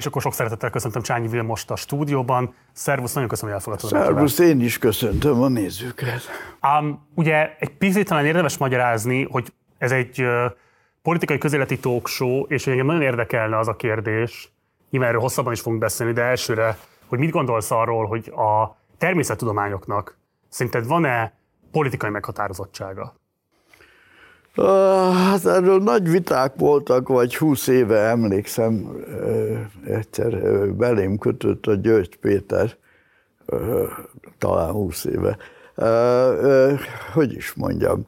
És akkor sok szeretettel köszöntöm Csányi Vilmost a stúdióban. Szervusz, nagyon köszönöm, hogy elfogadtad Szervusz, én is köszöntöm a nézőket. Um, ugye egy picit talán érdemes magyarázni, hogy ez egy uh, politikai közéleti talk show, és engem nagyon érdekelne az a kérdés, nyilván erről hosszabban is fogunk beszélni, de elsőre, hogy mit gondolsz arról, hogy a természettudományoknak szerinted van-e politikai meghatározottsága? Hát erről nagy viták voltak, vagy húsz éve emlékszem, egyszer belém kötött a György Péter, talán húsz éve. Hogy is mondjam,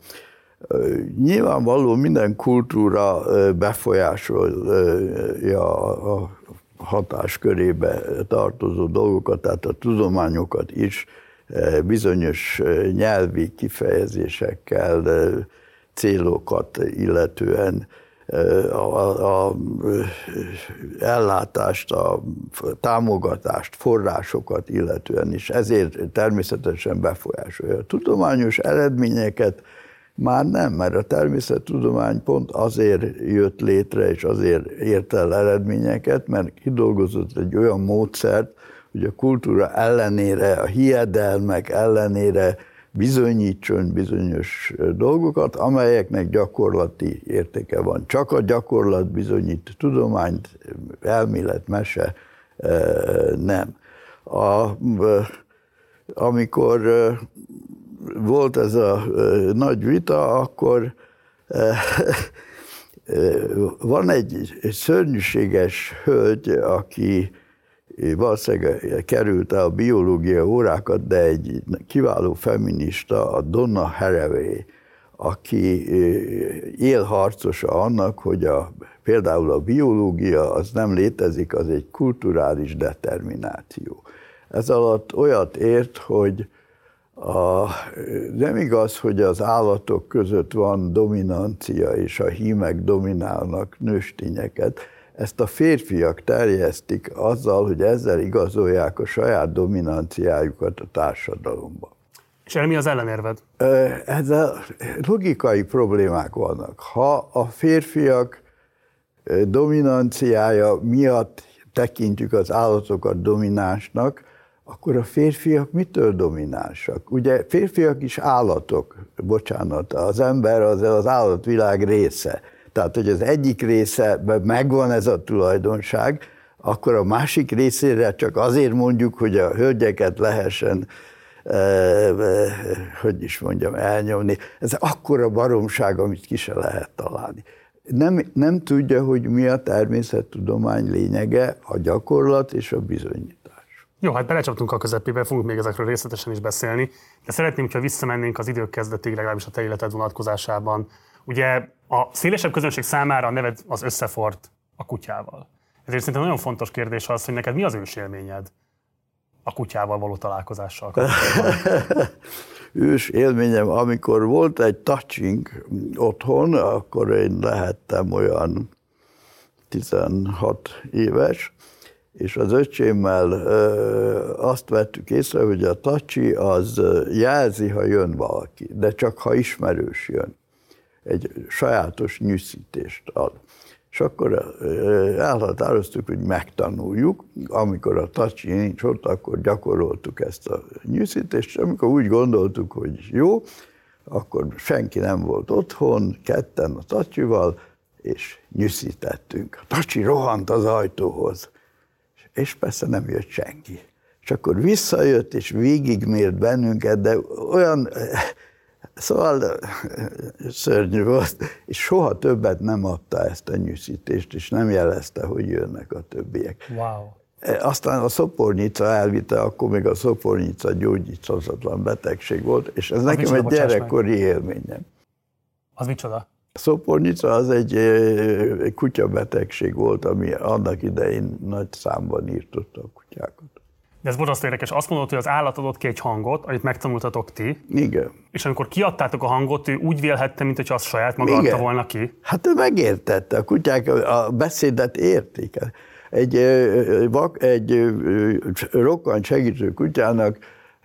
nyilvánvaló minden kultúra befolyásolja a hatáskörébe tartozó dolgokat, tehát a tudományokat is bizonyos nyelvi kifejezésekkel, célokat illetően a, a, ellátást, a támogatást, forrásokat illetően is. Ezért természetesen befolyásolja. A tudományos eredményeket már nem, mert a természettudomány pont azért jött létre, és azért ért el eredményeket, mert kidolgozott egy olyan módszert, hogy a kultúra ellenére, a hiedelmek ellenére bizonyítson bizonyos dolgokat, amelyeknek gyakorlati értéke van. Csak a gyakorlat bizonyít tudományt, elmélet, mese nem. A, amikor volt ez a nagy vita, akkor van egy szörnyűséges hölgy, aki valószínűleg került a biológia órákat, de egy kiváló feminista, a Donna Haraway, aki élharcosa annak, hogy a, például a biológia az nem létezik, az egy kulturális determináció. Ez alatt olyat ért, hogy a, nem igaz, hogy az állatok között van dominancia, és a hímek dominálnak nőstényeket, ezt a férfiak terjesztik azzal, hogy ezzel igazolják a saját dominanciájukat a társadalomban. És mi az ellenérved? Ezzel logikai problémák vannak. Ha a férfiak dominanciája miatt tekintjük az állatokat dominánsnak, akkor a férfiak mitől dominánsak? Ugye férfiak is állatok, bocsánat, az ember az az állatvilág része. Tehát, hogy az egyik része megvan ez a tulajdonság, akkor a másik részére csak azért mondjuk, hogy a hölgyeket lehessen hogy is mondjam, elnyomni. Ez akkora baromság, amit ki se lehet találni. Nem, nem tudja, hogy mi a természettudomány lényege, a gyakorlat és a bizonyítás. Jó, hát belecsaptunk a közepébe, fogunk még ezekről részletesen is beszélni, de szeretném, ha visszamennénk az idők kezdetig, legalábbis a te életed vonatkozásában. Ugye a szélesebb közönség számára a neved az összefort a kutyával. Ezért szerintem nagyon fontos kérdés az, hogy neked mi az ősélményed a kutyával való találkozással Ős élményem, amikor volt egy touching otthon, akkor én lehettem olyan 16 éves, és az öcsémmel azt vettük észre, hogy a tacsi az jelzi, ha jön valaki, de csak ha ismerős jön egy sajátos nyűszítést ad. És akkor elhatároztuk, hogy megtanuljuk. Amikor a tacsi nincs ott, akkor gyakoroltuk ezt a nyűszítést, és amikor úgy gondoltuk, hogy jó, akkor senki nem volt otthon, ketten a tacsival, és nyűszítettünk. A tacsi rohant az ajtóhoz, és persze nem jött senki. És akkor visszajött, és végigmért bennünket, de olyan Szóval szörnyű volt, és soha többet nem adta ezt a nyűszítést, és nem jelezte, hogy jönnek a többiek. Wow. Aztán a szopornica elvitte, akkor még a szopornica gyógyíthatatlan betegség volt, és ez az nekem egy gyerekkori élményem. Az micsoda? A szopornica az egy, egy kutyabetegség volt, ami annak idején nagy számban írtotta a kutyákat. De ez borzasztó érdekes. Azt mondod, hogy az állat adott ki egy hangot, amit megtanultatok ti. Igen. És amikor kiadtátok a hangot, ő úgy vélhette, mint hogy az saját maga Igen. adta volna ki. Hát ő megértette. A kutyák a beszédet értik. Egy, egy rokkant segítő kutyának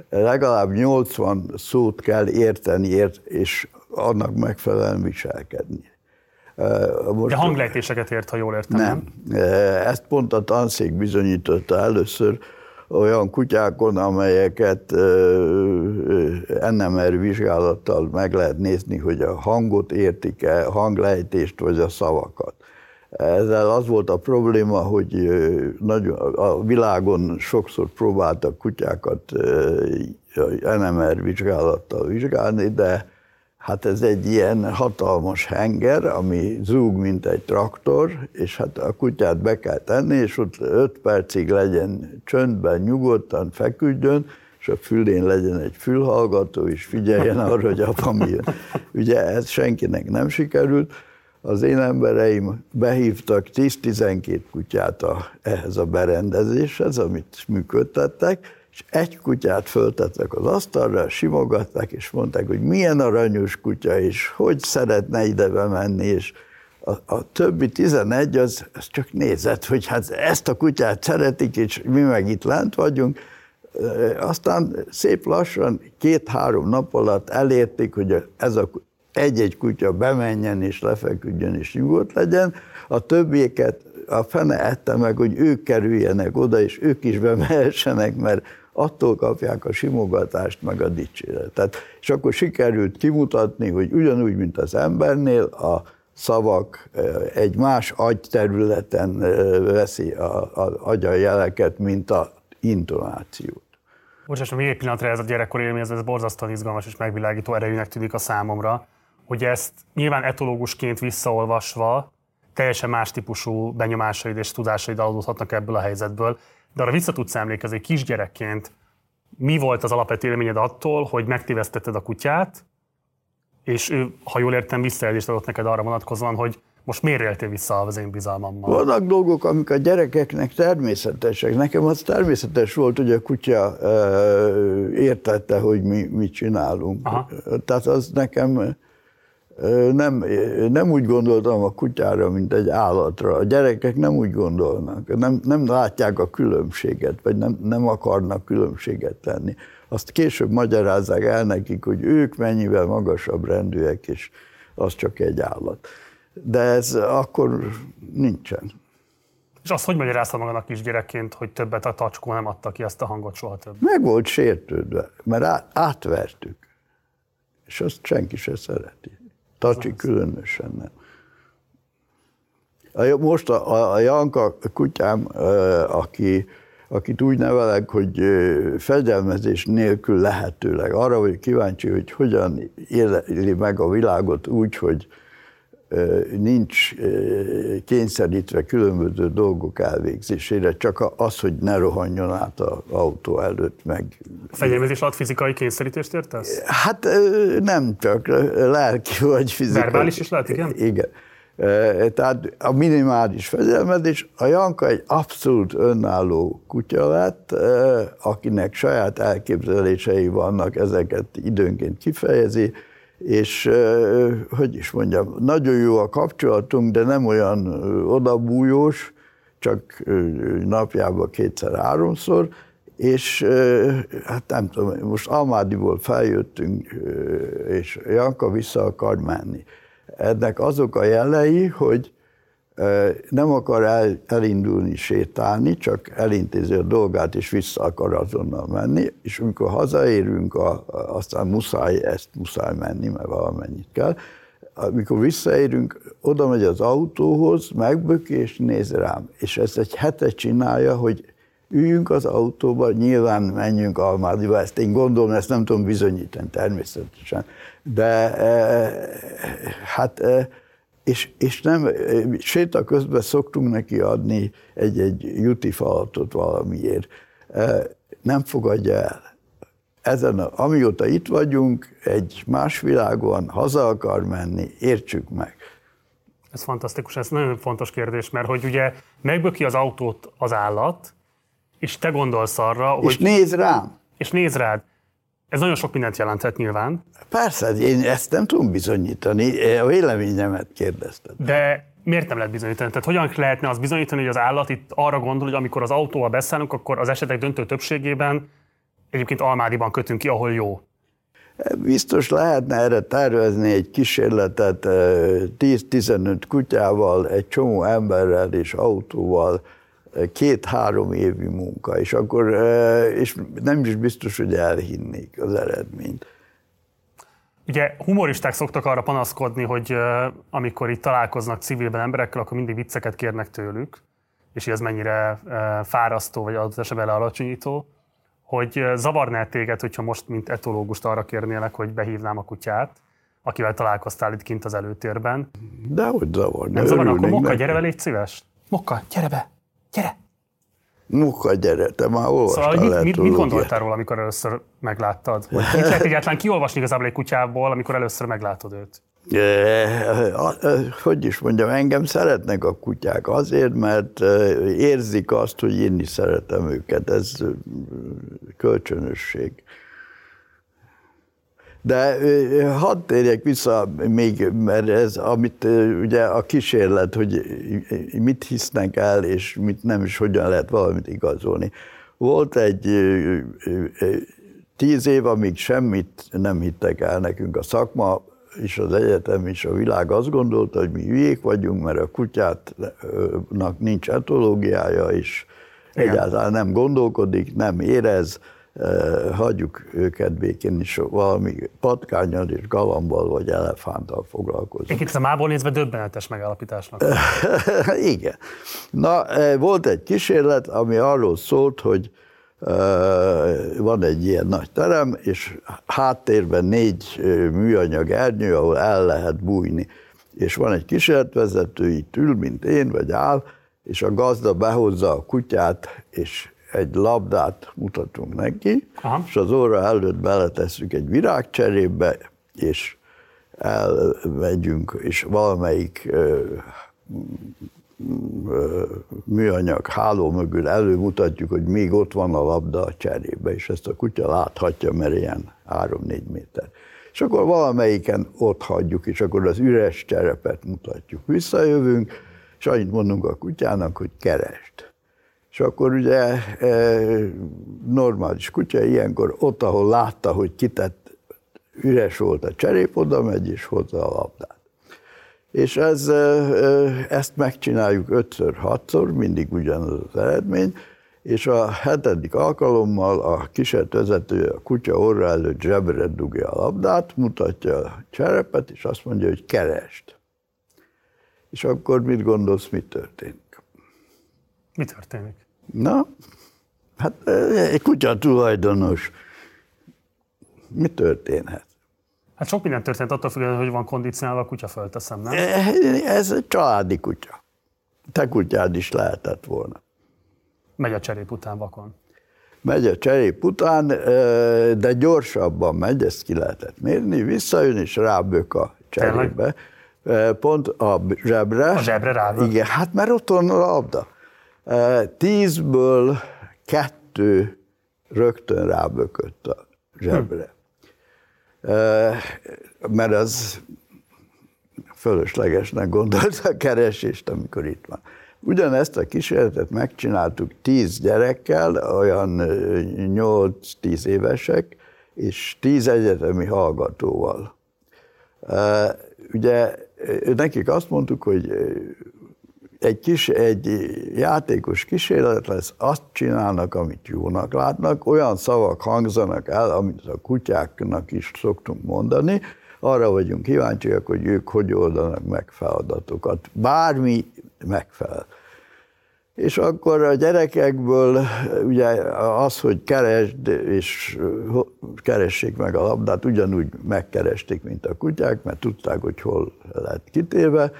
legalább 80 szót kell érteni, ért, és annak megfelelően viselkedni. Most, De hanglejtéseket ért, ha jól értem. Nem. nem. Ezt pont a tanszék bizonyította először olyan kutyákon, amelyeket NMR vizsgálattal meg lehet nézni, hogy a hangot értik-e, hanglejtést vagy a szavakat. Ezzel az volt a probléma, hogy nagyon, a világon sokszor próbáltak kutyákat NMR vizsgálattal vizsgálni, de hát ez egy ilyen hatalmas henger, ami zúg, mint egy traktor, és hát a kutyát be kell tenni, és ott öt percig legyen csöndben, nyugodtan feküdjön, és a fülén legyen egy fülhallgató, és figyeljen arra, hogy apa mi jön. Ugye ez senkinek nem sikerült, az én embereim behívtak 10-12 kutyát a, ehhez a berendezéshez, amit működtettek, és egy kutyát föltettek az asztalra, simogatták, és mondták, hogy milyen aranyos kutya, és hogy szeretne ide bemenni, és a, a többi 11 az, az csak nézett, hogy hát ezt a kutyát szeretik, és mi meg itt lent vagyunk. Aztán szép lassan, két-három nap alatt elérték, hogy ez a egy-egy kutya bemenjen és lefeküdjön és nyugodt legyen, a többieket a fene ette meg, hogy ők kerüljenek oda, és ők is bemehessenek, mert attól kapják a simogatást, meg a dicséretet. És akkor sikerült kimutatni, hogy ugyanúgy, mint az embernél, a szavak egy más agyterületen veszi a, a agyajeleket, mint a intonációt. Bocsáss, még egy pillanatra ez a gyerekkor élmény, ez, ez borzasztóan izgalmas és megvilágító erejűnek tűnik a számomra, hogy ezt nyilván etológusként visszaolvasva teljesen más típusú benyomásaid és tudásaid adódhatnak ebből a helyzetből de arra vissza tudsz emlékezni, kisgyerekként mi volt az alapvető élményed attól, hogy megtévesztetted a kutyát, és ő, ha jól értem, visszajelzést adott neked arra vonatkozóan, hogy most miért éltél vissza az én bizalmammal? Vannak dolgok, amik a gyerekeknek természetesek. Nekem az természetes volt, hogy a kutya értette, hogy mi mit csinálunk. Aha. Tehát az nekem nem, nem úgy gondoltam a kutyára, mint egy állatra. A gyerekek nem úgy gondolnak, nem, nem látják a különbséget, vagy nem, nem akarnak különbséget tenni. Azt később magyarázzák el nekik, hogy ők mennyivel magasabb rendűek, és az csak egy állat. De ez akkor nincsen. És azt hogy magyarázta magának kisgyerekként, hogy többet a tacskó nem adta ki ezt a hangot soha többet? Meg volt sértődve, mert átvertük. És azt senki se szereti. Tacsi különösen nem. Most a, a Janka kutyám, aki, akit úgy nevelek, hogy fegyelmezés nélkül lehetőleg. Arra vagy kíváncsi, hogy hogyan éli meg a világot úgy, hogy nincs kényszerítve különböző dolgok elvégzésére, csak az, hogy ne rohanjon át az autó előtt meg. A fegyelmezés alatt fizikai kényszerítést értesz? Hát nem csak lelki vagy fizikai. Verbális is lehet, igen? Igen. Tehát a minimális fegyelmezés, a Janka egy abszolút önálló kutya lett, akinek saját elképzelései vannak, ezeket időnként kifejezi, és hogy is mondjam, nagyon jó a kapcsolatunk, de nem olyan odabújós, csak napjában kétszer-háromszor, és hát nem tudom, most Almádiból feljöttünk, és Janka vissza akar menni. Ennek azok a jelei, hogy nem akar el, elindulni sétálni, csak elintézi a dolgát, és vissza akar azonnal menni, és amikor hazaérünk, a, aztán muszáj, ezt muszáj menni, mert valamennyit kell, amikor visszaérünk, oda megy az autóhoz, megböki, és néz rám. És ezt egy hete csinálja, hogy üljünk az autóba, nyilván menjünk Almádiba, ezt én gondolom, ezt nem tudom bizonyítani természetesen. De hát és, és nem, séta közben szoktunk neki adni egy-egy jutifalatot valamiért. Nem fogadja el. Ezen, amióta itt vagyunk, egy más világon haza akar menni, értsük meg. Ez fantasztikus, ez nagyon fontos kérdés, mert hogy ugye megböki az autót az állat, és te gondolsz arra, és hogy... És néz rám. És néz rád. Ez nagyon sok mindent jelenthet nyilván. Persze, én ezt nem tudom bizonyítani, a véleményemet kérdezted. De miért nem lehet bizonyítani? Tehát hogyan lehetne az bizonyítani, hogy az állat itt arra gondol, hogy amikor az autóval beszállunk, akkor az esetek döntő többségében egyébként Almádiban kötünk ki, ahol jó? Biztos lehetne erre tervezni egy kísérletet 10-15 kutyával, egy csomó emberrel és autóval, két-három évi munka, és akkor és nem is biztos, hogy elhinnék az eredményt. Ugye humoristák szoktak arra panaszkodni, hogy amikor itt találkoznak civilben emberekkel, akkor mindig vicceket kérnek tőlük, és ez mennyire fárasztó, vagy adott esetben alacsonyító, hogy zavarná téged, hogyha most, mint etológust arra kérnélek, hogy behívnám a kutyát, akivel találkoztál itt kint az előtérben. De hogy zavar. Nem zavar, akkor Mokka, gyere be, légy szíves. Mokka, gyere be, gyere. Mokka, gyere, te már olvastál szóval, mit, mit, mit gondoltál róla, amikor először megláttad? Hogy mit lehet egyáltalán kiolvasni igazából egy kutyából, amikor először meglátod őt? hogy is mondjam, engem szeretnek a kutyák azért, mert érzik azt, hogy én is szeretem őket. Ez kölcsönösség. De hadd térjek vissza még, mert ez, amit ugye a kísérlet, hogy mit hisznek el, és mit nem, is hogyan lehet valamit igazolni. Volt egy tíz év, amíg semmit nem hittek el nekünk a szakma, és az egyetem és a világ azt gondolta, hogy mi hülyék vagyunk, mert a kutyátnak nincs etológiája, és Igen. egyáltalán nem gondolkodik, nem érez, hagyjuk őket békén is valami patkányal és galambal vagy elefánttal foglalkozni. Egy a mából nézve döbbenetes megállapításnak. Igen. Na, volt egy kísérlet, ami arról szólt, hogy van egy ilyen nagy terem, és háttérben négy műanyag ernyő, ahol el lehet bújni. És van egy kísérletvezető, itt ül, mint én, vagy áll, és a gazda behozza a kutyát, és egy labdát mutatunk neki, Aha. és az óra előtt beletesszük egy virágcserébe, és elmegyünk, és valamelyik műanyag háló mögül előmutatjuk, hogy még ott van a labda a cserébe, és ezt a kutya láthatja, mert ilyen 3-4 méter. És akkor valamelyiken ott hagyjuk, és akkor az üres cserepet mutatjuk. Visszajövünk, és annyit mondunk a kutyának, hogy kerest. És akkor ugye normális kutya ilyenkor ott, ahol látta, hogy kitett, üres volt a cserép, oda megy és hozza a labdát. És ez, ezt megcsináljuk ötször, hatszor, mindig ugyanaz az eredmény, és a hetedik alkalommal a vezető a kutya orra előtt zsebre dugja a labdát, mutatja a cserepet, és azt mondja, hogy kerest. És akkor mit gondolsz, mi történik? Mi történik? Na, hát egy kutya tulajdonos. Mi történhet? Hát sok minden történt attól függően, hogy van kondicionálva a kutya, fölteszem, nem? Ez egy családi kutya. Te kutyád is lehetett volna. Megy a cserép után vakon. Megy a cserép után, de gyorsabban megy, ezt ki lehetett mérni, visszajön és rábök a cserébe. Tényleg? Pont a zsebre. A zsebre rábök? Igen, hát mert ott van a labda. Tízből kettő rögtön rábökött a zsebre. Mert az fölöslegesnek gondolta a keresést, amikor itt van. Ugyanezt a kísérletet megcsináltuk tíz gyerekkel, olyan 8-10 évesek, és tíz egyetemi hallgatóval. Ugye nekik azt mondtuk, hogy egy, kis, egy játékos kísérlet lesz, azt csinálnak, amit jónak látnak, olyan szavak hangzanak el, amit a kutyáknak is szoktunk mondani, arra vagyunk kíváncsiak, hogy ők hogy oldanak meg feladatokat. Bármi megfelel. És akkor a gyerekekből ugye az, hogy keresd, és keressék meg a labdát, ugyanúgy megkeresték, mint a kutyák, mert tudták, hogy hol lett kitéve,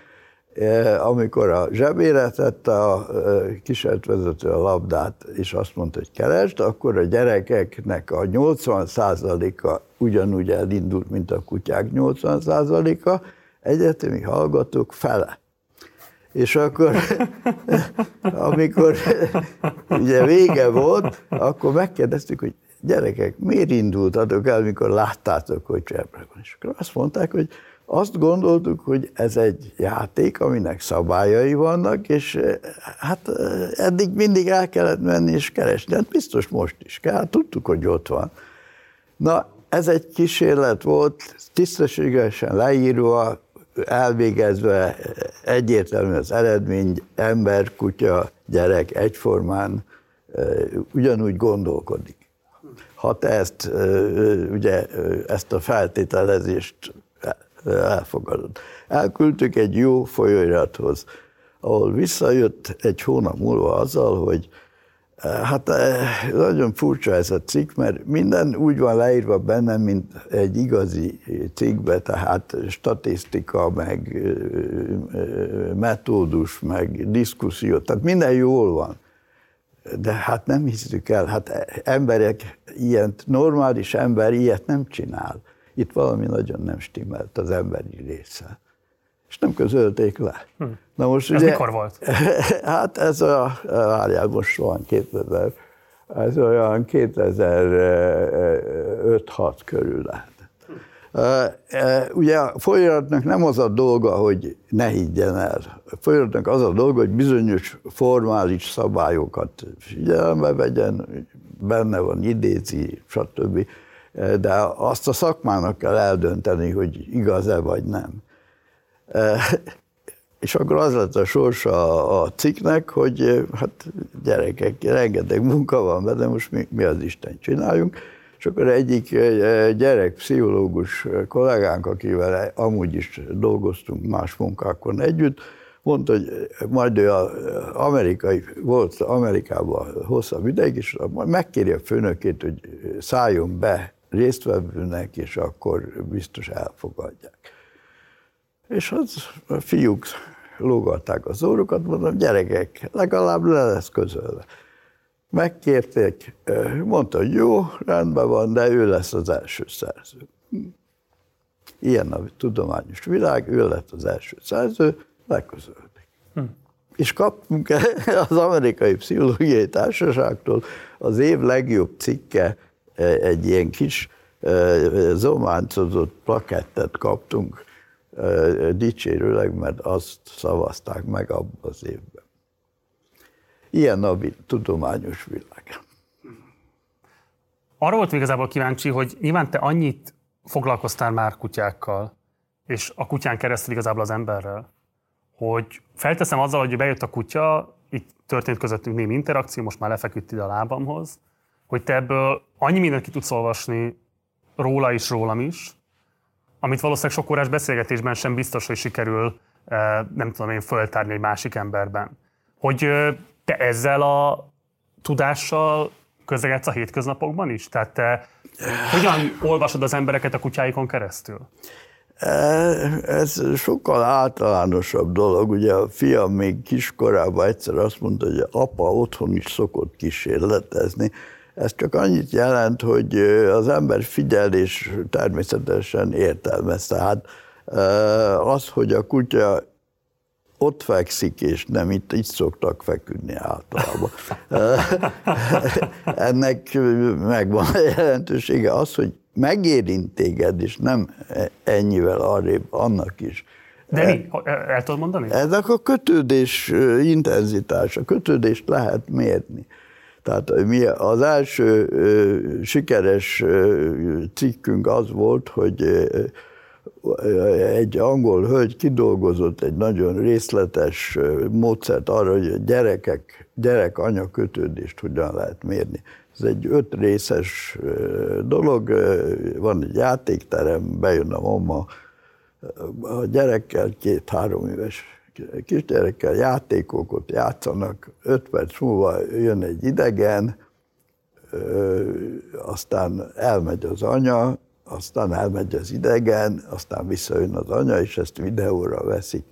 amikor a zsebére tette a eh, kísérletvezető a labdát, és azt mondta, hogy keresd, akkor a gyerekeknek a 80%-a ugyanúgy elindult, mint a kutyák 80%-a, egyetemi hallgatók fele. És akkor, amikor ugye vége volt, akkor megkérdeztük, hogy gyerekek, miért indultatok el, mikor láttátok, hogy csebre van? És akkor azt mondták, hogy azt gondoltuk, hogy ez egy játék, aminek szabályai vannak, és eh, hát eh, eddig mindig el kellett menni és keresni. Hát biztos most is kell, hát tudtuk, hogy ott van. Na, ez egy kísérlet volt, tisztességesen leírva, elvégezve egyértelmű az eredmény, ember, kutya, gyerek egyformán ugyanúgy gondolkodik. Ha te ezt, ugye, ezt a feltételezést elfogadod. Elküldtük egy jó folyóirathoz, ahol visszajött egy hónap múlva azzal, hogy Hát nagyon furcsa ez a cikk, mert minden úgy van leírva benne, mint egy igazi cikkbe, tehát statisztika, meg metódus, meg diszkuszió, tehát minden jól van. De hát nem hiszük el, hát emberek ilyen, normális ember ilyet nem csinál. Itt valami nagyon nem stimmelt az emberi része és nem közölték le. Hm. Na most ez ugye, mikor volt? Hát ez a, várjál, most van 2000, ez olyan 2005-6 körül lehet. Ugye a folyamatnak nem az a dolga, hogy ne higgyen el. A folyamatnak az a dolga, hogy bizonyos formális szabályokat figyelembe vegyen, benne van idézi, stb. De azt a szakmának kell eldönteni, hogy igaz-e vagy nem. És akkor az lett a sorsa a cikknek, hogy hát gyerekek, rengeteg munka van benne, most mi, mi az Isten csináljunk. És akkor egyik gyerekpszichológus kollégánk, akivel amúgy is dolgoztunk más munkákon együtt, mondta, hogy majd ő az amerikai, volt Amerikában hosszabb ideig, és majd megkéri a főnökét, hogy szálljon be résztvevőnek, és akkor biztos elfogadják. És az a fiúk lógatták az órukat, mondom, gyerekek, legalább le lesz közölve. Megkérték, mondta, hogy jó, rendben van, de ő lesz az első szerző. Ilyen a tudományos világ, ő lett az első szerző, leközölték. Hm. És kaptunk az amerikai pszichológiai társaságtól az év legjobb cikke, egy ilyen kis zománcozott plakettet kaptunk, dicsérőleg, mert azt szavazták meg abban az évben. Ilyen a tudományos világ. Arra volt igazából kíváncsi, hogy nyilván te annyit foglalkoztál már kutyákkal, és a kutyán keresztül igazából az emberrel, hogy felteszem azzal, hogy bejött a kutya, itt történt közöttünk némi interakció, most már lefeküdt ide a lábamhoz, hogy te ebből annyi mindent ki tudsz olvasni róla is, rólam is, amit valószínűleg sok órás beszélgetésben sem biztos, hogy sikerül, eh, nem tudom én, föltárni egy másik emberben. Hogy eh, te ezzel a tudással közlekedsz a hétköznapokban is? Tehát te hogyan olvasod az embereket a kutyáikon keresztül? Eh, ez sokkal általánosabb dolog. Ugye a fiam még kiskorában egyszer azt mondta, hogy apa otthon is szokott kísérletezni, ez csak annyit jelent, hogy az ember figyel és természetesen értelmez. Tehát az, hogy a kutya ott fekszik, és nem itt, itt szoktak feküdni általában. Ennek megvan a jelentősége. Az, hogy megérint téged, és nem ennyivel arrébb, annak is. De mi? El tudod mondani? Ezek a kötődés intenzitása, kötődést lehet mérni. Tehát mi az első sikeres cikkünk az volt, hogy egy angol hölgy kidolgozott egy nagyon részletes módszert arra, hogy a gyerekek, gyerek-anya kötődést hogyan lehet mérni. Ez egy öt részes dolog, van egy játékterem, bejön a mama, a gyerekkel, két-három éves kisgyerekkel játékokat játszanak, öt perc múlva jön egy idegen, aztán elmegy az anya, aztán elmegy az idegen, aztán visszajön az anya, és ezt videóra veszik.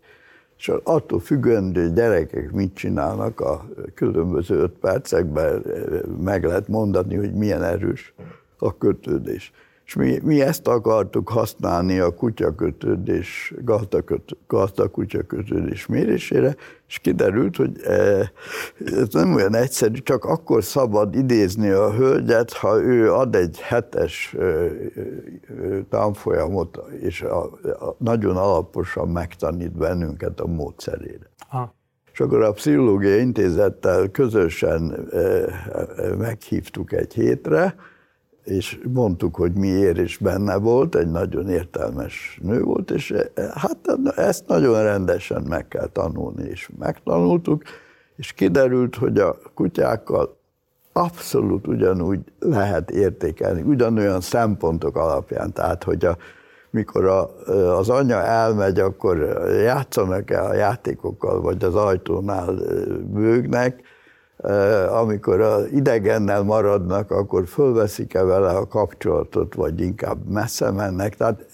És attól függően, hogy gyerekek mit csinálnak a különböző öt percekben, meg lehet mondani, hogy milyen erős a kötődés. És mi, mi ezt akartuk használni a kutyakötődés, gazda kutyakötődés mérésére, és kiderült, hogy e, ez nem olyan egyszerű, csak akkor szabad idézni a hölgyet, ha ő ad egy hetes e, e, tanfolyamot, és a, a, nagyon alaposan megtanít bennünket a módszerére. Ha. És akkor a Pszichológiai Intézettel közösen meghívtuk egy hétre, és mondtuk, hogy miért is benne volt, egy nagyon értelmes nő volt, és hát ezt nagyon rendesen meg kell tanulni, és megtanultuk, és kiderült, hogy a kutyákkal abszolút ugyanúgy lehet értékelni, ugyanolyan szempontok alapján, tehát hogy a, mikor a, az anya elmegy, akkor játszanak-e a játékokkal, vagy az ajtónál bőgnek, amikor az idegennel maradnak, akkor fölveszik-e vele a kapcsolatot, vagy inkább messze mennek. Tehát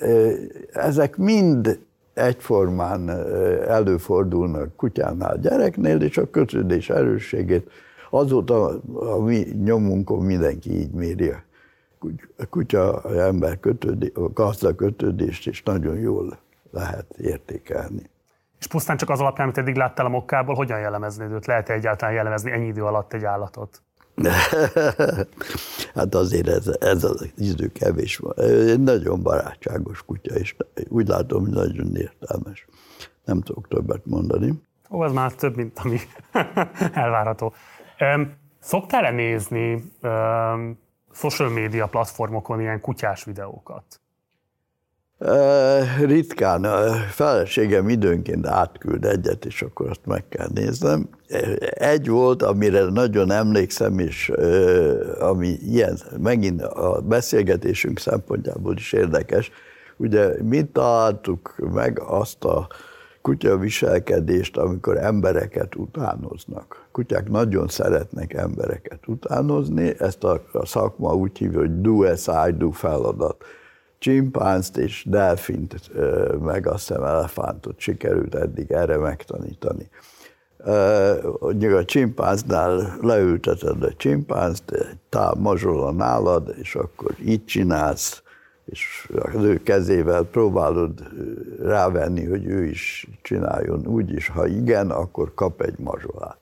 ezek mind egyformán előfordulnak kutyánál, gyereknél, és a kötődés erősségét azóta a mi nyomunkon mindenki így méri a kutya-ember kötődés, a gazda kötődést, és nagyon jól lehet értékelni. És pusztán csak az alapján, amit eddig láttál a mokkából, hogyan jellemeznéd őt? Lehet-e egyáltalán jellemezni ennyi idő alatt egy állatot? hát azért ez, ez az idő kevés van. Egy nagyon barátságos kutya, és úgy látom, hogy nagyon értelmes. Nem tudok többet mondani. Ó, ez már több, mint ami elvárható. Szoktál-e nézni um, social media platformokon ilyen kutyás videókat? Ritkán. A feleségem időnként átküld egyet, és akkor azt meg kell néznem. Egy volt, amire nagyon emlékszem, és ami ilyen, megint a beszélgetésünk szempontjából is érdekes. Ugye mi találtuk meg azt a kutya viselkedést, amikor embereket utánoznak. Kutyák nagyon szeretnek embereket utánozni, ezt a, szakma úgy hívja, hogy do as I do feladat csimpánzt és delfint, meg azt hiszem elefántot sikerült eddig erre megtanítani. A csimpánznál leülteted a csimpánzt, egy tál mazsola nálad, és akkor így csinálsz, és az ő kezével próbálod rávenni, hogy ő is csináljon úgy is, ha igen, akkor kap egy mazsolát.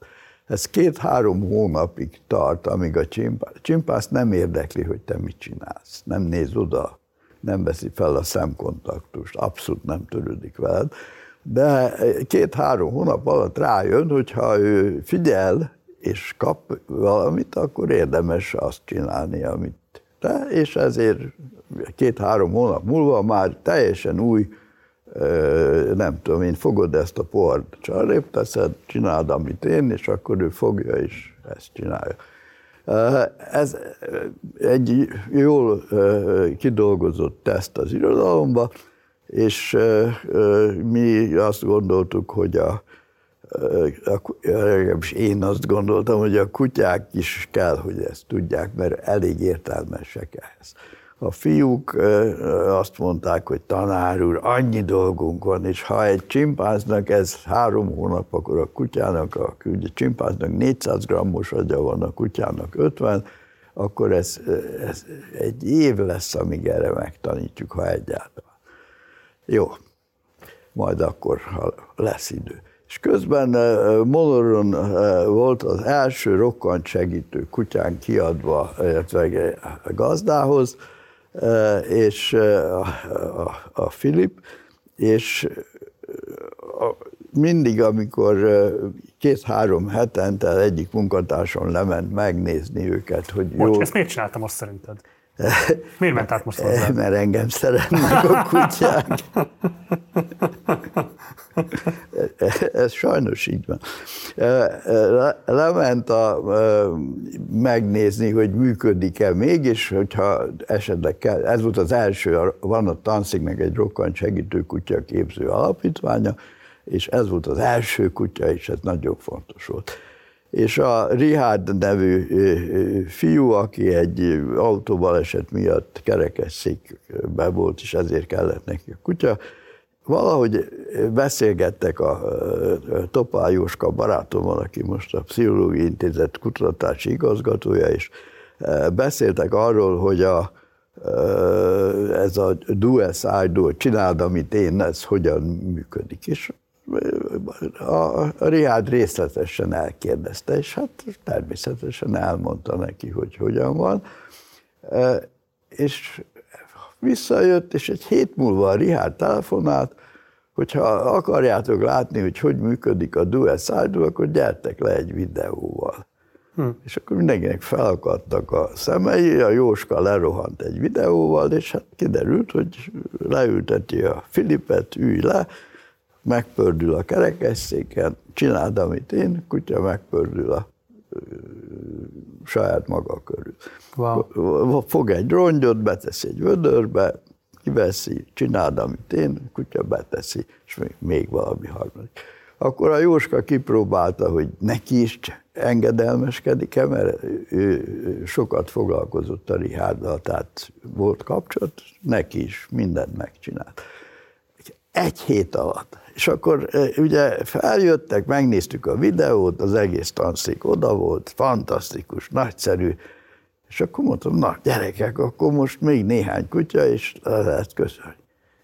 Ez két-három hónapig tart, amíg a csimpánz, csimpánz nem érdekli, hogy te mit csinálsz. Nem néz oda, nem veszi fel a szemkontaktust, abszolút nem törődik veled, de két-három hónap alatt rájön, hogy ha ő figyel és kap valamit, akkor érdemes azt csinálni, amit te, és ezért két-három hónap múlva már teljesen új, nem tudom én, fogod ezt a pohart, csarébb teszed, csináld, amit én, és akkor ő fogja, és ezt csinálja. Ez egy jól kidolgozott teszt az irodalomba, és mi azt gondoltuk, hogy a, legalábbis én azt gondoltam, hogy a kutyák is kell, hogy ezt tudják, mert elég értelmesek ehhez. A fiúk azt mondták, hogy tanár úr, annyi dolgunk van, és ha egy csimpánznak ez három hónap, akkor a kutyának, a, a csimpánznak 400 grammos agya van, a kutyának 50, akkor ez, ez egy év lesz, amíg erre megtanítjuk, ha egyáltalán. Jó, majd akkor, ha lesz idő. És közben Monoron volt az első rokkant segítő kutyán kiadva, illetve gazdához, és a, a, a Filip, és mindig, amikor két-három hetente egyik munkatársam lement megnézni őket, hogy jó... Bocs, ezt miért csináltam most szerinted? Miért ment át most hozzá? Mert engem szeretnek a kutyák. Ez sajnos így van. Lement a, megnézni, hogy működik-e még, és hogyha esetleg kell, ez volt az első, van a Tanszignek egy rokkant segítő kutya képző alapítványa, és ez volt az első kutya, és ez nagyon fontos volt és a Richard nevű fiú, aki egy autóbaleset miatt kerekesszékbe volt, és ezért kellett neki a kutya, valahogy beszélgettek a Topál Jóska barátommal, aki most a Pszichológiai Intézet kutatási igazgatója, és beszéltek arról, hogy a, ez a do as I do, csináld, amit én, ez hogyan működik. És a, a Riád részletesen elkérdezte, és hát természetesen elmondta neki, hogy hogyan van. És visszajött, és egy hét múlva a Rihád telefonált, hogyha akarjátok látni, hogy hogy működik a Dual Side, akkor gyertek le egy videóval. Hm. És akkor mindenkinek felakadtak a szemei, a Jóska lerohant egy videóval, és hát kiderült, hogy leülteti a Filipet, ülj le, megpördül a kerekesszéken, csináld, amit én, kutya megpördül a saját maga körül. Wow. Fog egy rongyot, betesz egy vödörbe, kiveszi, csináld, amit én, kutya beteszi, és még, még valami harmadik. Akkor a Jóska kipróbálta, hogy neki is engedelmeskedik-e, mert ő sokat foglalkozott a Rihárdal, tehát volt kapcsolat, neki is mindent megcsinált. Egy hét alatt. És akkor ugye feljöttek, megnéztük a videót, az egész tanszék oda volt, fantasztikus, nagyszerű, és akkor mondtam, na gyerekek, akkor most még néhány kutya, és lehet köszönni.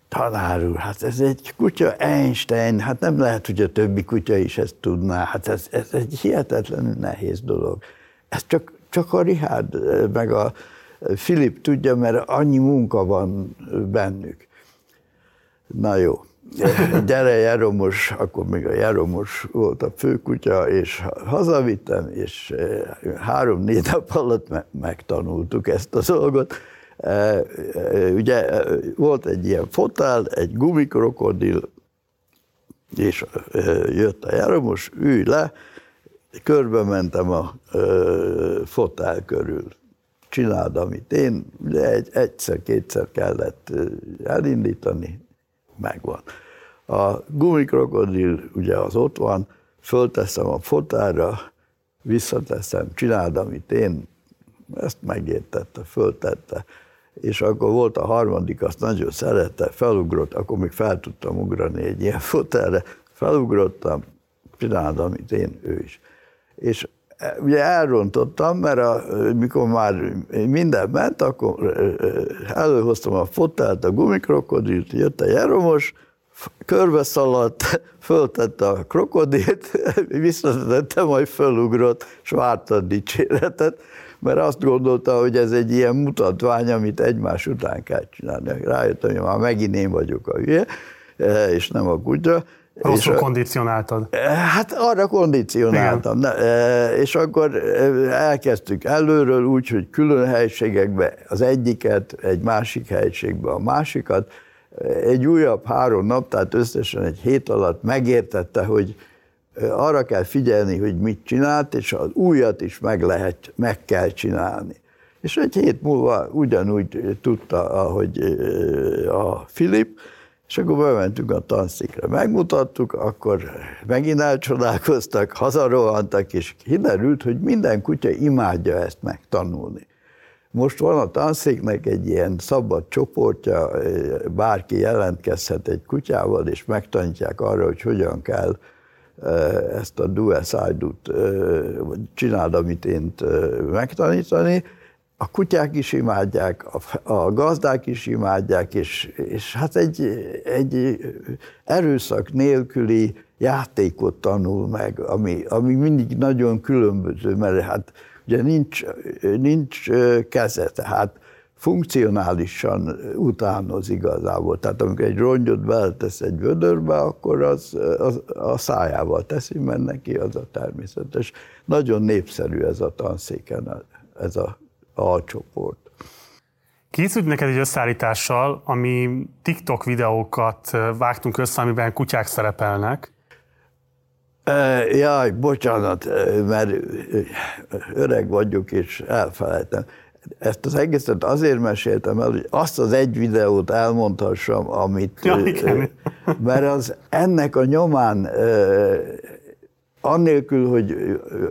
Tanár úr, hát ez egy kutya Einstein, hát nem lehet, hogy a többi kutya is ezt tudná, hát ez, ez egy hihetetlenül nehéz dolog. Ez csak, csak a Richard meg a Filip tudja, mert annyi munka van bennük. Na jó, gyere Jeromos, akkor még a Jeromos volt a főkutya, és hazavittem, és három-négy nap alatt megtanultuk ezt a dolgot Ugye volt egy ilyen fotel, egy gumikrokodil, és jött a járomos, ülj le, körbe mentem a fotel körül. Csináld, amit én, de egy, egyszer-kétszer kellett elindítani, megvan. A gumikrokodil ugye az ott van, fölteszem a fotára, visszateszem, csináld, amit én, ezt megértette, föltette és akkor volt a harmadik, azt nagyon szerette, felugrott, akkor még fel tudtam ugrani egy ilyen fotelre, felugrottam, csináltam, amit én, ő is. És ugye elrontottam, mert a, mikor már minden ment, akkor előhoztam a fotelt, a gumikrokodilt, jött a Jeromos, körbe szaladt, föltette a krokodilt, visszatette, majd fölugrott, és várta a dicséretet, mert azt gondolta, hogy ez egy ilyen mutatvány, amit egymás után kell csinálni. Rájöttem, hogy már megint én vagyok a hülye, e, és nem a kutya. Rosszul és, kondicionáltad. E, hát arra kondicionáltam. Ne, és akkor elkezdtük előről úgy, hogy külön helységekbe az egyiket, egy másik helységbe a másikat. Egy újabb három nap, tehát összesen egy hét alatt megértette, hogy arra kell figyelni, hogy mit csinált, és az újat is meg, lehet, meg kell csinálni. És egy hét múlva ugyanúgy tudta, ahogy a Filip, és akkor bementünk a tanszikre. Megmutattuk, akkor megint elcsodálkoztak, hazarohantak, és kiderült, hogy minden kutya imádja ezt megtanulni. Most van a tanszéknek egy ilyen szabad csoportja, bárki jelentkezhet egy kutyával, és megtanítják arra, hogy hogyan kell ezt a dual-side-ut csináld, amit én megtanítani, a kutyák is imádják, a, a gazdák is imádják, és, és hát egy, egy erőszak nélküli játékot tanul meg, ami, ami mindig nagyon különböző, mert hát ugye nincs, nincs keze, tehát funkcionálisan utánoz igazából. Tehát amikor egy rongyot beletesz egy vödörbe, akkor az, az a szájával teszi, mert neki az a természetes. Nagyon népszerű ez a tanszéken, ez a alcsoport. Készült neked egy összeállítással, ami TikTok videókat vágtunk össze, amiben kutyák szerepelnek. Jaj, bocsánat, mert öreg vagyok, és elfelejtem ezt az egészet azért meséltem el, hogy azt az egy videót elmondhassam, amit... Ja, mert az ennek a nyomán annélkül, hogy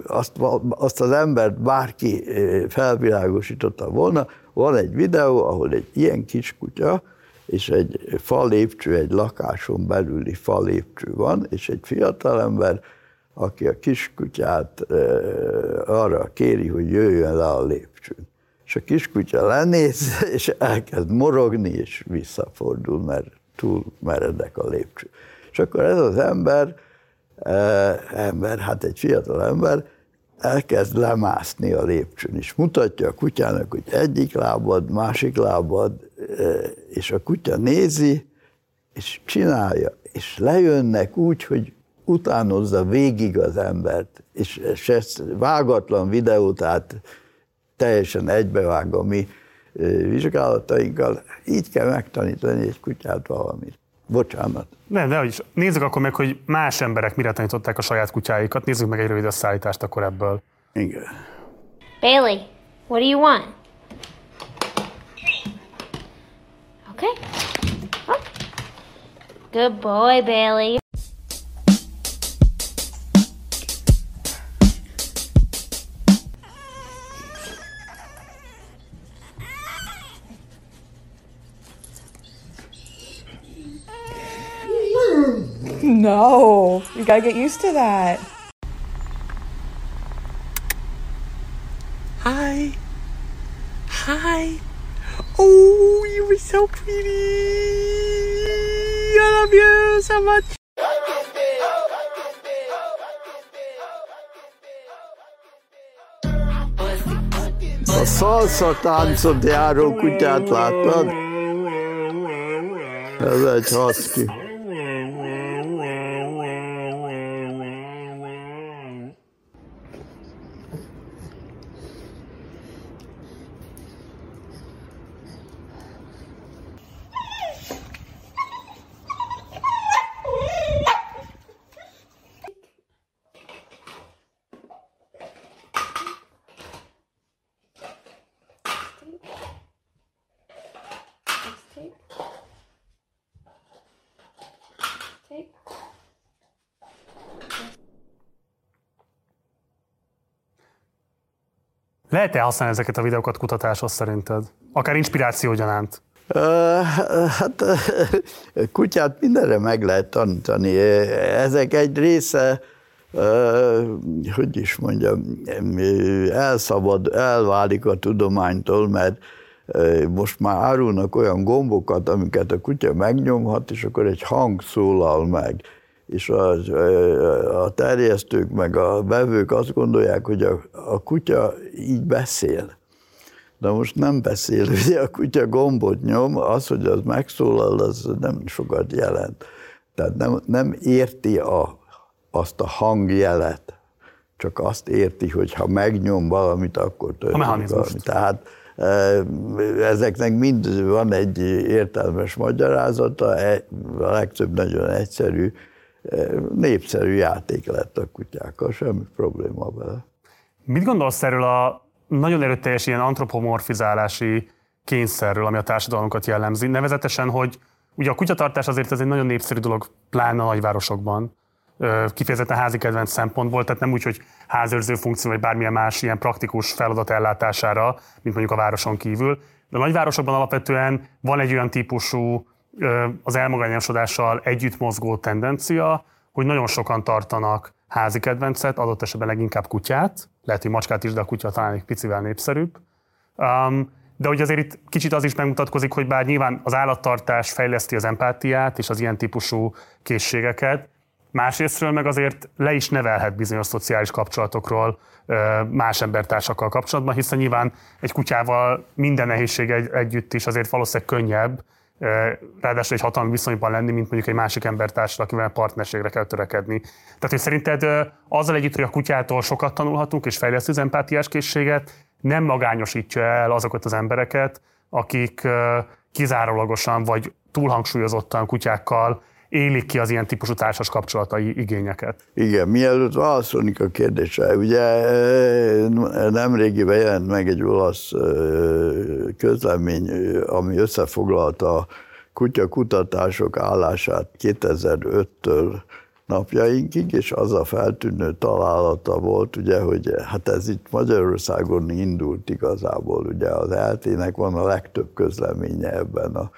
azt, azt az embert bárki felvilágosította volna, van egy videó, ahol egy ilyen kis kutya, és egy falépcső, egy lakáson belüli falépcső van, és egy fiatalember, aki a kiskutyát arra kéri, hogy jöjjön le a lépcsőn és a kiskutya lenéz, és elkezd morogni, és visszafordul, mert túl meredek a lépcső. És akkor ez az ember, ember, hát egy fiatal ember, elkezd lemászni a lépcsőn, és mutatja a kutyának, hogy egyik lábad, másik lábad, és a kutya nézi, és csinálja, és lejönnek úgy, hogy utánozza végig az embert, és, és ez vágatlan videó, tehát teljesen egybevág a mi vizsgálatainkkal, így kell megtanítani egy kutyát valamit. Bocsánat. Nem, de is. Nézzük akkor meg, hogy más emberek mire tanították a saját kutyáikat. Nézzük meg egy rövid összeállítást akkor ebből. Igen. Bailey, what do you want? Okay. Oh. Good boy, Bailey. No, you gotta get used to that. Hi. Hi. Oh, you were so pretty. I love you so much. A szalsza táncot járó kutyát láttad? Ez egy husky. Lehet-e használni ezeket a videókat kutatáshoz szerinted? Akár inspiráció gyanánt? Hát kutyát mindenre meg lehet tanítani. Ezek egy része, hogy is mondjam, elszabad, elválik a tudománytól, mert most már árulnak olyan gombokat, amiket a kutya megnyomhat, és akkor egy hang szólal meg és a, a terjesztők meg a vevők azt gondolják, hogy a, a kutya így beszél. De most nem beszél, ugye a kutya gombot nyom, az, hogy az megszólal, az nem sokat jelent. Tehát nem, nem érti a, azt a hangjelet, csak azt érti, hogy ha megnyom valamit, akkor történik valami. Tehát ezeknek mind van egy értelmes magyarázata, e, a legtöbb nagyon egyszerű, népszerű játék lett a kutyákkal, semmi probléma vele. Mit gondolsz erről a nagyon erőteljes ilyen antropomorfizálási kényszerről, ami a társadalmunkat jellemzi? Nevezetesen, hogy ugye a kutyatartás azért ez egy nagyon népszerű dolog, pláne a nagyvárosokban, kifejezetten házi kedvenc szempontból, tehát nem úgy, hogy házőrző funkció, vagy bármilyen más ilyen praktikus feladat ellátására, mint mondjuk a városon kívül. De a nagyvárosokban alapvetően van egy olyan típusú az elmagányosodással együtt mozgó tendencia, hogy nagyon sokan tartanak házi kedvencet, adott esetben leginkább kutyát, lehet, hogy macskát is, de a kutya talán egy picivel népszerűbb. Um, de hogy azért itt kicsit az is megmutatkozik, hogy bár nyilván az állattartás fejleszti az empátiát és az ilyen típusú készségeket, másrésztről meg azért le is nevelhet bizonyos szociális kapcsolatokról más embertársakkal kapcsolatban, hiszen nyilván egy kutyával minden nehézség egy, együtt is azért valószínűleg könnyebb, ráadásul egy hatalmi viszonyban lenni, mint mondjuk egy másik embertársal, akivel partnerségre kell törekedni. Tehát, hogy szerinted azzal együtt, hogy a kutyától sokat tanulhatunk és fejlesztő az empátiás készséget, nem magányosítja el azokat az embereket, akik kizárólagosan vagy túlhangsúlyozottan kutyákkal élik ki az ilyen típusú társas kapcsolatai igényeket. Igen, mielőtt válaszolnék a kérdésre, ugye nemrégiben jelent meg egy olasz közlemény, ami összefoglalta a kutyakutatások állását 2005-től napjainkig, és az a feltűnő találata volt, ugye, hogy hát ez itt Magyarországon indult igazából, ugye az eltének van a legtöbb közleménye ebben a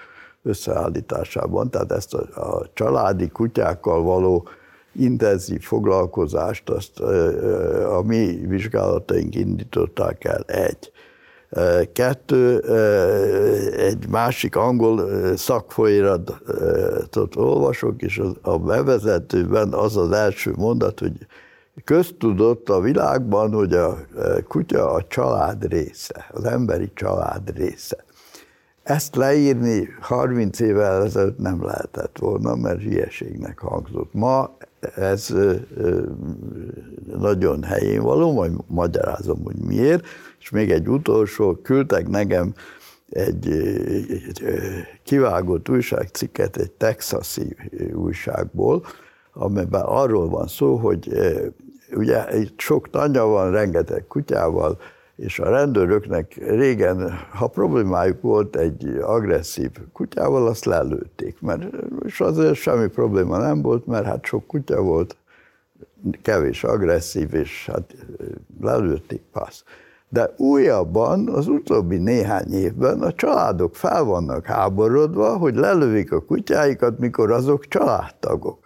összeállításában, tehát ezt a, a családi kutyákkal való intenzív foglalkozást, azt a mi vizsgálataink indították el. Egy. Kettő, egy másik angol szakfolyiratot olvasok, és a bevezetőben az az első mondat, hogy köztudott a világban, hogy a kutya a család része, az emberi család része. Ezt leírni 30 évvel ezelőtt nem lehetett volna, mert hülyeségnek hangzott. Ma ez nagyon helyén való, majd magyarázom, hogy miért. És még egy utolsó, küldtek nekem egy, kivágott újságcikket egy texasi újságból, amiben arról van szó, hogy ugye itt sok tanya van, rengeteg kutyával, és a rendőröknek régen, ha problémájuk volt egy agresszív kutyával, azt lelőtték, mert és azért semmi probléma nem volt, mert hát sok kutya volt, kevés agresszív, és hát lelőtték, passz. De újabban, az utóbbi néhány évben a családok fel vannak háborodva, hogy lelövik a kutyáikat, mikor azok családtagok.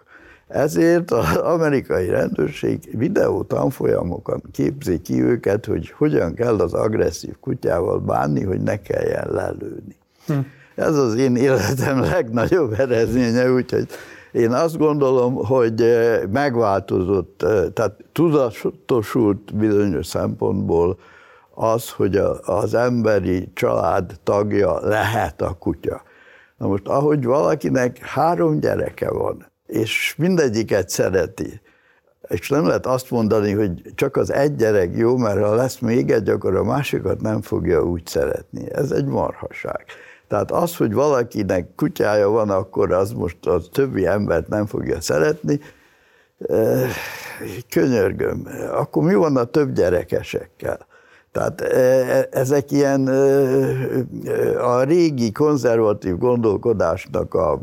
Ezért az amerikai rendőrség videó tanfolyamokon képzi ki őket, hogy hogyan kell az agresszív kutyával bánni, hogy ne kelljen lelőni. Hm. Ez az én életem legnagyobb eredménye, úgyhogy én azt gondolom, hogy eh, megváltozott, eh, tehát tudatosult bizonyos szempontból az, hogy az emberi család tagja lehet a kutya. Na most, ahogy valakinek három gyereke van, és mindegyiket szereti. És nem lehet azt mondani, hogy csak az egy gyerek jó, mert ha lesz még egy, akkor a másikat nem fogja úgy szeretni. Ez egy marhaság. Tehát az, hogy valakinek kutyája van, akkor az most a többi embert nem fogja szeretni, eh, könyörgöm. Akkor mi van a több gyerekesekkel? Tehát e, e, ezek ilyen e, a régi konzervatív gondolkodásnak a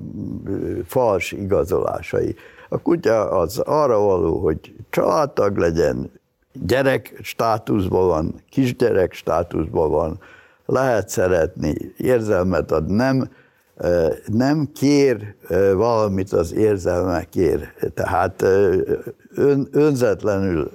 fals igazolásai. A kutya az arra való, hogy családtag legyen, gyerek státuszban van, kisgyerek státuszban van, lehet szeretni, érzelmet ad, nem nem kér valamit az érzelmekért, tehát ön, önzetlenül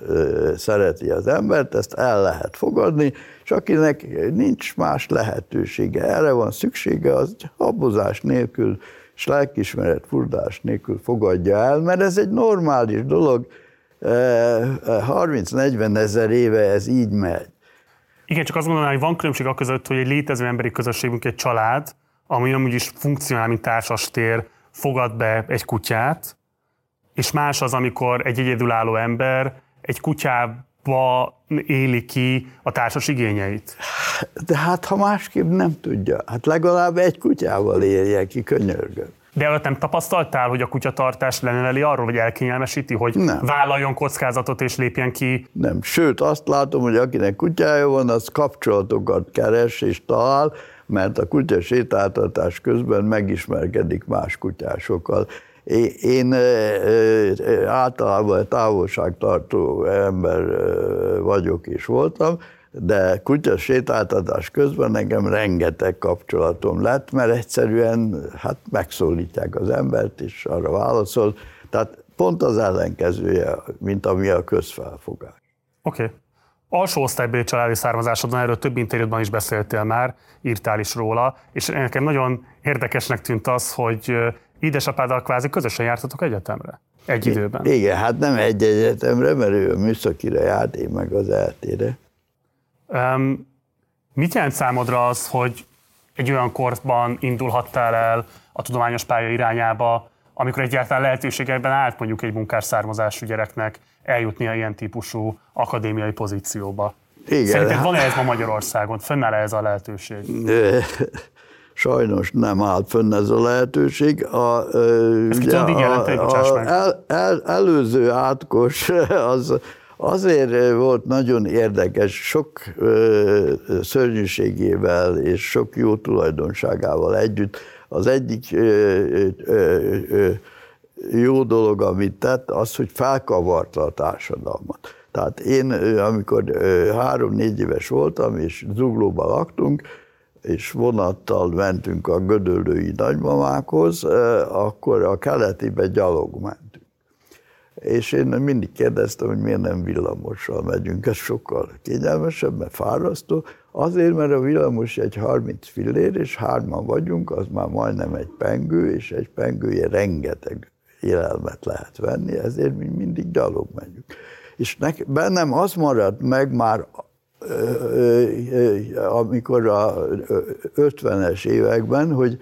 szereti az embert, ezt el lehet fogadni, és akinek nincs más lehetősége, erre van szüksége, az habozás nélkül és lelkismeret furdás nélkül fogadja el, mert ez egy normális dolog, 30-40 ezer éve ez így megy. Igen, csak azt gondolom, hogy van különbség a között, hogy egy létező emberi közösségünk egy család, ami amúgy is funkcionál, mint társastér, fogad be egy kutyát, és más az, amikor egy egyedülálló ember egy kutyába éli ki a társas igényeit. De hát, ha másképp nem tudja, hát legalább egy kutyával élje ki, könyörgöm. De előtt nem tapasztaltál, hogy a kutyatartás leneveli arról, hogy elkényelmesíti, hogy nem. vállaljon kockázatot és lépjen ki? Nem, sőt azt látom, hogy akinek kutyája van, az kapcsolatokat keres és talál, mert a kutya sétáltatás közben megismerkedik más kutyásokkal. Én általában távolságtartó ember vagyok és voltam, de kutya sétáltatás közben nekem rengeteg kapcsolatom lett, mert egyszerűen hát megszólítják az embert, és arra válaszol. Tehát pont az ellenkezője, mint ami a közfelfogás. Oké. Okay alsó osztálybéli családi származásodon, erről több interjútban is beszéltél már, írtál is róla, és nekem nagyon érdekesnek tűnt az, hogy édesapáddal kvázi közösen jártatok egyetemre. Egy időben. Igen, hát nem egy egyetemre, mert ő a műszakire járt, én meg az eltére. Um, mit jelent számodra az, hogy egy olyan korban indulhattál el a tudományos pálya irányába, amikor egyáltalán lehetőségekben állt mondjuk egy munkás származású gyereknek eljutnia ilyen típusú akadémiai pozícióba. Igen. Szerinted van-e ez ma Magyarországon? Fönnáll -e ez a lehetőség? Sajnos nem állt fönn ez a lehetőség. A, ez ugye, a, a, a el, el, előző átkos az azért volt nagyon érdekes, sok ö, szörnyűségével és sok jó tulajdonságával együtt. Az egyik ö, ö, ö, jó dolog, amit tett, az, hogy felkavarta a társadalmat. Tehát én, amikor három-négy éves voltam, és Zuglóban laktunk, és vonattal mentünk a gödöllői nagymamákhoz, akkor a keletibe gyalog mentünk. És én mindig kérdeztem, hogy miért nem villamossal megyünk, ez sokkal kényelmesebb, mert fárasztó. Azért, mert a villamos egy 30 fillér, és hárman vagyunk, az már majdnem egy pengő, és egy pengője rengeteg élelmet lehet venni, ezért mi mindig gyalog megyünk. És nek, bennem az maradt meg már amikor a 50-es években, hogy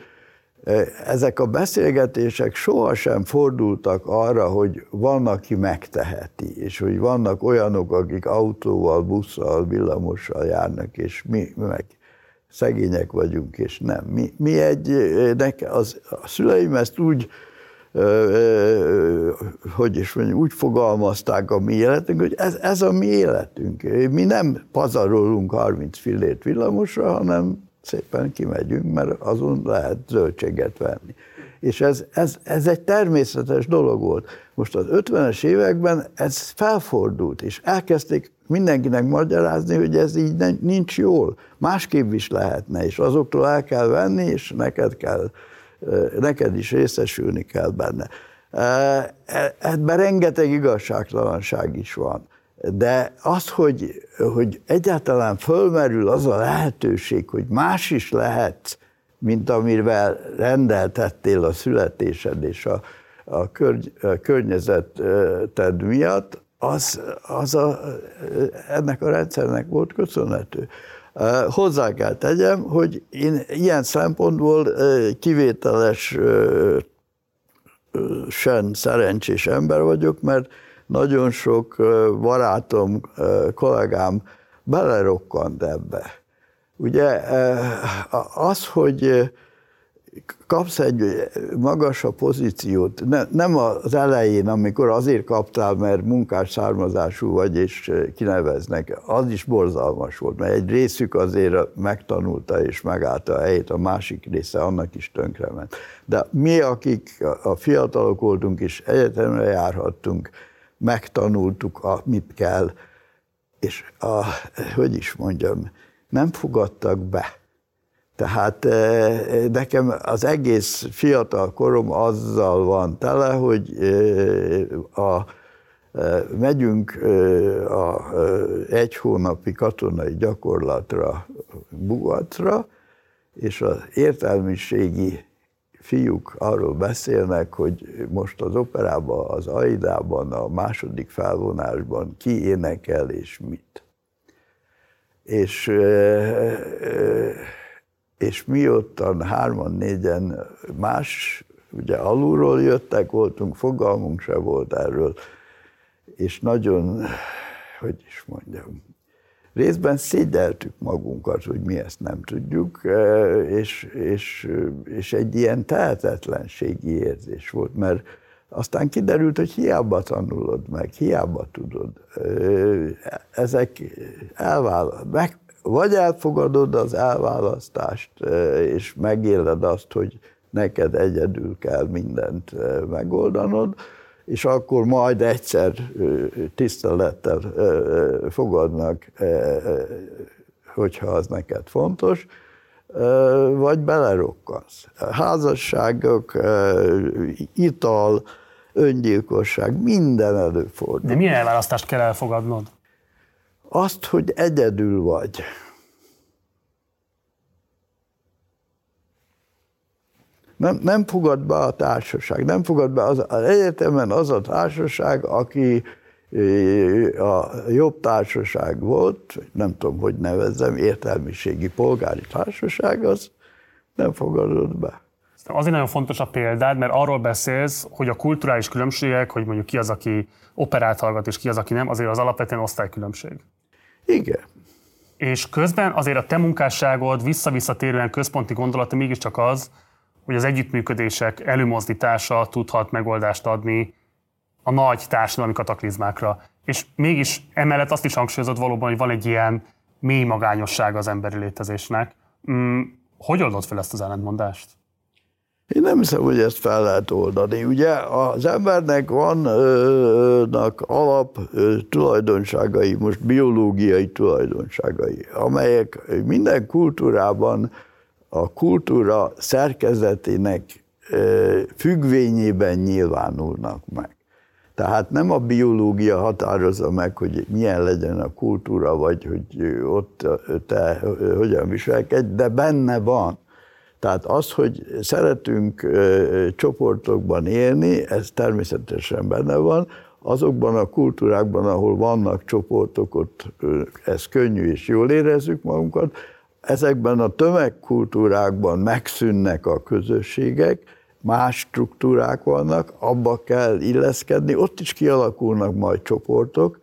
ezek a beszélgetések sohasem fordultak arra, hogy van, aki megteheti, és hogy vannak olyanok, akik autóval, busszal, villamossal járnak, és mi meg szegények vagyunk, és nem. Mi, mi egy, az, a szüleim ezt úgy hogy is mondjam, úgy fogalmazták a mi életünk, hogy ez, ez a mi életünk. Mi nem pazarolunk 30 fillét villamosra, hanem szépen kimegyünk, mert azon lehet zöldséget venni. És ez, ez, ez egy természetes dolog volt. Most az 50-es években ez felfordult, és elkezdték mindenkinek magyarázni, hogy ez így nincs jól. Másképp is lehetne, és azoktól el kell venni, és neked kell neked is részesülni kell benne. Ebben rengeteg igazságtalanság is van. De az, hogy, hogy egyáltalán fölmerül az a lehetőség, hogy más is lehet, mint amivel rendeltettél a születésed és a, a, körny, a környezeted miatt, az, az a, ennek a rendszernek volt köszönhető. Hozzá kell tegyem, hogy én ilyen szempontból kivételes sen szerencsés ember vagyok, mert nagyon sok barátom, kollégám belerokkant ebbe. Ugye az, hogy kapsz egy magasabb pozíciót, ne, nem az elején, amikor azért kaptál, mert munkás származású vagy, és kineveznek, az is borzalmas volt, mert egy részük azért megtanulta és megállta a helyét, a másik része annak is tönkrement. De mi, akik a fiatalok voltunk és egyetemre járhattunk, megtanultuk, mit kell, és a, hogy is mondjam, nem fogadtak be tehát eh, nekem az egész fiatal korom azzal van tele, hogy eh, a, eh, megyünk a egy hónapi katonai gyakorlatra Bugatra, és az értelmiségi fiúk arról beszélnek, hogy most az operában, az Aidában, a második felvonásban ki énekel és mit. És és mi ottan hárman, négyen más, ugye alulról jöttek, voltunk, fogalmunk se volt erről, és nagyon, hogy is mondjam, részben szégyeltük magunkat, hogy mi ezt nem tudjuk, és, és, és egy ilyen tehetetlenségi érzés volt, mert aztán kiderült, hogy hiába tanulod meg, hiába tudod. Ezek elvállal, meg, vagy elfogadod az elválasztást, és megéled azt, hogy neked egyedül kell mindent megoldanod, és akkor majd egyszer tisztelettel fogadnak, hogyha az neked fontos, vagy belerokkansz. Házasságok, ital, öngyilkosság, minden előfordul. De milyen elválasztást kell elfogadnod? Azt, hogy egyedül vagy. Nem, nem fogad be a társaság, nem fogad be az, az egyetemen az a társaság, aki a jobb társaság volt, nem tudom, hogy nevezzem, értelmiségi polgári társaság, az nem fogadott be. Azért nagyon fontos a példád, mert arról beszélsz, hogy a kulturális különbségek, hogy mondjuk ki az, aki operát hallgat, és ki az, aki nem, azért az alapvetően osztálykülönbség. Igen. És közben azért a te munkásságod visszavisszatérően központi gondolata mégiscsak az, hogy az együttműködések előmozdítása tudhat megoldást adni a nagy társadalmi kataklizmákra. És mégis emellett azt is hangsúlyozod valóban, hogy van egy ilyen mély magányosság az emberi létezésnek. Mm, hogy oldod fel ezt az ellentmondást? Én nem hiszem, hogy ezt fel lehet oldani. Ugye az embernek vannak alap tulajdonságai, most biológiai tulajdonságai, amelyek minden kultúrában a kultúra szerkezetének függvényében nyilvánulnak meg. Tehát nem a biológia határozza meg, hogy milyen legyen a kultúra, vagy hogy ott te hogyan viselkedj, de benne van. Tehát az, hogy szeretünk csoportokban élni, ez természetesen benne van, azokban a kultúrákban, ahol vannak csoportok, ott ez könnyű és jól érezzük magunkat, ezekben a tömegkultúrákban megszűnnek a közösségek, más struktúrák vannak, abba kell illeszkedni, ott is kialakulnak majd csoportok,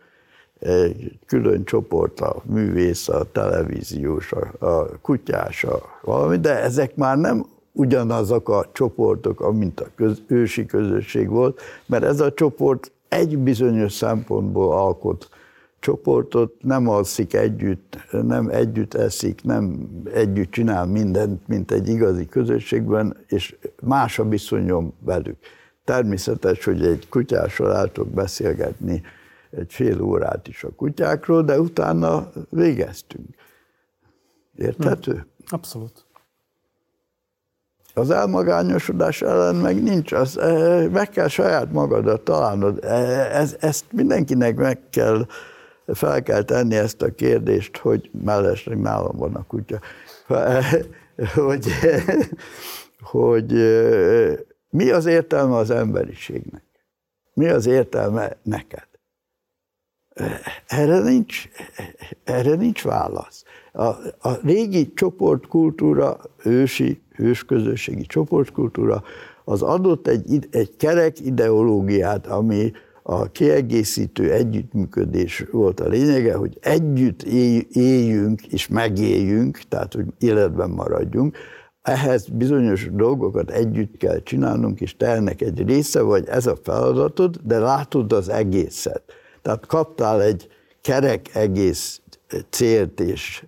külön csoport, a művész, a televíziós, a, a kutyás, a valami, de ezek már nem ugyanazok a csoportok, amint a köz, ősi közösség volt, mert ez a csoport egy bizonyos szempontból alkot csoportot, nem alszik együtt, nem együtt eszik, nem együtt csinál mindent, mint egy igazi közösségben, és más a viszonyom velük. Természetes, hogy egy kutyással el tudok beszélgetni egy fél órát is a kutyákról, de utána végeztünk. Érthető? Abszolút. Az elmagányosodás ellen meg nincs, az, eh, meg kell saját magadat találnod. Eh, ez, ezt mindenkinek meg kell, fel kell tenni ezt a kérdést, hogy mellesleg nálam van a kutya, eh, hogy, hogy mi az értelme az emberiségnek? Mi az értelme neked? Erre nincs, erre nincs válasz. A, a régi csoportkultúra, ősi, ősközösségi csoportkultúra, az adott egy, egy kerek ideológiát, ami a kiegészítő együttműködés volt a lényege, hogy együtt éljünk és megéljünk, tehát hogy életben maradjunk. Ehhez bizonyos dolgokat együtt kell csinálnunk, és te ennek egy része vagy, ez a feladatod, de látod az egészet. Tehát kaptál egy kerek egész célt és,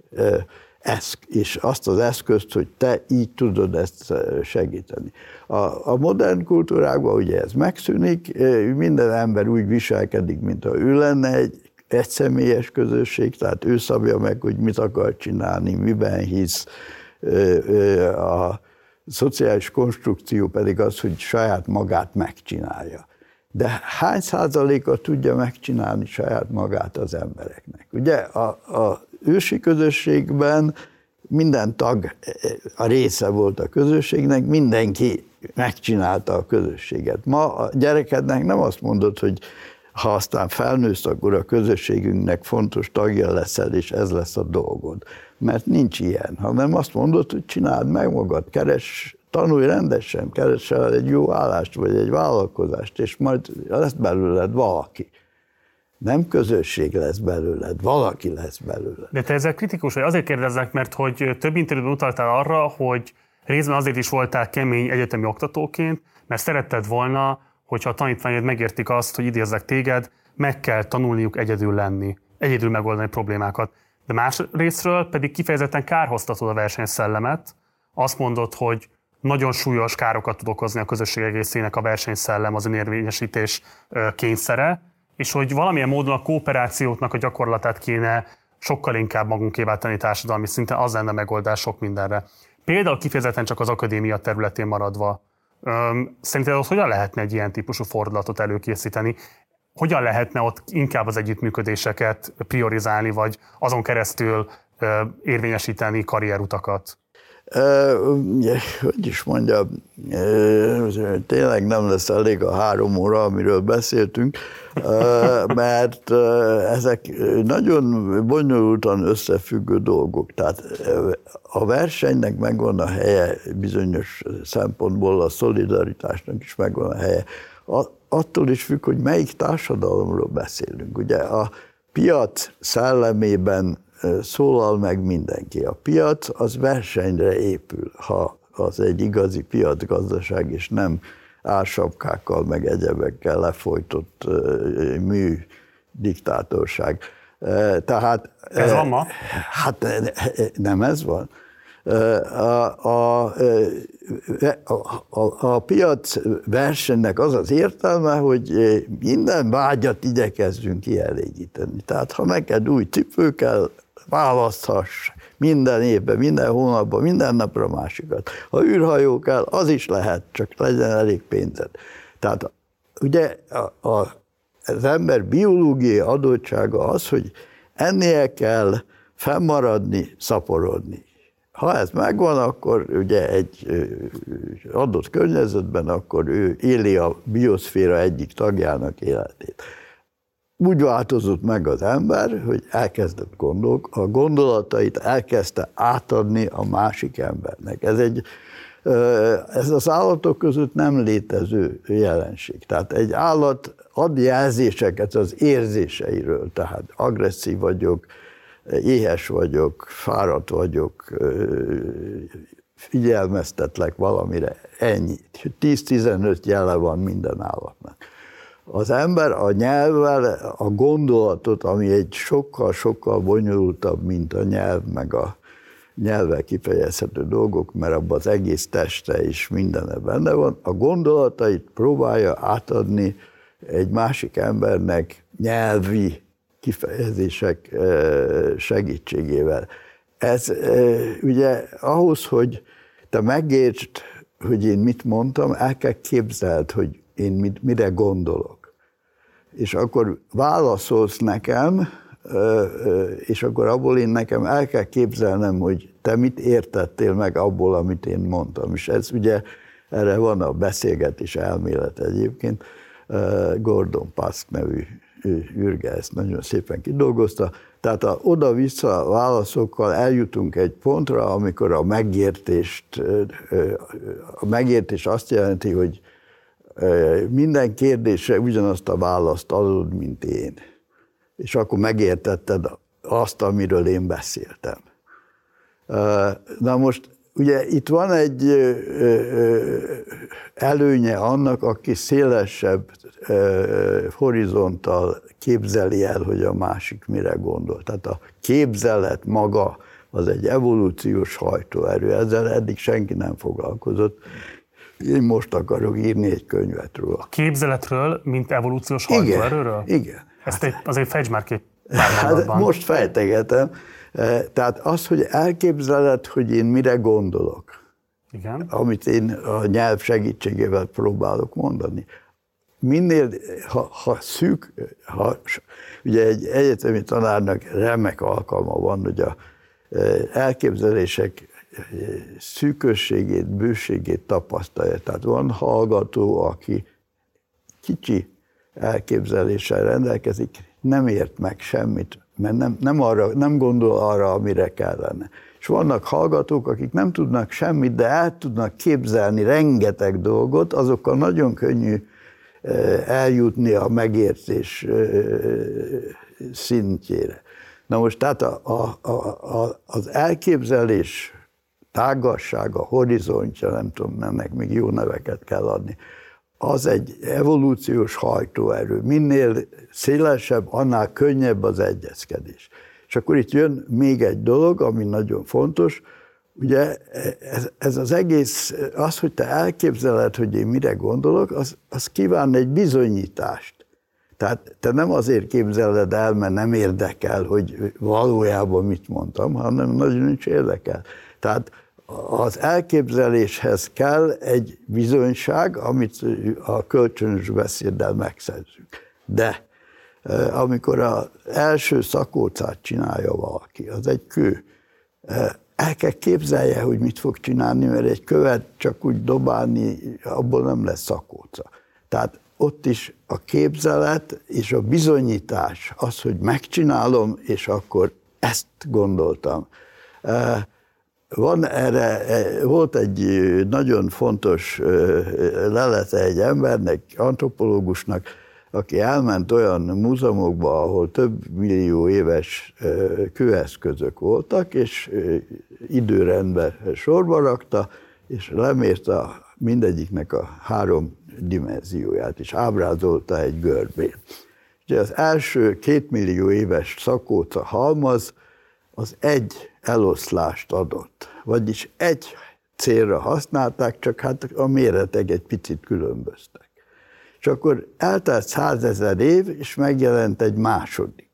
és azt az eszközt, hogy te így tudod ezt segíteni. A, a modern kultúrákban ugye ez megszűnik, minden ember úgy viselkedik, mint ha ő lenne egy egyszemélyes közösség, tehát ő szabja meg, hogy mit akar csinálni, miben hisz. A szociális konstrukció pedig az, hogy saját magát megcsinálja de hány százaléka tudja megcsinálni saját magát az embereknek? Ugye a, a ősi közösségben minden tag a része volt a közösségnek, mindenki megcsinálta a közösséget. Ma a gyerekednek nem azt mondod, hogy ha aztán felnősz, akkor a közösségünknek fontos tagja leszel, és ez lesz a dolgod. Mert nincs ilyen, hanem azt mondod, hogy csináld meg magad, keres tanulj rendesen, keresel egy jó állást, vagy egy vállalkozást, és majd lesz belőled valaki. Nem közösség lesz belőled, valaki lesz belőled. De te ezzel kritikus vagy? Azért kérdezzek, mert hogy több interjúban utaltál arra, hogy részben azért is voltál kemény egyetemi oktatóként, mert szeretted volna, hogyha a tanítványod megértik azt, hogy idézzek téged, meg kell tanulniuk egyedül lenni, egyedül megoldani problémákat. De más részről pedig kifejezetten kárhoztatod a versenyszellemet, azt mondod, hogy nagyon súlyos károkat tud okozni a közösség egészének a versenyszellem, az önérvényesítés kényszere, és hogy valamilyen módon a kooperációtnak a gyakorlatát kéne sokkal inkább magunkévá tenni társadalmi szinten, az lenne megoldás sok mindenre. Például kifejezetten csak az akadémia területén maradva. Szerinted ott hogyan lehetne egy ilyen típusú fordulatot előkészíteni? Hogyan lehetne ott inkább az együttműködéseket priorizálni, vagy azon keresztül érvényesíteni karrierutakat? Hogy is mondja, tényleg nem lesz elég a három óra, amiről beszéltünk, mert ezek nagyon bonyolultan összefüggő dolgok. Tehát a versenynek megvan a helye bizonyos szempontból, a szolidaritásnak is megvan a helye. Attól is függ, hogy melyik társadalomról beszélünk. Ugye a piac szellemében szólal meg mindenki. A piac az versenyre épül, ha az egy igazi piacgazdaság, és nem ársapkákkal, meg egyebekkel lefolytott mű diktátorság. Tehát, ez van ma? Hát nem ez van. A, a, a, a piac versenynek az az értelme, hogy minden vágyat igyekezzünk kielégíteni. Tehát ha neked új cipő kell, választhass minden évben, minden hónapban, minden napra másikat. Ha űrhajó kell, az is lehet, csak legyen elég pénzed. Tehát ugye a, a, az ember biológiai adottsága az, hogy ennél kell fennmaradni, szaporodni. Ha ez megvan, akkor ugye egy adott környezetben, akkor ő éli a bioszféra egyik tagjának életét. Úgy változott meg az ember, hogy elkezdett gondolk, a gondolatait elkezdte átadni a másik embernek. Ez egy ez az állatok között nem létező jelenség. Tehát egy állat ad jelzéseket az érzéseiről, tehát agresszív vagyok, éhes vagyok, fáradt vagyok, figyelmeztetlek valamire, ennyi. 10-15 jele van minden állatnak. Az ember a nyelvvel a gondolatot, ami egy sokkal-sokkal bonyolultabb, mint a nyelv, meg a nyelvvel kifejezhető dolgok, mert abban az egész teste is mindene benne van, a gondolatait próbálja átadni egy másik embernek nyelvi kifejezések segítségével. Ez ugye ahhoz, hogy te megértsd, hogy én mit mondtam, el kell képzeld, hogy én mit, mire gondolok. És akkor válaszolsz nekem, és akkor abból én nekem el kell képzelnem, hogy te mit értettél meg abból, amit én mondtam. És ez ugye, erre van a beszélgetés elmélet egyébként, Gordon Pask nevű űrge ezt nagyon szépen kidolgozta. Tehát a oda-vissza válaszokkal eljutunk egy pontra, amikor a megértést, a megértés azt jelenti, hogy minden kérdésre ugyanazt a választ adod, mint én és akkor megértetted azt, amiről én beszéltem. Na most ugye itt van egy előnye annak, aki szélesebb horizonttal képzeli el, hogy a másik mire gondol. Tehát a képzelet maga az egy evolúciós hajtóerő, ezzel eddig senki nem foglalkozott. Én most akarok írni egy könyvet róla. A képzeletről, mint evolúciós hajtóerőről? Igen, igen. Ezt egy, azért fejtsd már ki Hát most fejtegetem. E, tehát az, hogy elképzeled, hogy én mire gondolok, Igen. amit én a nyelv segítségével próbálok mondani. Minél, ha, ha szűk, ha, ugye egy egyetemi tanárnak remek alkalma van, hogy a e, elképzelések szűkösségét, bőségét tapasztalja. Tehát van hallgató, aki kicsi elképzeléssel rendelkezik, nem ért meg semmit, mert nem, nem, arra, nem gondol arra, amire kellene. És vannak hallgatók, akik nem tudnak semmit, de el tudnak képzelni rengeteg dolgot, azokkal nagyon könnyű eh, eljutni a megértés eh, szintjére. Na most tehát a, a, a, az elképzelés tágassága, horizontja, nem tudom, ennek még jó neveket kell adni, az egy evolúciós hajtóerő. Minél szélesebb, annál könnyebb az egyezkedés. És akkor itt jön még egy dolog, ami nagyon fontos, ugye ez, ez az egész, az, hogy te elképzeled, hogy én mire gondolok, az, az kíván egy bizonyítást. Tehát te nem azért képzeled el, mert nem érdekel, hogy valójában mit mondtam, hanem nagyon is érdekel. Tehát az elképzeléshez kell egy bizonyság, amit a kölcsönös beszéddel megszerzünk. De e, amikor az első szakócát csinálja valaki, az egy kő, e, el kell képzelje, hogy mit fog csinálni, mert egy követ csak úgy dobálni, abból nem lesz szakóca. Tehát ott is a képzelet és a bizonyítás, az, hogy megcsinálom, és akkor ezt gondoltam. Van erre, e, volt egy nagyon fontos lelete egy embernek, antropológusnak, aki elment olyan múzeumokba, ahol több millió éves kőeszközök voltak, és időrendben sorba rakta, és lemérte mindegyiknek a három dimenzióját, és ábrázolta egy görbén. Ugye az első kétmillió éves szakóca halmaz, az egy eloszlást adott. Vagyis egy célra használták, csak hát a méretek egy picit különböztek. És akkor eltelt százezer év, és megjelent egy második.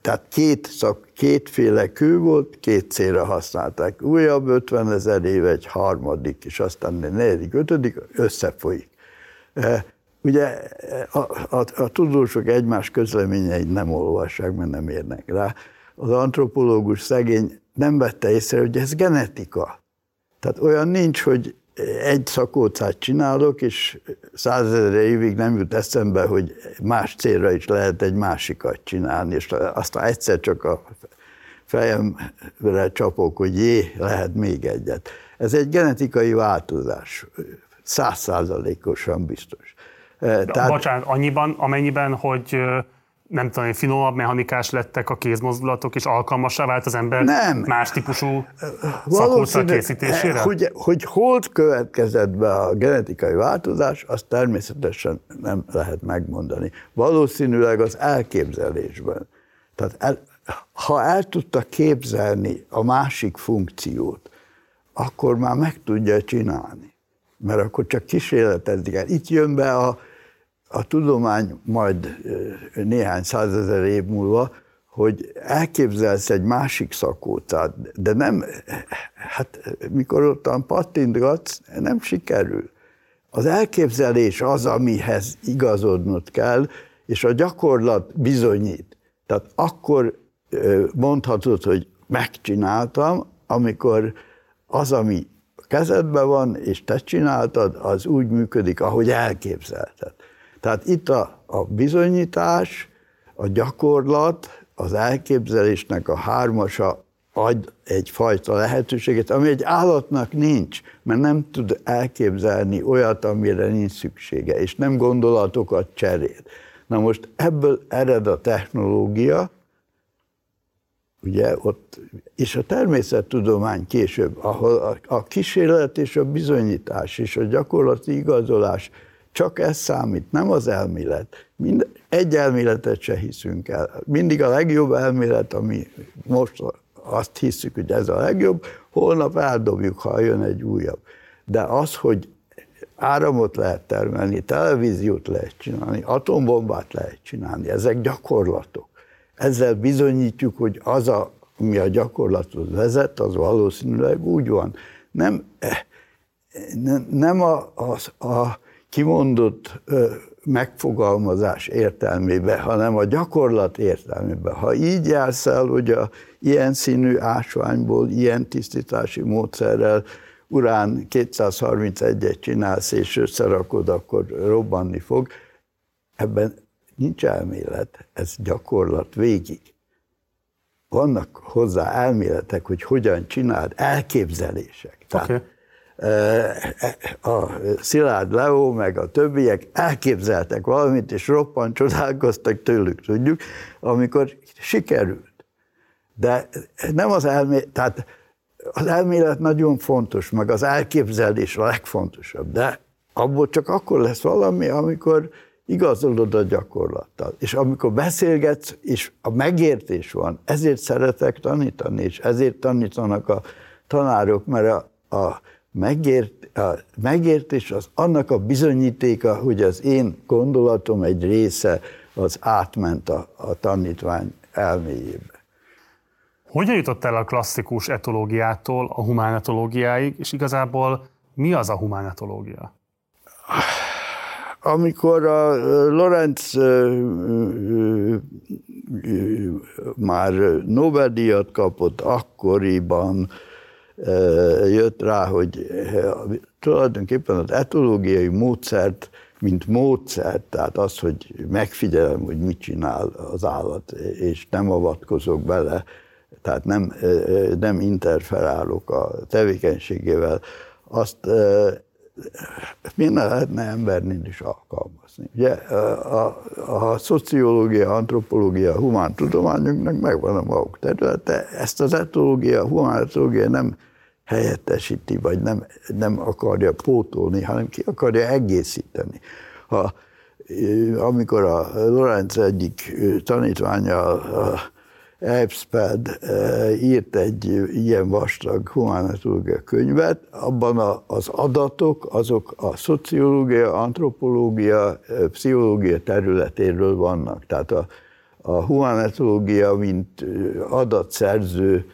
Tehát két szak, kétféle kő volt, két célra használták. Újabb 50 ezer év, egy harmadik, és aztán egy negyedik, ötödik, összefolyik. E, ugye a, a, a tudósok egymás közleményeit nem olvassák, mert nem érnek rá az antropológus szegény nem vette észre, hogy ez genetika. Tehát olyan nincs, hogy egy szakócát csinálok, és százezer évig nem jut eszembe, hogy más célra is lehet egy másikat csinálni, és aztán egyszer csak a fejemre csapok, hogy jé, lehet még egyet. Ez egy genetikai változás, százszázalékosan biztos. Tehát... Bocsánat, annyiban, amennyiben, hogy nem tudom, finomabb mechanikás lettek a kézmozdulatok, és alkalmassá vált az ember nem. más típusú szakóca készítésére? Hogy, hogy hol következett be a genetikai változás, azt természetesen nem lehet megmondani. Valószínűleg az elképzelésben. Tehát el, ha el tudta képzelni a másik funkciót, akkor már meg tudja csinálni. Mert akkor csak kísérletezik el. Itt jön be a, a tudomány majd néhány százezer év múlva, hogy elképzelsz egy másik szakócát, de nem, hát mikor ottan pattintgatsz, nem sikerül. Az elképzelés az, amihez igazodnod kell, és a gyakorlat bizonyít. Tehát akkor mondhatod, hogy megcsináltam, amikor az, ami kezedben van, és te csináltad, az úgy működik, ahogy elképzelted. Tehát itt a, a bizonyítás, a gyakorlat, az elképzelésnek a hármasa ad egyfajta lehetőséget, ami egy állatnak nincs, mert nem tud elképzelni olyat, amire nincs szüksége, és nem gondolatokat cserél. Na most ebből ered a technológia, ugye ott, és a természettudomány később, ahol a, a kísérlet és a bizonyítás és a gyakorlati igazolás csak ez számít, nem az elmélet. Mind, egy elméletet se hiszünk el. Mindig a legjobb elmélet, ami most azt hiszük, hogy ez a legjobb, holnap eldobjuk, ha jön egy újabb. De az, hogy áramot lehet termelni, televíziót lehet csinálni, atombombát lehet csinálni, ezek gyakorlatok. Ezzel bizonyítjuk, hogy az, a, ami a gyakorlatot vezet, az valószínűleg úgy van. Nem, eh, nem a, a, a kimondott megfogalmazás értelmébe, hanem a gyakorlat értelmébe. Ha így jársz el, hogy a ilyen színű ásványból, ilyen tisztítási módszerrel urán 231-et csinálsz és összerakod, akkor robbanni fog, ebben nincs elmélet, ez gyakorlat végig. Vannak hozzá elméletek, hogy hogyan csináld, elképzelések. Tehát okay a Szilárd Leo, meg a többiek elképzeltek valamit, és roppan csodálkoztak tőlük, tudjuk, amikor sikerült. De nem az elmélet, tehát az elmélet nagyon fontos, meg az elképzelés a legfontosabb, de abból csak akkor lesz valami, amikor igazolod a gyakorlattal. És amikor beszélgetsz, és a megértés van, ezért szeretek tanítani, és ezért tanítanak a tanárok, mert a, a megért, a megértés az annak a bizonyítéka, hogy az én gondolatom egy része az átment a, a tanítvány elméjébe. Hogyan jutott el a klasszikus etológiától a humánetológiáig, és igazából mi az a humánetológia? Amikor a Lorenz már Nobel-díjat kapott akkoriban, jött rá, hogy tulajdonképpen az etológiai módszert, mint módszer, tehát az, hogy megfigyelem, hogy mit csinál az állat, és nem avatkozok bele, tehát nem, nem interferálok a tevékenységével, azt miért lehetne embernél is alkalmazni? Ugye a, a, a szociológia, antropológia, a humántudományoknak megvan a maguk területe, ezt az etológia, a humánetológia nem helyettesíti, vagy nem, nem akarja pótolni, hanem ki akarja egészíteni. Ha, amikor a Lorenz egyik tanítványa a Epsped írt egy ilyen vastag humanetológia könyvet, abban az adatok, azok a szociológia, antropológia, pszichológia területéről vannak. Tehát a, a humanetológia, mint adatszerző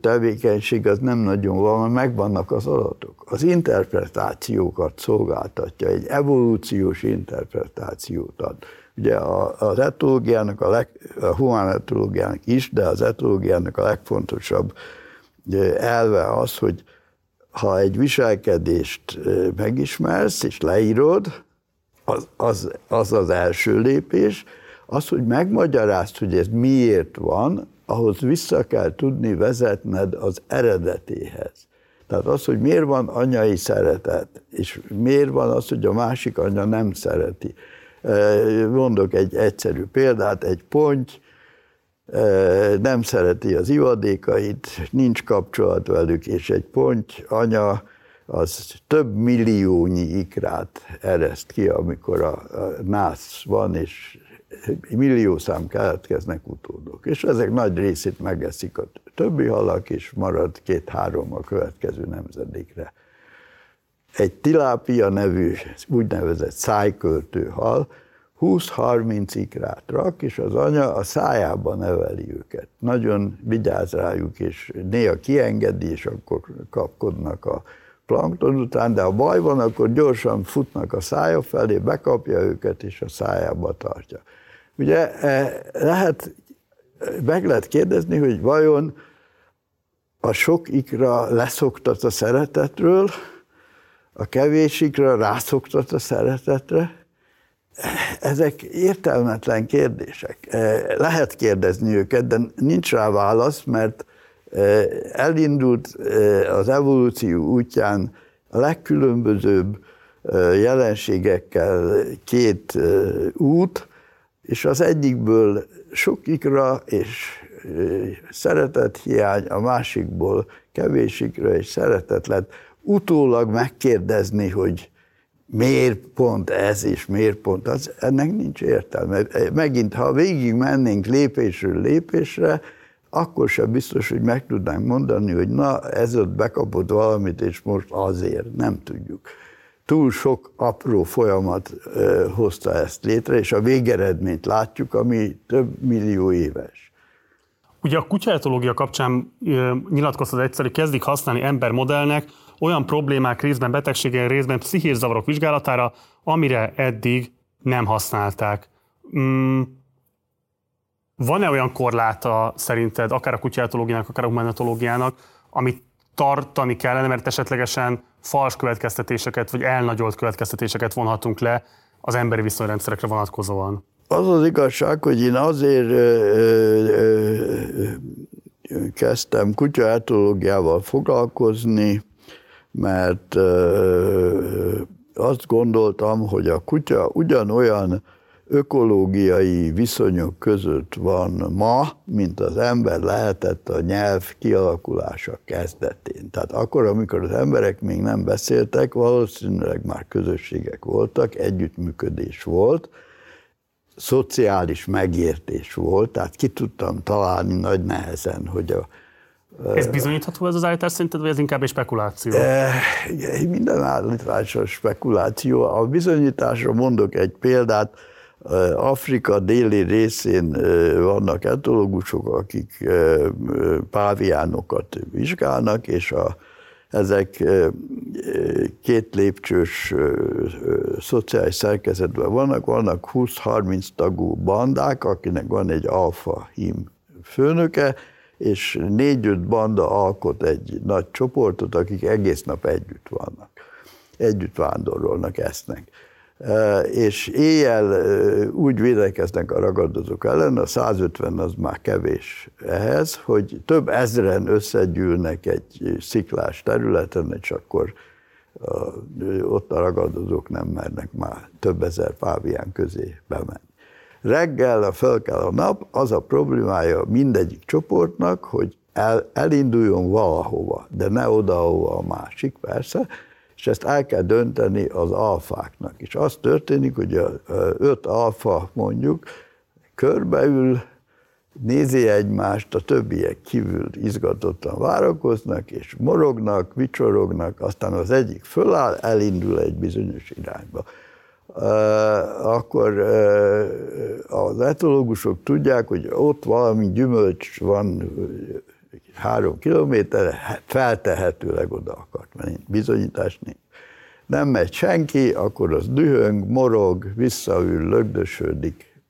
tevékenység az nem nagyon van, mert megvannak az adatok. Az interpretációkat szolgáltatja, egy evolúciós interpretációt ad. Ugye az etológiának, a, leg, a humán etológiának is, de az etológiának a legfontosabb elve az, hogy ha egy viselkedést megismersz és leírod, az az, az, az első lépés, az, hogy megmagyarázd, hogy ez miért van, ahhoz vissza kell tudni vezetned az eredetéhez. Tehát az, hogy miért van anyai szeretet, és miért van az, hogy a másik anya nem szereti. Mondok egy egyszerű példát, egy ponty nem szereti az ivadékait, nincs kapcsolat velük, és egy ponty anya az több milliónyi ikrát ereszt ki, amikor a, nász van, és millió szám keletkeznek utódok. És ezek nagy részét megeszik a többi halak, és marad két-három a következő nemzedékre. Egy tilápia nevű úgynevezett szájköltő hal 20-30 ikrát rak, és az anya a szájába neveli őket. Nagyon vigyáz rájuk, és néha kiengedi, és akkor kapkodnak a plankton után, de ha baj van, akkor gyorsan futnak a szája felé, bekapja őket, és a szájába tartja. Ugye e, lehet, meg lehet kérdezni, hogy vajon a sok ikra leszoktat a szeretetről, a kevés ikra rászoktat a szeretetre, ezek értelmetlen kérdések. E, lehet kérdezni őket, de nincs rá válasz, mert e, elindult az evolúció útján a legkülönbözőbb jelenségekkel két út, és az egyikből sok ikra és szeretethiány, a másikból kevés ikra és szeretet lett. Utólag megkérdezni, hogy miért pont ez és miért pont az, ennek nincs értelme. Megint, ha végig mennénk lépésről lépésre, akkor sem biztos, hogy meg tudnánk mondani, hogy na, ez ott bekapott valamit, és most azért, nem tudjuk túl sok apró folyamat hozta ezt létre, és a végeredményt látjuk, ami több millió éves. Ugye a kutyaetológia kapcsán nyilatkoztat egyszer, kezdik használni embermodellnek olyan problémák részben, betegségek részben, pszichés zavarok vizsgálatára, amire eddig nem használták. Mm, van-e olyan korláta szerinted, akár a kutyaetológiának, akár a humanetológiának, amit tartani kellene, mert esetlegesen fals következtetéseket, vagy elnagyolt következtetéseket vonhatunk le az emberi viszonyrendszerekre vonatkozóan. Az az igazság, hogy én azért ö, ö, ö, kezdtem kutyaetológiával foglalkozni, mert azt gondoltam, hogy a kutya ugyanolyan ökológiai viszonyok között van ma, mint az ember lehetett a nyelv kialakulása kezdetén. Tehát akkor, amikor az emberek még nem beszéltek, valószínűleg már közösségek voltak, együttműködés volt, szociális megértés volt, tehát ki tudtam találni nagy nehezen, hogy a ez bizonyítható ez az állítás szerinted, vagy ez inkább egy spekuláció? E, minden állítás a spekuláció. A bizonyításra mondok egy példát, Afrika déli részén vannak etológusok, akik páviánokat vizsgálnak, és a, ezek két lépcsős szociális szerkezetben vannak, vannak 20-30 tagú bandák, akinek van egy alfa hím főnöke, és négy-öt banda alkot egy nagy csoportot, akik egész nap együtt vannak, együtt vándorolnak, esznek és éjjel úgy védekeznek a ragadozók ellen, a 150 az már kevés ehhez, hogy több ezren összegyűlnek egy sziklás területen, és akkor ott a ragadozók nem mernek már több ezer pávián közé bemenni. Reggel föl kell a nap, az a problémája mindegyik csoportnak, hogy el, elinduljon valahova, de ne oda, ahova a másik, persze, és ezt el kell dönteni az alfáknak. És az történik, hogy a öt alfa mondjuk körbeül, nézi egymást, a többiek kívül izgatottan várakoznak, és morognak, vicsorognak, aztán az egyik föláll, elindul egy bizonyos irányba. Akkor az etológusok tudják, hogy ott valami gyümölcs van három kilométerre, feltehetőleg oda akart menni. Bizonyítás nincs. nem megy senki, akkor az dühöng, morog, visszaül, lögdösödik,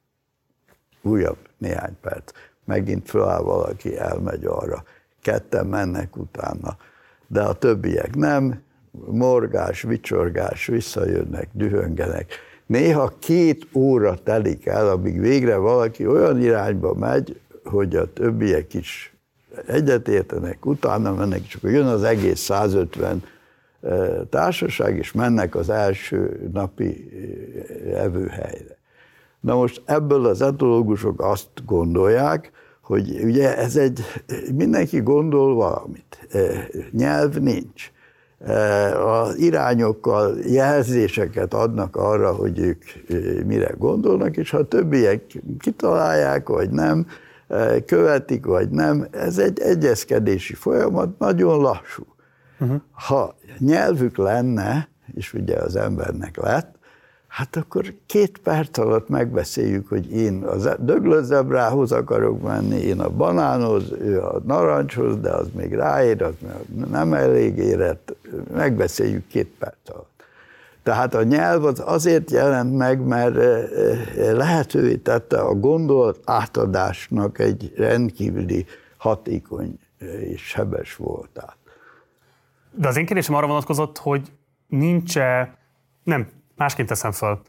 újabb néhány perc. Megint föláll valaki, elmegy arra. Ketten mennek utána. De a többiek nem, morgás, vicsorgás, visszajönnek, dühöngenek. Néha két óra telik el, amíg végre valaki olyan irányba megy, hogy a többiek is egyetértenek, utána mennek, és jön az egész 150 társaság, és mennek az első napi evőhelyre. Na most ebből az etológusok azt gondolják, hogy ugye ez egy, mindenki gondol valamit, nyelv nincs. Az irányokkal jelzéseket adnak arra, hogy ők mire gondolnak, és ha a többiek kitalálják, vagy nem, követik, vagy nem, ez egy egyezkedési folyamat, nagyon lassú. Uh-huh. Ha nyelvük lenne, és ugye az embernek lett, hát akkor két perc alatt megbeszéljük, hogy én a döglőzebrához akarok menni, én a banánhoz, ő a narancshoz, de az még ráér, az nem elég érett, megbeszéljük két perc alatt. Tehát a nyelv az azért jelent meg, mert eh, eh, lehetővé tette a gondolat átadásnak egy rendkívüli hatékony eh, és sebes voltát. De az én kérdésem arra vonatkozott, hogy nincs-e, nem, másként teszem föl.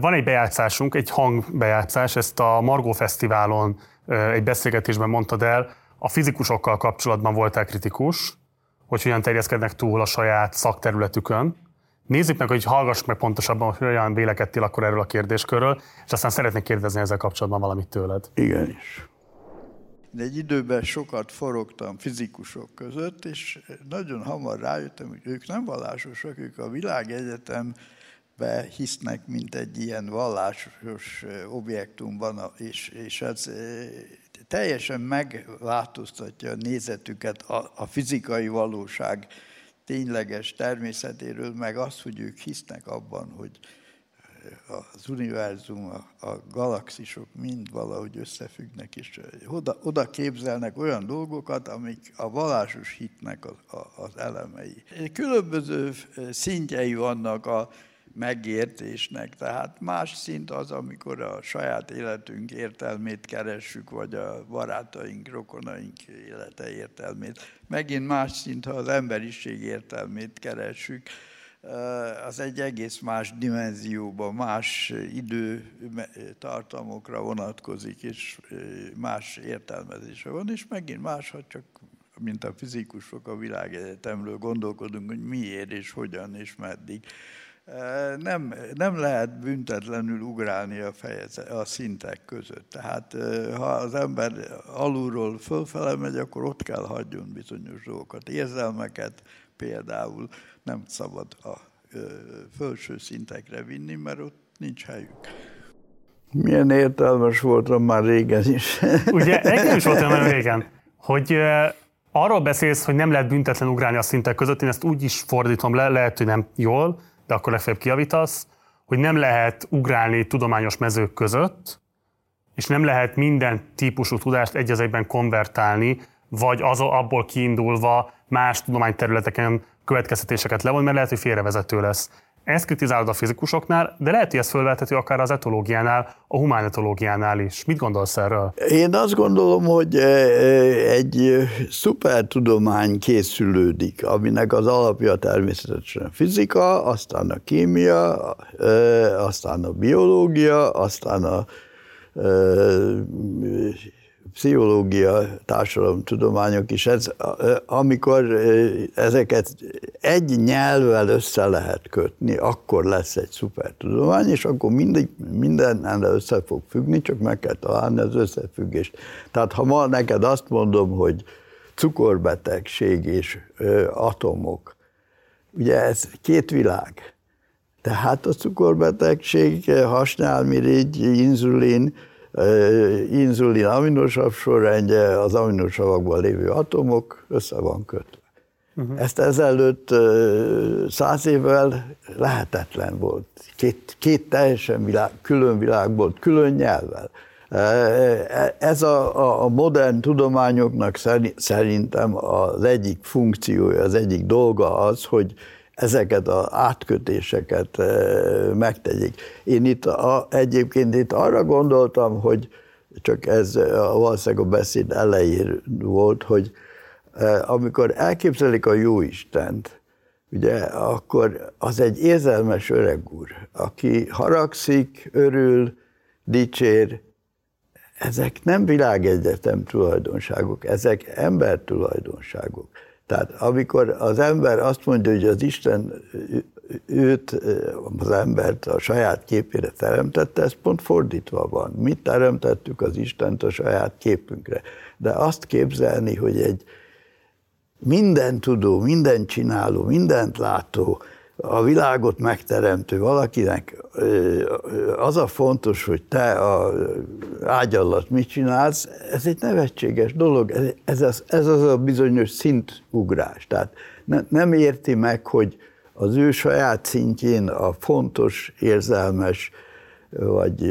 Van egy bejátszásunk, egy hangbejátszás, ezt a Margó Fesztiválon egy beszélgetésben mondtad el, a fizikusokkal kapcsolatban voltál kritikus, hogy hogyan terjeszkednek túl a saját szakterületükön. Nézzük meg, hogy hallgass meg pontosabban, hogy olyan vélekedtél akkor erről a kérdéskörről, és aztán szeretnék kérdezni ezzel kapcsolatban valamit tőled. Igenis. Egy időben sokat forogtam fizikusok között, és nagyon hamar rájöttem, hogy ők nem vallásosak, ők a világegyetembe hisznek, mint egy ilyen vallásos objektumban, és, és ez teljesen megváltoztatja a nézetüket a, a fizikai valóság tényleges természetéről, meg az, hogy ők hisznek abban, hogy az univerzum, a, a galaxisok mind valahogy összefüggnek, és oda, oda képzelnek olyan dolgokat, amik a vallásos hitnek az, az elemei. Különböző szintjei vannak a megértésnek, tehát más szint az, amikor a saját életünk értelmét keressük, vagy a barátaink, rokonaink élete értelmét. Megint más szint, ha az emberiség értelmét keressük az egy egész más dimenzióban, más időtartamokra vonatkozik, és más értelmezése van, és megint más, ha csak mint a fizikusok a világegyetemről gondolkodunk, hogy miért és hogyan és meddig. Nem, nem lehet büntetlenül ugrálni a, fejez, a szintek között. Tehát ha az ember alulról fölfele megy, akkor ott kell hagyjon bizonyos dolgokat, érzelmeket például, nem szabad a felső szintekre vinni, mert ott nincs helyük. Milyen értelmes voltam már régen is. Ugye, nekem is voltam nagyon régen, hogy arról beszélsz, hogy nem lehet büntetlen ugrálni a szintek között, én ezt úgy is fordítom le, lehet, hogy nem jól, de akkor legfeljebb kiavítasz, hogy nem lehet ugrálni tudományos mezők között, és nem lehet minden típusú tudást egy konvertálni, vagy az, abból kiindulva más tudományterületeken következtetéseket levon, mert lehet, hogy félrevezető lesz. Ezt kritizálod a fizikusoknál, de lehet, hogy ez fölvethető akár az etológiánál, a humánetológiánál is. Mit gondolsz erről? Én azt gondolom, hogy e, e, egy szupertudomány készülődik, aminek az alapja természetesen a fizika, aztán a kémia, aztán a biológia, aztán a pszichológia, társadalomtudományok is, ez, amikor ezeket egy nyelvvel össze lehet kötni, akkor lesz egy szupertudomány, és akkor mindig, minden össze fog függni, csak meg kell találni az összefüggést. Tehát ha ma neked azt mondom, hogy cukorbetegség és ö, atomok, ugye ez két világ. Tehát a cukorbetegség, hasnyálmirigy, inzulin, inzulin aminosav sorrendje, az aminosavakban lévő atomok össze van kötve. Uh-huh. Ezt ezelőtt száz évvel lehetetlen volt. Két, két teljesen világ, külön világ volt, külön nyelvvel. Ez a, a modern tudományoknak szerintem az egyik funkciója, az egyik dolga az, hogy ezeket az átkötéseket megtegyék. Én itt a, egyébként itt arra gondoltam, hogy csak ez valószínűleg a beszéd elején volt, hogy amikor elképzelik a jó Istent, ugye, akkor az egy érzelmes öreg úr, aki haragszik, örül, dicsér, ezek nem világegyetem tulajdonságok, ezek ember tulajdonságok. Tehát amikor az ember azt mondja, hogy az Isten őt, az embert a saját képére teremtette, ez pont fordítva van. Mi teremtettük az Istent a saját képünkre. De azt képzelni, hogy egy minden tudó, minden csináló, mindent látó, a világot megteremtő valakinek az a fontos, hogy te a ágy alatt mit csinálsz, ez egy nevetséges dolog, ez, az, ez az a bizonyos szintugrás. Tehát ne, nem érti meg, hogy az ő saját szintjén a fontos, érzelmes, vagy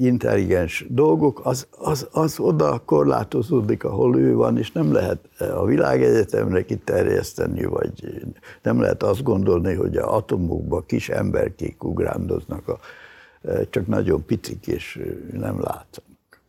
intelligens dolgok, az, az, az oda korlátozódik, ahol ő van, és nem lehet a világegyetemre kiterjeszteni, vagy nem lehet azt gondolni, hogy a atomokban kis emberkék ugrándoznak, a, csak nagyon picik, és nem látszanak.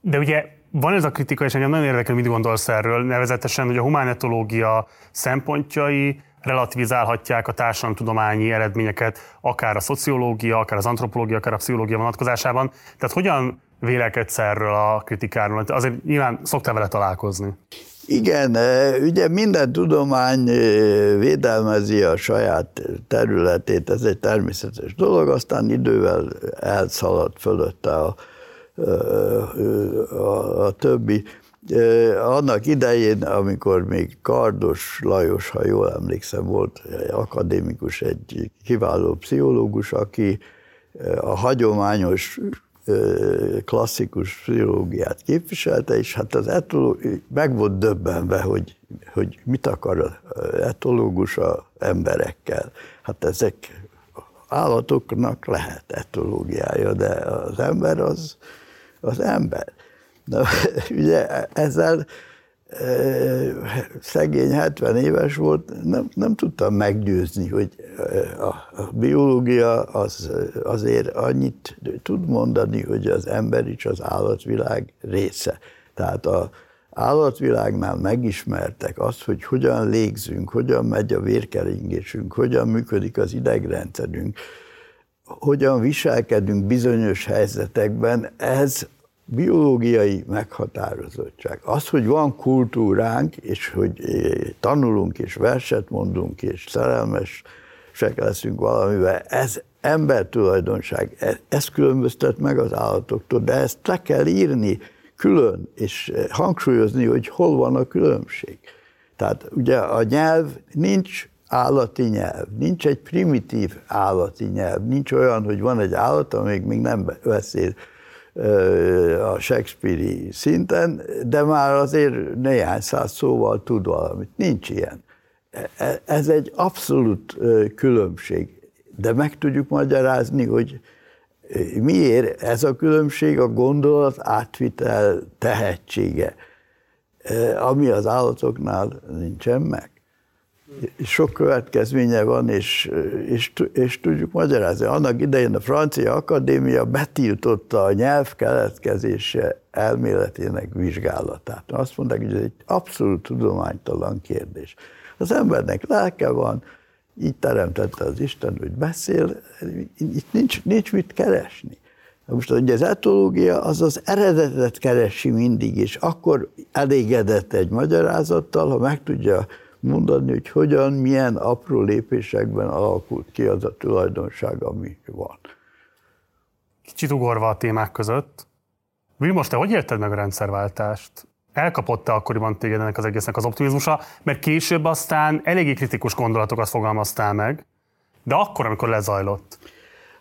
De ugye van ez a kritika, és engem nagyon érdekel, mit gondolsz erről, nevezetesen, hogy a humánetológia szempontjai relativizálhatják a társadalomtudományi eredményeket, akár a szociológia, akár az antropológia, akár a pszichológia vonatkozásában. Tehát hogyan vélekedsz erről a kritikáról? Azért nyilván szoktál vele találkozni. Igen, e, ugye minden tudomány e, védelmezi a saját területét, ez egy természetes dolog, aztán idővel elszalad fölötte a, a, e, a, a többi annak idején, amikor még Kardos Lajos, ha jól emlékszem, volt akadémikus, egy kiváló pszichológus, aki a hagyományos klasszikus pszichológiát képviselte, és hát az etológus meg volt döbbenve, hogy, hogy mit akar az etológus a emberekkel. Hát ezek állatoknak lehet etológiája, de az ember az, az ember. Na, ugye ezzel szegény 70 éves volt, nem, nem tudtam meggyőzni, hogy a, biológia az, azért annyit tud mondani, hogy az ember is az állatvilág része. Tehát a állatvilágnál megismertek azt, hogy hogyan légzünk, hogyan megy a vérkeringésünk, hogyan működik az idegrendszerünk, hogyan viselkedünk bizonyos helyzetekben, ez biológiai meghatározottság. Az, hogy van kultúránk, és hogy eh, tanulunk, és verset mondunk, és szerelmesek leszünk valamivel, ez ember tulajdonság. E, ez különböztet meg az állatoktól, de ezt le kell írni külön, és eh, hangsúlyozni, hogy hol van a különbség. Tehát ugye a nyelv nincs állati nyelv, nincs egy primitív állati nyelv, nincs olyan, hogy van egy állat, amíg még nem beszél a Shakespeare-i szinten, de már azért néhány száz szóval tud valamit. Nincs ilyen. E, ez egy abszolút különbség, de meg tudjuk magyarázni, hogy miért ez a különbség a gondolat átvitel tehetsége, ami az állatoknál nincsen meg sok következménye van, és, és, és tudjuk magyarázni. Annak idején a Francia Akadémia betiltotta a nyelv keletkezése elméletének vizsgálatát. Azt mondták, hogy ez egy abszolút tudománytalan kérdés. Az embernek lelke van, így teremtette az Isten, hogy beszél, itt nincs, nincs mit keresni. Most ugye az etológia az az eredetet keresi mindig, és akkor elégedett egy magyarázattal, ha meg tudja mondani, hogy hogyan, milyen apró lépésekben alakult ki az a tulajdonság, ami van. Kicsit ugorva a témák között. Vilmos, te hogy érted meg a rendszerváltást? Elkapott-e akkoriban téged ennek az egésznek az optimizmusa? Mert később aztán eléggé kritikus gondolatokat fogalmaztál meg, de akkor, amikor lezajlott,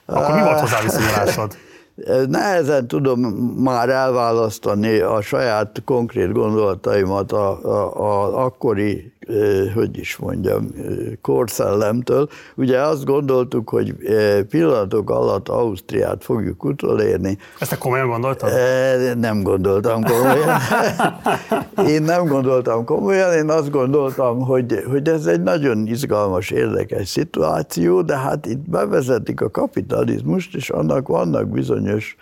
akkor mi volt hozzá viszonyulásod? Nehezen tudom már elválasztani a saját konkrét gondolataimat a, a, a akkori, hogy is mondjam, korszellemtől. Ugye azt gondoltuk, hogy pillanatok alatt Ausztriát fogjuk utolérni. Ezt te komolyan gondoltad? Nem gondoltam komolyan. Én nem gondoltam komolyan, én azt gondoltam, hogy, hogy ez egy nagyon izgalmas, érdekes szituáció, de hát itt bevezetik a kapitalizmust, és annak vannak bizonyos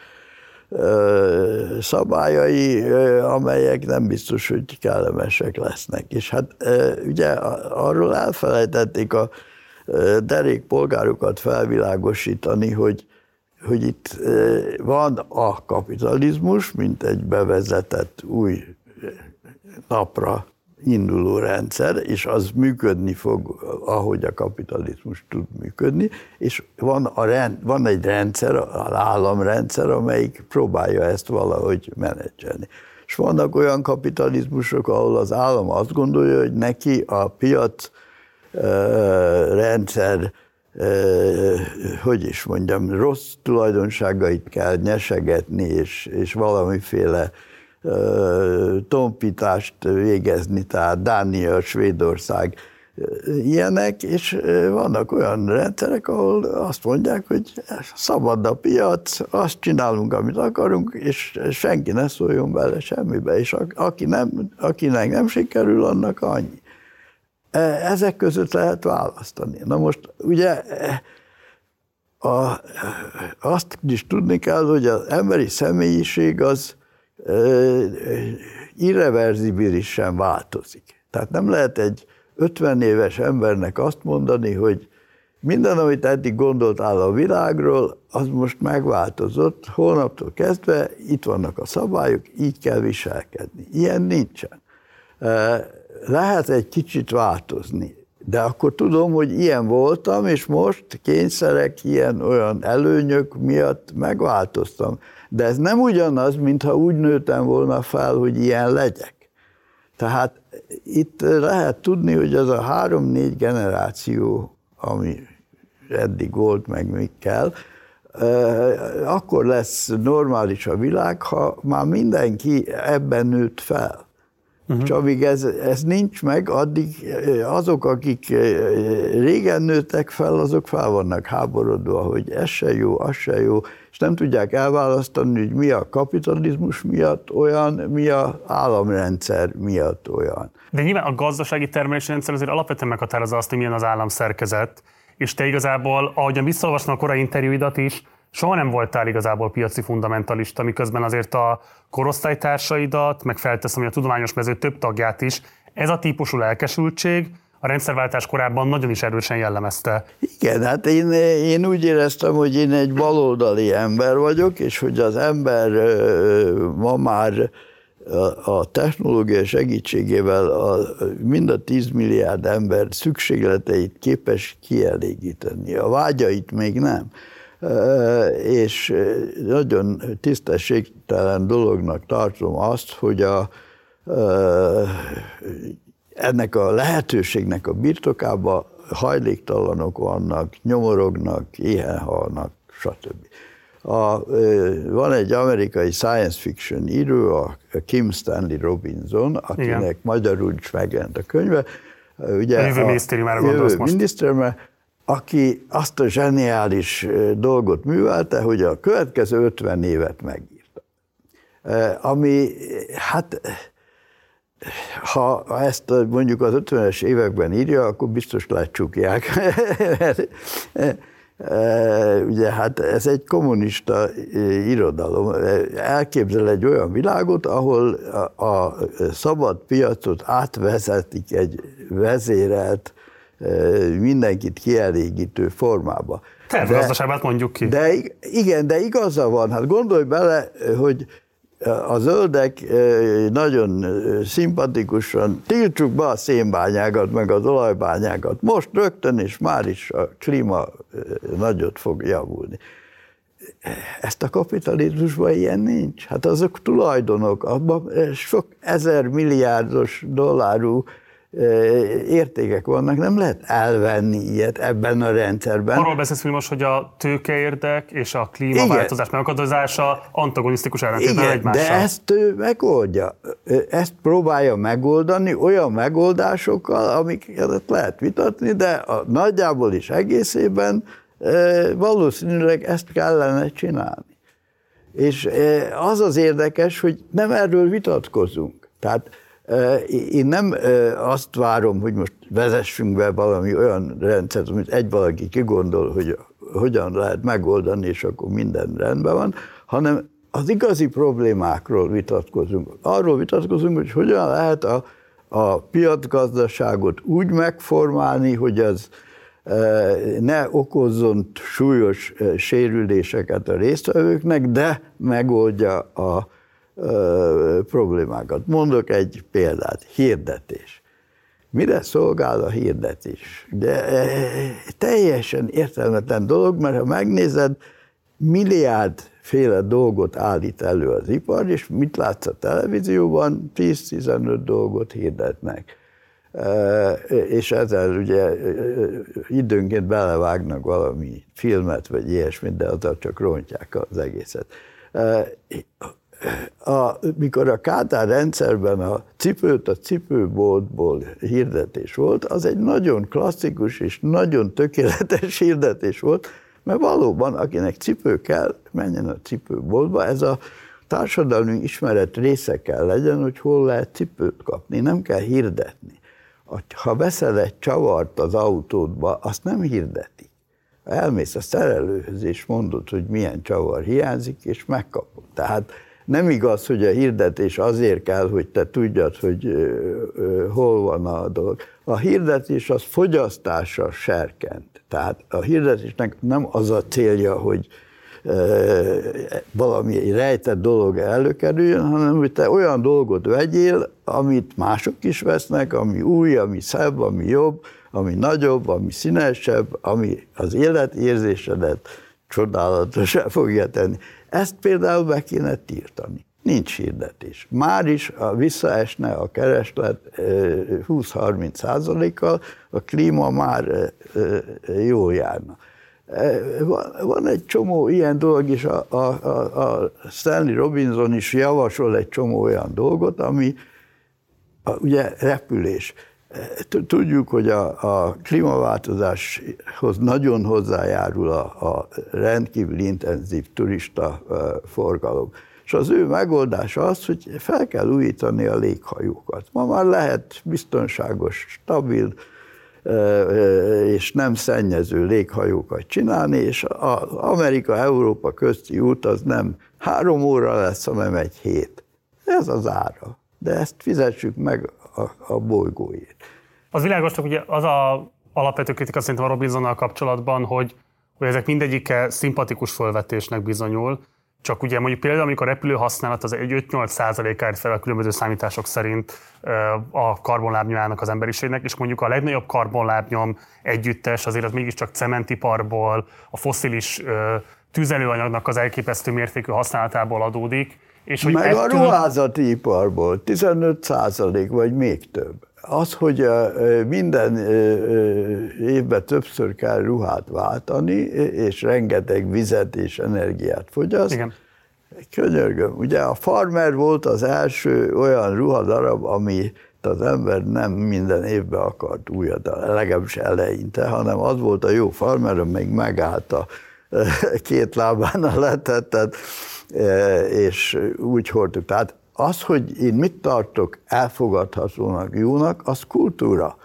szabályai, amelyek nem biztos, hogy kellemesek lesznek. És hát ugye arról elfelejtették a derék polgárokat felvilágosítani, hogy, hogy itt van a kapitalizmus, mint egy bevezetett új napra induló rendszer, és az működni fog, ahogy a kapitalizmus tud működni, és van, a rend, van egy rendszer, az államrendszer, amelyik próbálja ezt valahogy menedzselni. És vannak olyan kapitalizmusok, ahol az állam azt gondolja, hogy neki a piac rendszer, hogy is mondjam, rossz tulajdonságait kell nyesegetni, és, és valamiféle tompítást végezni, tehát Dánia, Svédország, ilyenek, és vannak olyan rendszerek, ahol azt mondják, hogy szabad a piac, azt csinálunk, amit akarunk, és senki ne szóljon bele semmibe, és aki nem, akinek nem sikerül, annak annyi. E, ezek között lehet választani. Na most ugye a, azt is tudni kell, hogy az emberi személyiség az irreverzibilisen változik. Tehát nem lehet egy 50 éves embernek azt mondani, hogy minden, amit eddig gondoltál a világról, az most megváltozott, hónaptól kezdve itt vannak a szabályok, így kell viselkedni. Ilyen nincsen. Lehet egy kicsit változni, de akkor tudom, hogy ilyen voltam, és most kényszerek, ilyen olyan előnyök miatt megváltoztam. De ez nem ugyanaz, mintha úgy nőttem volna fel, hogy ilyen legyek. Tehát itt lehet tudni, hogy az a három-négy generáció, ami eddig volt, meg még kell, akkor lesz normális a világ, ha már mindenki ebben nőtt fel. Uh-huh. És amíg ez, ez nincs meg, addig azok, akik régen nőttek fel, azok fel vannak háborodva, hogy ez se jó, az se jó, és nem tudják elválasztani, hogy mi a kapitalizmus miatt olyan, mi a államrendszer miatt olyan. De nyilván a gazdasági termelési rendszer azért alapvetően meghatározza azt, hogy milyen az államszerkezet, és te igazából, ahogyan visszaolvastam a korai interjúidat is, soha nem voltál igazából piaci fundamentalista, miközben azért a korosztálytársaidat, meg felteszem, hogy a tudományos mező több tagját is, ez a típusú lelkesültség a rendszerváltás korában nagyon is erősen jellemezte. Igen, hát én, én úgy éreztem, hogy én egy baloldali ember vagyok, és hogy az ember ma már a technológia segítségével a, mind a 10 milliárd ember szükségleteit képes kielégíteni. A vágyait még nem és nagyon tisztességtelen dolognak tartom azt, hogy a, ennek a lehetőségnek a birtokában hajléktalanok vannak, nyomorognak, éhen halnak, stb. A, van egy amerikai science fiction író, a Kim Stanley Robinson, akinek Igen. magyarul is megjelent a könyve. Ugye a jövő minisztériumára gondolsz most. Minisztériumára, aki azt a zseniális dolgot művelte, hogy a következő 50 évet megírta. Ami, hát, ha ezt mondjuk az 50-es években írja, akkor biztos lecsukják. Ugye hát ez egy kommunista irodalom. Elképzel egy olyan világot, ahol a szabad piacot átvezetik egy vezérelt mindenkit kielégítő formába. Tervgazdaságát mondjuk ki. De igen, de igaza van. Hát gondolj bele, hogy a zöldek nagyon szimpatikusan tiltsuk be a szénbányákat, meg az olajbányákat. Most rögtön, és már is a klíma nagyot fog javulni. Ezt a kapitalizmusban ilyen nincs. Hát azok tulajdonok, abban sok ezer milliárdos dollárú értékek vannak, nem lehet elvenni ilyet ebben a rendszerben. Arról beszélsz most, hogy a tőkeérdek és a klímaváltozás megakadályozása antagonisztikus ellentétben Igen, egymással. de ezt ő megoldja. Ezt próbálja megoldani olyan megoldásokkal, amiket lehet vitatni, de a nagyjából is egészében valószínűleg ezt kellene csinálni. És az az érdekes, hogy nem erről vitatkozunk. Tehát én nem azt várom, hogy most vezessünk be valami olyan rendszert, amit egy valaki kigondol, hogy hogyan lehet megoldani, és akkor minden rendben van, hanem az igazi problémákról vitatkozunk. Arról vitatkozunk, hogy hogyan lehet a, a piacgazdaságot úgy megformálni, hogy az ne okozzon súlyos sérüléseket a résztvevőknek, de megoldja a problémákat. Mondok egy példát, hirdetés. Mire szolgál a hirdetés? De teljesen értelmetlen dolog, mert ha megnézed, milliárd féle dolgot állít elő az ipar, és mit látsz a televízióban? 10-15 dolgot hirdetnek. És ezzel ugye időnként belevágnak valami filmet, vagy ilyesmit, de azzal csak rontják az egészet a, mikor a Kádár rendszerben a cipőt a cipőboltból hirdetés volt, az egy nagyon klasszikus és nagyon tökéletes hirdetés volt, mert valóban, akinek cipő kell, menjen a cipőboltba. Ez a társadalmi ismeret része kell legyen, hogy hol lehet cipőt kapni, nem kell hirdetni. Ha veszel egy csavart az autódba, azt nem hirdeti. Elmész a szerelőhöz, és mondod, hogy milyen csavar hiányzik, és megkapod. Tehát nem igaz, hogy a hirdetés azért kell, hogy te tudjad, hogy hol van a dolog. A hirdetés az fogyasztása serkent. Tehát a hirdetésnek nem az a célja, hogy valami rejtett dolog előkerüljön, hanem hogy te olyan dolgot vegyél, amit mások is vesznek, ami új, ami szebb, ami jobb, ami nagyobb, ami színesebb, ami az életérzésedet csodálatosá fogja tenni. Ezt például be kéne tiltani. Nincs hirdetés. Már is a visszaesne a kereslet 20-30 százalékkal, a klíma már jól járna. Van egy csomó ilyen dolog is, a, a, a Stanley Robinson is javasol egy csomó olyan dolgot, ami a, ugye repülés. Tudjuk, hogy a, a klímaváltozáshoz nagyon hozzájárul a, a rendkívül intenzív turista forgalom. És az ő megoldása az, hogy fel kell újítani a léghajókat. Ma már lehet biztonságos, stabil és nem szennyező léghajókat csinálni, és az Amerika-Európa közti út az nem három óra lesz, hanem egy hét. Ez az ára. De ezt fizessük meg a, a bolygóért. Az világos, hogy ugye az a alapvető kritika szerintem a Robinsonnal kapcsolatban, hogy, hogy ezek mindegyike szimpatikus fölvetésnek bizonyul, csak ugye mondjuk például, amikor a repülő használat az egy 5-8 százalékáért fel a különböző számítások szerint a karbonlábnyomának az emberiségnek, és mondjuk a legnagyobb karbonlábnyom együttes azért az mégiscsak cementiparból, a foszilis tüzelőanyagnak az elképesztő mértékű használatából adódik. És hogy Meg ettől... a ruházati iparból 15 százalék, vagy még több. Az, hogy minden évben többször kell ruhát váltani, és rengeteg vizet és energiát fogyaszt, Igen. Könyörgöm, ugye a farmer volt az első olyan ruhadarab, ami az ember nem minden évben akart újat, legalábbis eleinte, hanem az volt a jó farmer, amelyik megállt a két lábán a letettet, és úgy hordtuk. Tehát az, hogy én mit tartok elfogadhatónak, jónak, az kultúra.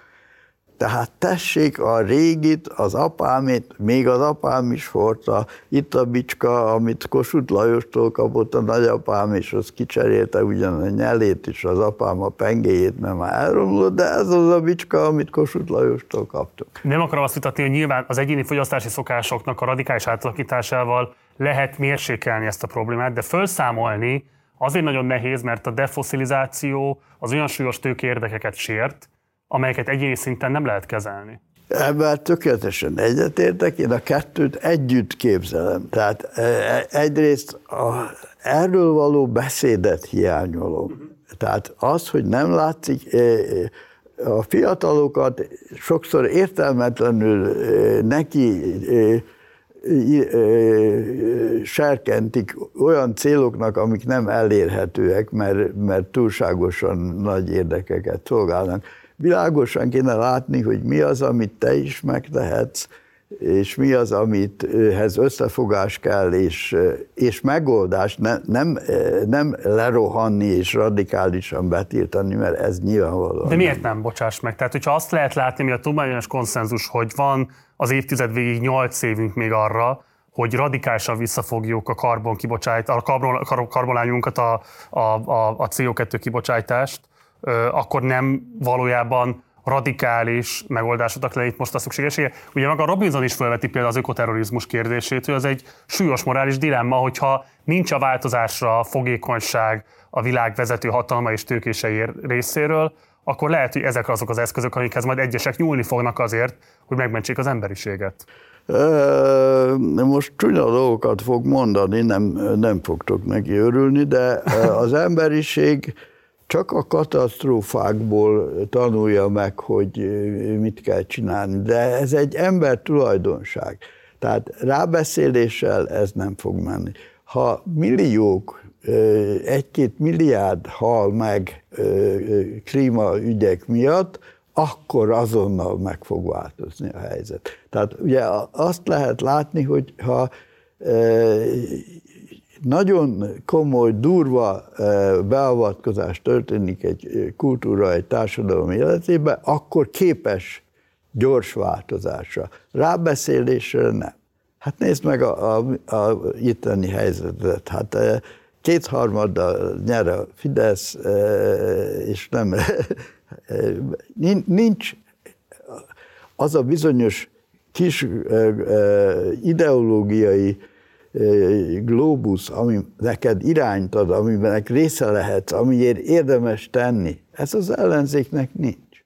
Tehát tessék a régit, az apámét, még az apám is hordta, itt a bicska, amit Kossuth Lajostól kapott a nagyapám, és az kicserélte ugyan a nyelét is, az apám a pengéjét nem már elromlott, de ez az a bicska, amit Kossuth Lajostól kaptuk. Nem akarom azt vitatni, hogy nyilván az egyéni fogyasztási szokásoknak a radikális átalakításával lehet mérsékelni ezt a problémát, de felszámolni Azért nagyon nehéz, mert a defoszilizáció az olyan súlyos tőkérdekeket sért, amelyeket egyéni szinten nem lehet kezelni. Ebben tökéletesen egyetértek, én a kettőt együtt képzelem. Tehát e, e, egyrészt a, erről való beszédet hiányolom. Tehát az, hogy nem látszik, e, a fiatalokat sokszor értelmetlenül neki serkentik olyan céloknak, amik nem elérhetőek, mert, mert túlságosan nagy érdekeket szolgálnak. Világosan kéne látni, hogy mi az, amit te is megtehetsz, és mi az, amit ehhez összefogás kell, és, és megoldás, ne, nem, nem lerohanni és radikálisan betiltani, mert ez nyilvánvaló. De miért nem, bocsáss meg? Tehát, hogyha azt lehet látni, mi a tudományos konszenzus, hogy van az évtized végig 8 évünk még arra, hogy radikálisan visszafogjuk a karbon kibocsát, a karbon, karbonányunkat, a, a, a, a CO2 kibocsátást, akkor nem valójában radikális megoldásoknak lenne itt most a szükségessége. Ugye maga Robinson is felveti például az ökoterrorizmus kérdését, hogy az egy súlyos morális dilemma, hogyha nincs a változásra fogékonyság a világ vezető hatalma és tőkései részéről, akkor lehet, hogy ezek azok az eszközök, amikhez majd egyesek nyúlni fognak azért, hogy megmentsék az emberiséget. Most csúnya dolgokat fog mondani, nem, nem fogtok neki örülni, de az emberiség csak a katasztrófákból tanulja meg, hogy mit kell csinálni. De ez egy ember tulajdonság. Tehát rábeszéléssel ez nem fog menni. Ha milliók, egy-két milliárd hal meg klímaügyek miatt, akkor azonnal meg fog változni a helyzet. Tehát ugye azt lehet látni, hogy ha nagyon komoly, durva beavatkozás történik egy kultúra, egy társadalom életében, akkor képes gyors változásra. Rábeszélésre nem. Hát nézd meg a, a, a itteni helyzetet. Hát kétharmaddal nyer a Fidesz, és nem, nincs az a bizonyos kis ideológiai globus, ami neked irányt ad, amiben része lehet, amiért érdemes tenni, ez az ellenzéknek nincs.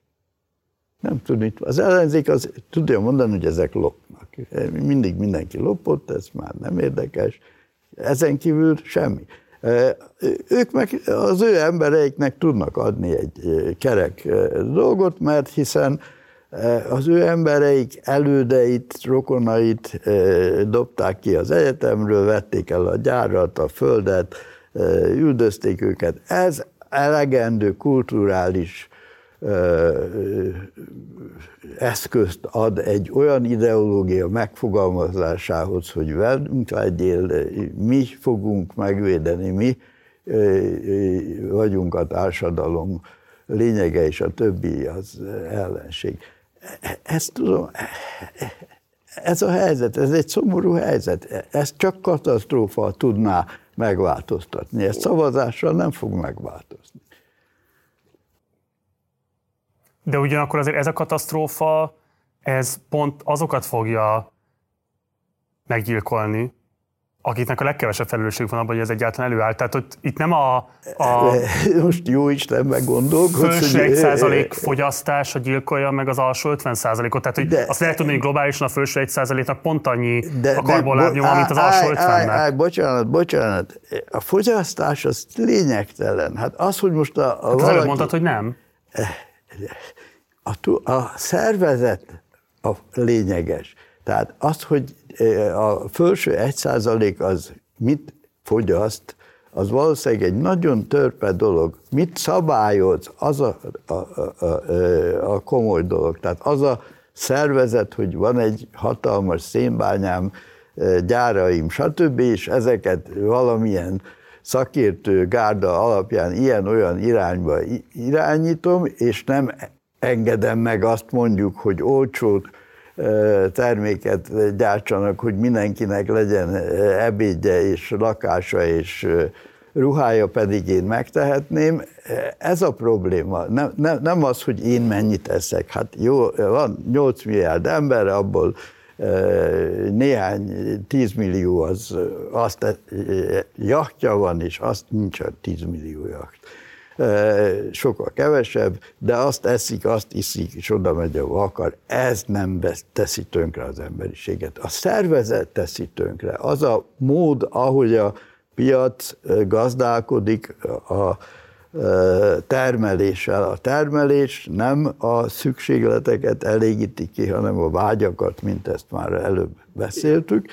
Nem tudni. Az ellenzék az tudja mondani, hogy ezek lopnak. Mindig mindenki lopott, ez már nem érdekes. Ezen kívül semmi. Ők meg az ő embereiknek tudnak adni egy kerek dolgot, mert hiszen az ő embereik elődeit, rokonait dobták ki az egyetemről, vették el a gyárat, a földet, üldözték őket. Ez elegendő kulturális eszközt ad egy olyan ideológia megfogalmazásához, hogy velünk legyél, mi fogunk megvédeni, mi vagyunk a társadalom lényege, és a többi az ellenség. Ezt tudom, ez a helyzet, ez egy szomorú helyzet. Ezt csak katasztrófa tudná megváltoztatni. Ezt szavazással nem fog megváltozni. De ugyanakkor azért ez a katasztrófa, ez pont azokat fogja meggyilkolni, akiknek a legkevesebb felelősség van abban, hogy ez egyáltalán előáll. Tehát hogy itt nem a... a Most jó Isten meggondolkodsz. Felső egy százalék fogyasztása gyilkolja meg az alsó 50 százalékot. Tehát hogy de, azt lehet tudni, hogy globálisan a felső egy százaléknak pont annyi de, a karbonlábnyom, mint az alsó 50 Bocsánat, bocsánat. A fogyasztás az lényegtelen. Hát az, hogy most a, a hát valaki... mondtad, hogy nem. A, a szervezet a lényeges. Tehát az, hogy a felső egy százalék az mit fogyaszt, az valószínűleg egy nagyon törpe dolog. Mit szabályoz, az a, a, a, a komoly dolog. Tehát az a szervezet, hogy van egy hatalmas szénbányám, gyáraim, stb., és ezeket valamilyen szakértő gárda alapján ilyen-olyan irányba irányítom, és nem engedem meg azt mondjuk, hogy olcsót terméket gyártsanak, hogy mindenkinek legyen ebédje és lakása és ruhája pedig én megtehetném. Ez a probléma. Nem, nem, nem az, hogy én mennyit eszek. Hát jó, van 8 milliárd ember, abból néhány 10 millió az azt jachtja van, és azt nincs a 10 millió jacht sokkal kevesebb, de azt eszik, azt iszik, és oda megy, ahol akar. Ez nem teszi tönkre az emberiséget. A szervezet teszi tönkre. Az a mód, ahogy a piac gazdálkodik, a termeléssel. A termelés nem a szükségleteket elégíti ki, hanem a vágyakat, mint ezt már előbb beszéltük,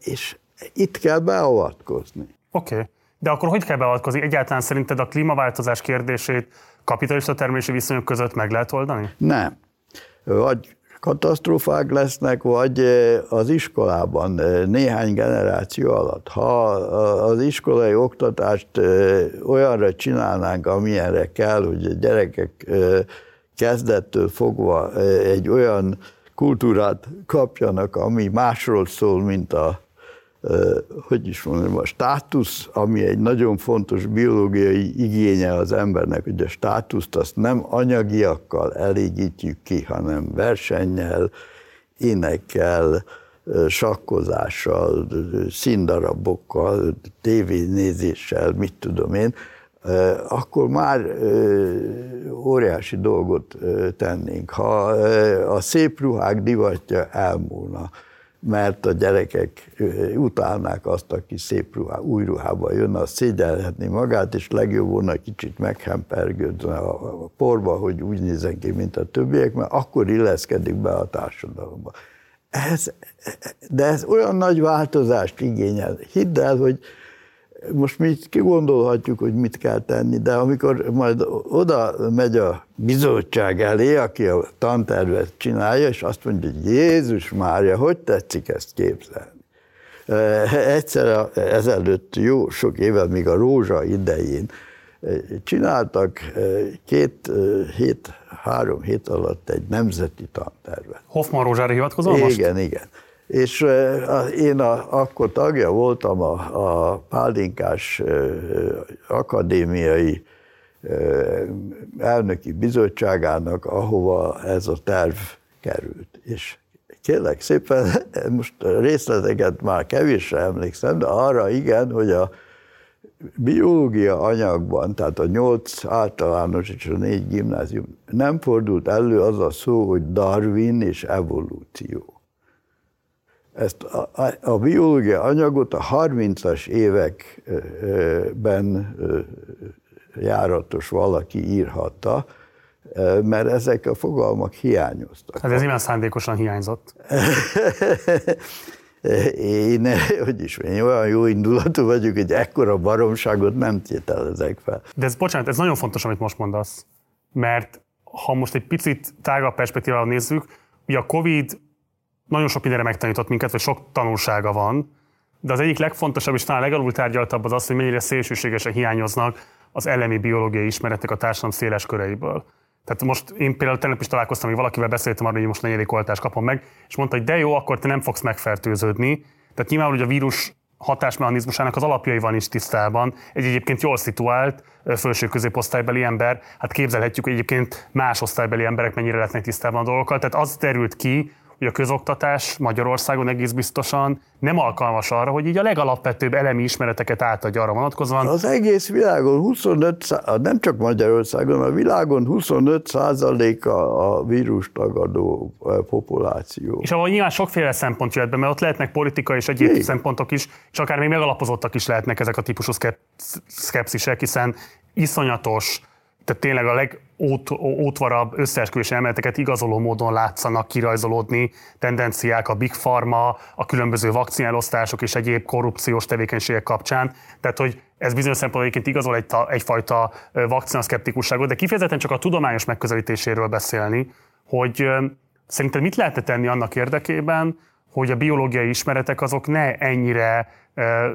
és itt kell beavatkozni. Oké, okay. De akkor hogy kell beavatkozni? Egyáltalán szerinted a klímaváltozás kérdését kapitalista termelési viszonyok között meg lehet oldani? Nem. Vagy katasztrófák lesznek, vagy az iskolában néhány generáció alatt. Ha az iskolai oktatást olyanra csinálnánk, amilyenre kell, hogy a gyerekek kezdettől fogva egy olyan kultúrát kapjanak, ami másról szól, mint a hogy is mondjam, a státusz, ami egy nagyon fontos biológiai igénye az embernek, hogy a státuszt azt nem anyagiakkal elégítjük ki, hanem versennyel, énekkel, sakkozással, színdarabokkal, tévénézéssel, mit tudom én, akkor már óriási dolgot tennénk. Ha a szép ruhák divatja elmúlna, mert a gyerekek utálnák azt, aki szép ruhá, új ruhába jön, az szégyelhetni magát, és legjobb volna kicsit meghempergődni a porba, hogy úgy nézzen ki, mint a többiek, mert akkor illeszkedik be a társadalomba. Ez, de ez olyan nagy változást igényel. Hidd el, hogy most mi kigondolhatjuk, hogy mit kell tenni, de amikor majd oda megy a bizottság elé, aki a tantervet csinálja, és azt mondja, hogy Jézus Mária, hogy tetszik ezt képzelni? Egyszer ezelőtt jó sok évvel, még a rózsa idején csináltak két hét, három hét alatt egy nemzeti tantervet. Hoffman Rózsára hivatkozol most? Igen, igen. És én a, akkor tagja voltam a, a Pálinkás akadémiai elnöki bizottságának, ahova ez a terv került. És kérlek szépen, most részleteket már kevésre emlékszem, de arra igen, hogy a biológia anyagban, tehát a nyolc általános és a négy gimnázium, nem fordult elő az a szó, hogy Darwin és evolúció ezt a, a biológia anyagot a 30-as években járatos valaki írhatta, mert ezek a fogalmak hiányoztak. Hát ez nyilván szándékosan hiányzott. Én, hogy is én olyan jó indulatú vagyok, hogy ekkora baromságot nem tételezek fel. De ez, bocsánat, ez nagyon fontos, amit most mondasz, mert ha most egy picit tágabb perspektívával nézzük, ugye a Covid nagyon sok mindenre megtanított minket, vagy sok tanulsága van, de az egyik legfontosabb és talán legalul tárgyaltabb az az, hogy mennyire szélsőségesen hiányoznak az elemi biológiai ismeretek a társadalom széles köreiből. Tehát most én például tegnap is találkoztam, hogy valakivel beszéltem arról, hogy most negyedik oltást kapom meg, és mondta, hogy de jó, akkor te nem fogsz megfertőződni. Tehát nyilván, hogy a vírus hatásmechanizmusának az alapjaival is tisztában. Egy egyébként jól szituált felső középosztálybeli ember, hát képzelhetjük, hogy egyébként más osztálybeli emberek mennyire lehetnek tisztában a dolgokkal. Tehát az derült ki, hogy a közoktatás Magyarországon egész biztosan nem alkalmas arra, hogy így a legalapvetőbb elemi ismereteket átadja arra vonatkozóan. Az egész világon 25, nem csak Magyarországon, a világon 25 százaléka a vírus tagadó populáció. És ahol nyilván sokféle szempont jöhet be, mert ott lehetnek politikai és egyéb Igen. szempontok is, és akár még megalapozottak is lehetnek ezek a típusú szkepszisek, hiszen iszonyatos, tehát tényleg a legótvarabb összeesküvés elméleteket igazoló módon látszanak kirajzolódni tendenciák a Big Pharma, a különböző vakcinelosztások és egyéb korrupciós tevékenységek kapcsán. Tehát, hogy ez bizonyos szempontból igazol egy, egyfajta vakcinaszkeptikusságot, de kifejezetten csak a tudományos megközelítéséről beszélni, hogy szerinted mit lehetne tenni annak érdekében, hogy a biológiai ismeretek azok ne ennyire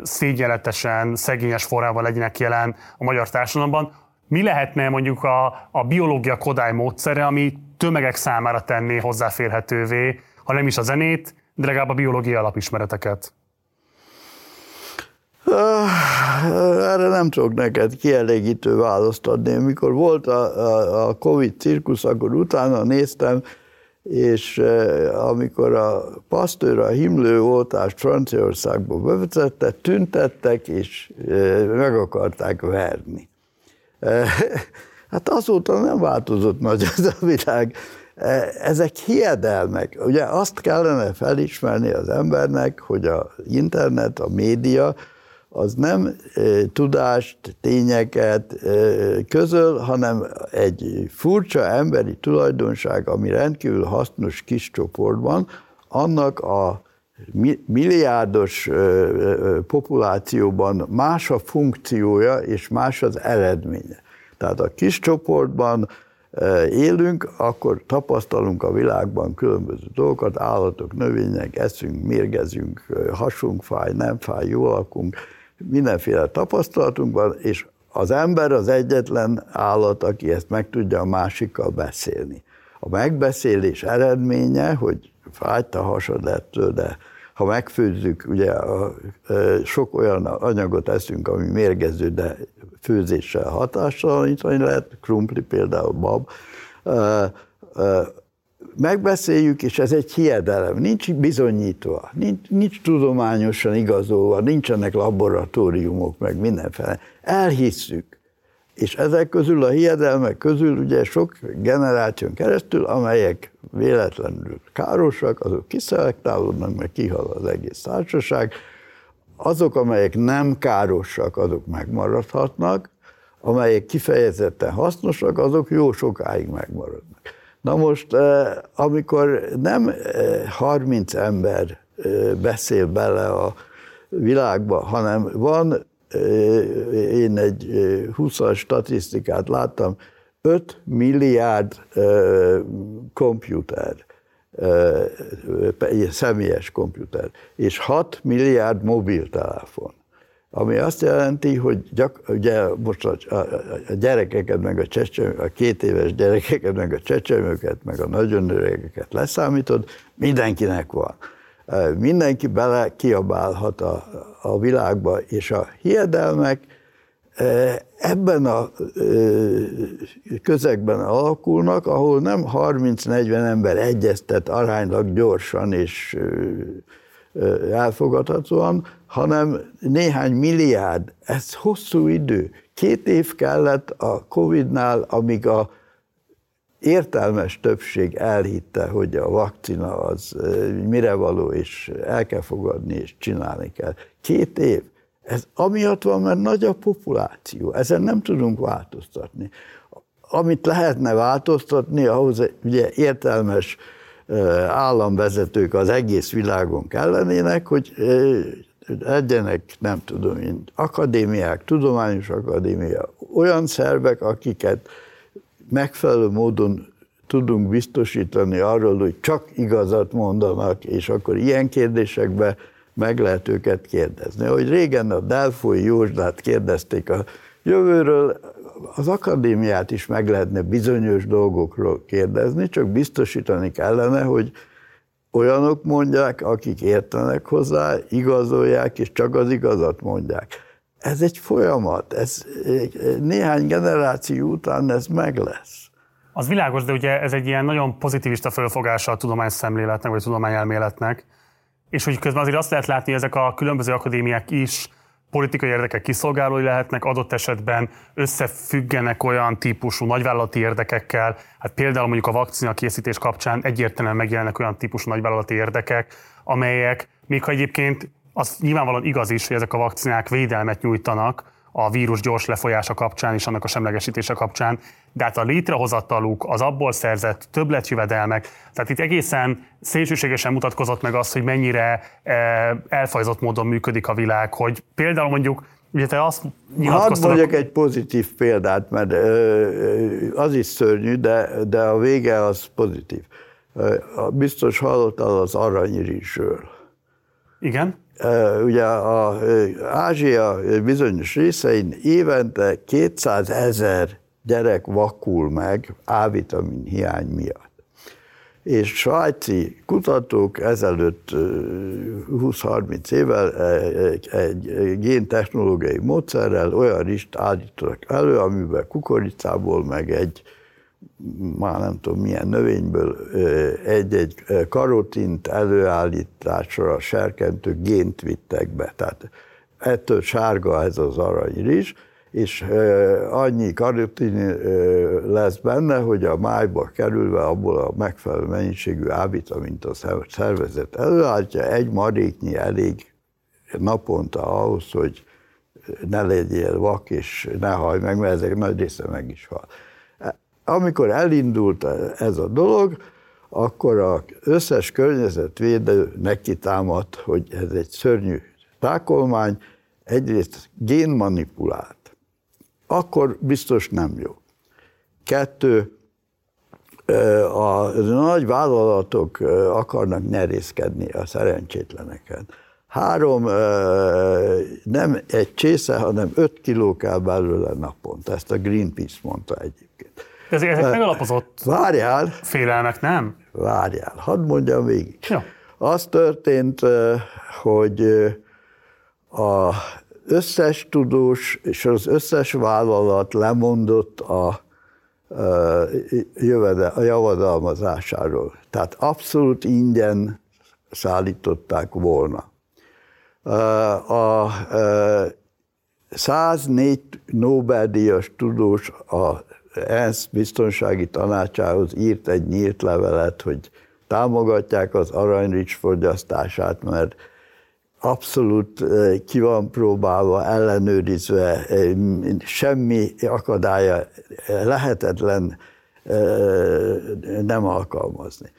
szégyenletesen, szegényes formában legyenek jelen a magyar társadalomban, mi lehetne mondjuk a, a biológia kodály módszere, ami tömegek számára tenné hozzáférhetővé, ha nem is a zenét, de legalább a biológiai alapismereteket? Erre nem tudok neked kielégítő választ adni. Mikor volt a, a, a Covid cirkusz, akkor utána néztem, és amikor a pasztőr a himlőoltást Franciaországba bevezette, tüntettek, és meg akarták verni. Hát azóta nem változott nagy az a világ. Ezek hiedelmek. Ugye azt kellene felismerni az embernek, hogy az internet, a média, az nem tudást, tényeket közöl, hanem egy furcsa emberi tulajdonság, ami rendkívül hasznos kis csoportban, annak a milliárdos populációban más a funkciója és más az eredménye. Tehát a kis csoportban élünk, akkor tapasztalunk a világban különböző dolgokat, állatok, növények, eszünk, mérgezünk, hasunk fáj, nem fáj, jól lakunk, mindenféle tapasztalatunk van, és az ember az egyetlen állat, aki ezt meg tudja a másikkal beszélni. A megbeszélés eredménye, hogy fájt a hasad ettől, de ha megfőzzük, ugye a, sok olyan anyagot eszünk, ami mérgező, de főzéssel hatástalanítani lehet, krumpli például, bab, megbeszéljük, és ez egy hiedelem, nincs bizonyítva, nincs, nincs tudományosan igazolva, nincsenek laboratóriumok, meg mindenféle. Elhisszük. És ezek közül a hiedelmek közül ugye sok generáción keresztül, amelyek véletlenül károsak, azok kiszelektálódnak, meg kihal az egész társaság. Azok, amelyek nem károsak, azok megmaradhatnak, amelyek kifejezetten hasznosak, azok jó sokáig megmaradnak. Na most, eh, amikor nem 30 eh, ember eh, beszél bele a világba, hanem van, én egy 20-as statisztikát láttam, 5 milliárd komputer, személyes komputer, és 6 milliárd mobiltelefon. Ami azt jelenti, hogy gyak, ugye most a, a, a gyerekeket, meg a, csecsemő, a két éves gyerekeket, meg a csecsemőket, meg a nagyon öregeket leszámítod, mindenkinek van. Mindenki bele kiabálhat a, a világba, és a hiedelmek ebben a közegben alakulnak, ahol nem 30-40 ember egyeztet aránylag gyorsan és elfogadhatóan, hanem néhány milliárd. Ez hosszú idő. Két év kellett a Covid-nál, amíg a értelmes többség elhitte, hogy a vakcina az mire való, és el kell fogadni, és csinálni kell. Két év. Ez amiatt van, mert nagy a populáció. Ezen nem tudunk változtatni. Amit lehetne változtatni, ahhoz ugye értelmes államvezetők az egész világon kellenének, hogy legyenek, nem tudom én, akadémiák, tudományos akadémia, olyan szervek, akiket megfelelő módon tudunk biztosítani arról, hogy csak igazat mondanak, és akkor ilyen kérdésekbe meg lehet őket kérdezni. Hogy régen a Delfoi Józsdát kérdezték a jövőről, az akadémiát is meg lehetne bizonyos dolgokról kérdezni, csak biztosítani kellene, hogy olyanok mondják, akik értenek hozzá, igazolják, és csak az igazat mondják. Ez egy folyamat, ez néhány generáció után ez meg lesz. Az világos, de ugye ez egy ilyen nagyon pozitivista fölfogása a tudományszemléletnek, vagy a tudományelméletnek, és hogy közben azért azt lehet látni, hogy ezek a különböző akadémiák is politikai érdekek kiszolgálói lehetnek, adott esetben összefüggenek olyan típusú nagyvállalati érdekekkel, hát például mondjuk a vakcina készítés kapcsán egyértelműen megjelennek olyan típusú nagyvállalati érdekek, amelyek, még ha egyébként az nyilvánvalóan igaz is, hogy ezek a vakcinák védelmet nyújtanak, a vírus gyors lefolyása kapcsán és annak a semlegesítése kapcsán, de hát a létrehozataluk, az abból szerzett többletjövedelmek, tehát itt egészen szélsőségesen mutatkozott meg az, hogy mennyire eh, elfajzott módon működik a világ, hogy például mondjuk Ugye te azt Hadd mondjak egy pozitív példát, mert az is szörnyű, de, de a vége az pozitív. Biztos hallottál az aranyrizsről. Igen ugye a Ázsia bizonyos részein évente 200 ezer gyerek vakul meg A-vitamin hiány miatt. És svájci kutatók ezelőtt 20-30 évvel egy, egy géntechnológiai módszerrel olyan rist állítottak elő, amiben kukoricából meg egy már nem tudom milyen növényből egy-egy karotint előállításra serkentő gént vittek be. Tehát ettől sárga ez az aranyrizs, és annyi karotin lesz benne, hogy a májba kerülve abból a megfelelő mennyiségű A-vitamint a szervezet előállítja, egy maréknyi elég naponta ahhoz, hogy ne legyél vak, és ne hallj meg, mert ezek nagy része meg is hal. Amikor elindult ez a dolog, akkor az összes környezetvédő neki támadt, hogy ez egy szörnyű tákolmány, egyrészt génmanipulált. Akkor biztos nem jó. Kettő, a nagy vállalatok akarnak nyerészkedni a szerencsétleneken. Három, nem egy csésze, hanem öt kiló kell belőle naponta. Ezt a Greenpeace mondta egyébként. Ezek, ezek megalapozott Várjál, félelmek, nem? várjál, hadd mondjam végig. Jó. Az történt, hogy a összes tudós és az összes vállalat lemondott a, jövede, a javadalmazásáról. Tehát abszolút ingyen szállították volna. A 104 Nobel-díjas tudós a ENSZ biztonsági tanácsához írt egy nyílt levelet, hogy támogatják az aranyrics fogyasztását, mert abszolút ki van próbálva, ellenőrizve, semmi akadálya lehetetlen nem alkalmazni.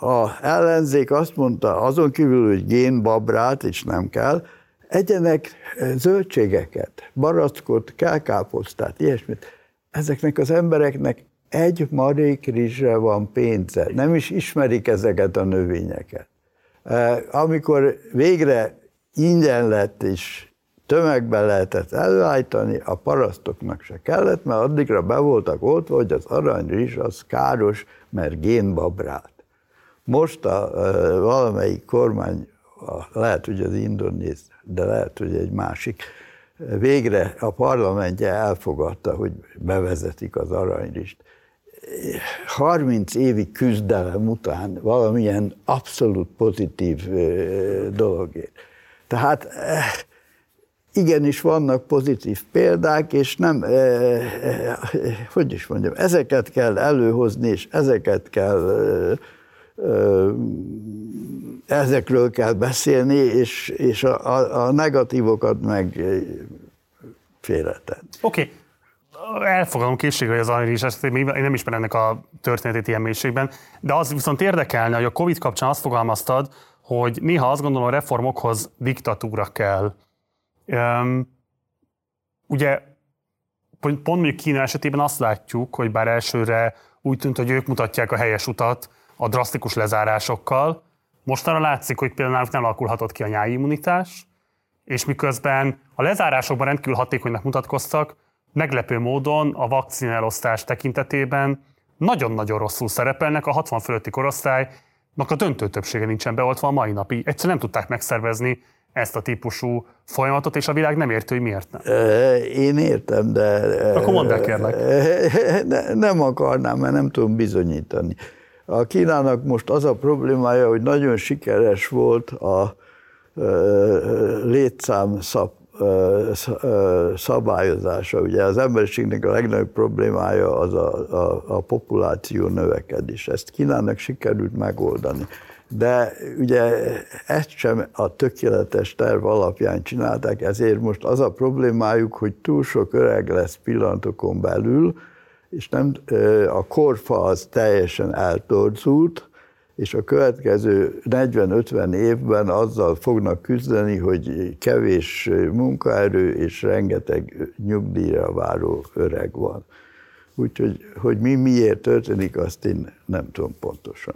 A ellenzék azt mondta, azon kívül, hogy génbabrát is nem kell, egyenek zöldségeket, barackot, kelkáposztát, ilyesmit. Ezeknek az embereknek egy marék rizsre van pénze, nem is ismerik ezeket a növényeket. Amikor végre ingyen lett és tömegben lehetett előállítani, a parasztoknak se kellett, mert addigra be voltak oltva, hogy az aranyrizs az káros, mert génbabrát. Most a, a valamelyik kormány, lehet, hogy az indonéz, de lehet, hogy egy másik, végre a parlamentje elfogadta, hogy bevezetik az aranyrist. 30 évi küzdelem után valamilyen abszolút pozitív dologért. Tehát igenis vannak pozitív példák, és nem, hogy is mondjam, ezeket kell előhozni, és ezeket kell ezekről kell beszélni, és, és a, a, a negatívokat meg félretenni. Oké, okay elfogadom készségre, hogy az Anri ezt én nem ismerem ennek a történetét ilyen mélységben, de az viszont érdekelne, hogy a Covid kapcsán azt fogalmaztad, hogy néha azt gondolom a reformokhoz diktatúra kell. Um, ugye pont mondjuk Kína esetében azt látjuk, hogy bár elsőre úgy tűnt, hogy ők mutatják a helyes utat a drasztikus lezárásokkal, mostanra látszik, hogy például nem alakulhatott ki a nyári immunitás, és miközben a lezárásokban rendkívül hatékonynak mutatkoztak, meglepő módon a vakcinelosztás tekintetében nagyon-nagyon rosszul szerepelnek, a 60 fölötti korosztálynak a döntő többsége nincsen beoltva a mai napig. Egyszerűen nem tudták megszervezni ezt a típusú folyamatot, és a világ nem érti, hogy miért nem. Én értem, de... Akkor mondd el, kérlek. Ne, nem akarnám, mert nem tudom bizonyítani. A Kínának most az a problémája, hogy nagyon sikeres volt a létszám szap szabályozása. Ugye az emberiségnek a legnagyobb problémája az a, a, a populáció növekedés. Ezt Kínának sikerült megoldani. De ugye ezt sem a tökéletes terv alapján csinálták, ezért most az a problémájuk, hogy túl sok öreg lesz pillanatokon belül, és nem, a korfa az teljesen eltorzult, és a következő 40-50 évben azzal fognak küzdeni, hogy kevés munkaerő és rengeteg nyugdíjra váró öreg van. Úgyhogy hogy mi miért történik, azt én nem tudom pontosan.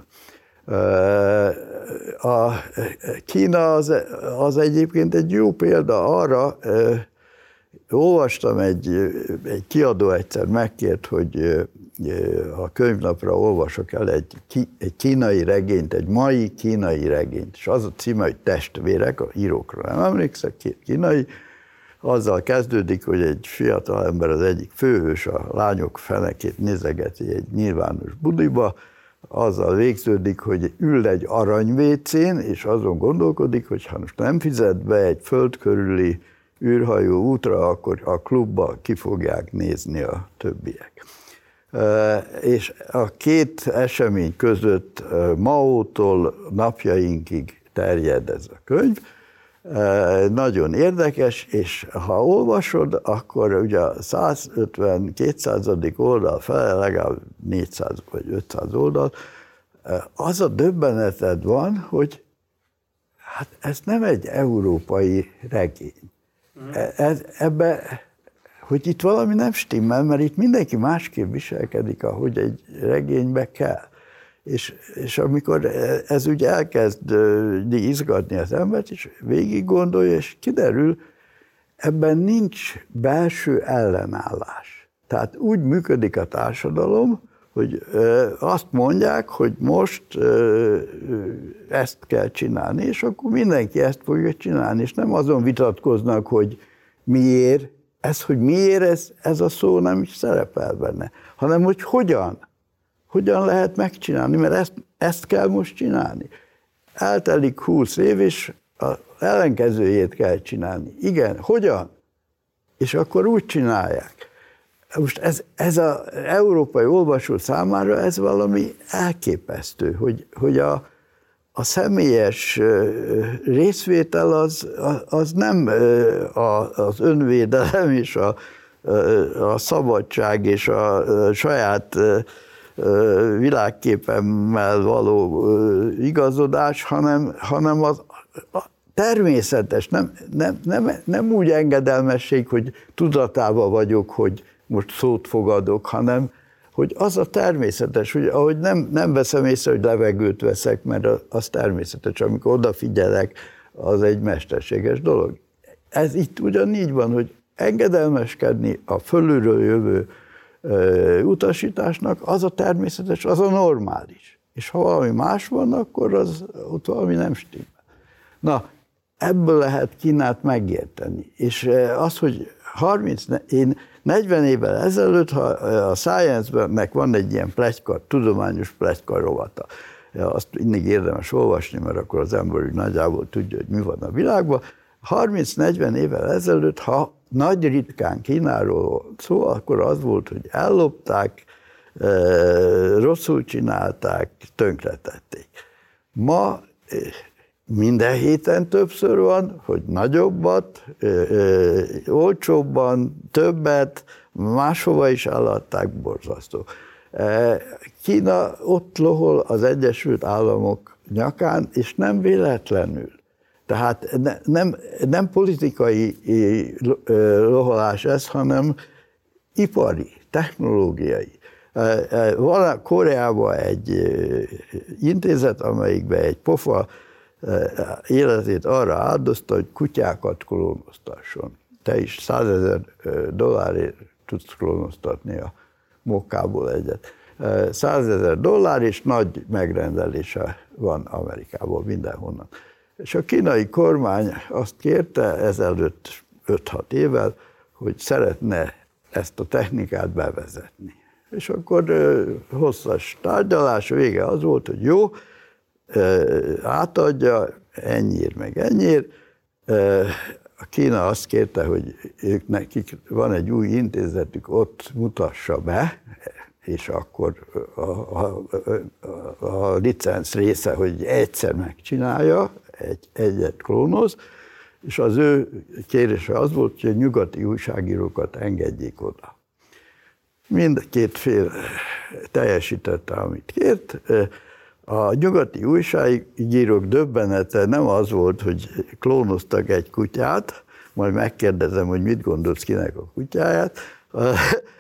A Kína az, az egyébként egy jó példa arra, olvastam egy, egy kiadó egyszer megkért, hogy a könyvnapra olvasok el egy, egy kínai regényt, egy mai kínai regényt, és az a címe, hogy Testvérek, a írókra nem emlékszek, két kínai, azzal kezdődik, hogy egy fiatal ember, az egyik főhős a lányok fenekét nézegeti egy nyilvános budiba, azzal végződik, hogy ül egy aranyvécén, és azon gondolkodik, hogy ha most nem fizet be egy föld körüli űrhajó útra, akkor a klubba ki fogják nézni a többiek és a két esemény között Maótól napjainkig terjed ez a könyv. Nagyon érdekes, és ha olvasod, akkor ugye a 150-200. oldal fele legalább 400 vagy 500 oldal, az a döbbeneted van, hogy hát ez nem egy európai regény. E- Ez, ebbe, hogy itt valami nem stimmel, mert itt mindenki másképp viselkedik, ahogy egy regénybe kell. És, és amikor ez úgy elkezd izgatni az embert, és végig gondolja, és kiderül, ebben nincs belső ellenállás. Tehát úgy működik a társadalom, hogy azt mondják, hogy most ezt kell csinálni, és akkor mindenki ezt fogja csinálni, és nem azon vitatkoznak, hogy miért, ez, hogy miért, ez, ez a szó nem is szerepel benne, hanem hogy hogyan hogyan lehet megcsinálni, mert ezt, ezt kell most csinálni. Eltelik 20 év, és az ellenkezőjét kell csinálni. Igen, hogyan? És akkor úgy csinálják. Most ez, ez az európai olvasó számára ez valami elképesztő, hogy, hogy a, a személyes részvétel az, az nem a- az önvédelem és a, a szabadság és a saját világképemmel való igazodás, hanem, hanem az a természetes, nem, nem, nem, nem úgy engedelmesség, hogy tudatában vagyok, hogy most szót fogadok, hanem hogy az a természetes, hogy ahogy nem, nem veszem észre, hogy levegőt veszek, mert az természetes, amikor odafigyelek, az egy mesterséges dolog. Ez itt ugyanígy van, hogy engedelmeskedni a fölülről jövő ö, utasításnak, az a természetes, az a normális. És ha valami más van, akkor az ott valami nem stimmel. Na, ebből lehet Kínát megérteni. És az, hogy 30, ne- én 40 évvel ezelőtt, ha a Science-nek van egy ilyen plegyka, tudományos plegyka rovata, azt mindig érdemes olvasni, mert akkor az ember úgy nagyjából tudja, hogy mi van a világban. 30-40 évvel ezelőtt, ha nagy ritkán Kínáról szó, akkor az volt, hogy ellopták, rosszul csinálták, tönkretették. Ma minden héten többször van, hogy nagyobbat, ö, olcsóbban, többet, máshova is eladták, borzasztó. Kína ott lohol az Egyesült Államok nyakán, és nem véletlenül. Tehát ne, nem, nem politikai loholás ez, hanem ipari, technológiai. Van Koreában egy intézet, amelyikben egy pofa életét arra áldozta, hogy kutyákat klónoztasson. Te is százezer dollárért tudsz klónoztatni a mokkából egyet. Százezer dollár és nagy megrendelése van Amerikából mindenhonnan. És a kínai kormány azt kérte ezelőtt 5-6 évvel, hogy szeretne ezt a technikát bevezetni. És akkor hosszas tárgyalás vége az volt, hogy jó, átadja, ennyiért meg ennyiért. A Kína azt kérte, hogy ők nekik van egy új intézetük, ott mutassa be, és akkor a, a, a, a licenc része, hogy egyszer megcsinálja, egy, egyet klónoz, és az ő kérése az volt, hogy a nyugati újságírókat engedjék oda. Mindkét fél teljesítette, amit kért. A nyugati újságírók döbbenete nem az volt, hogy klónoztak egy kutyát, majd megkérdezem, hogy mit gondolsz kinek a kutyáját,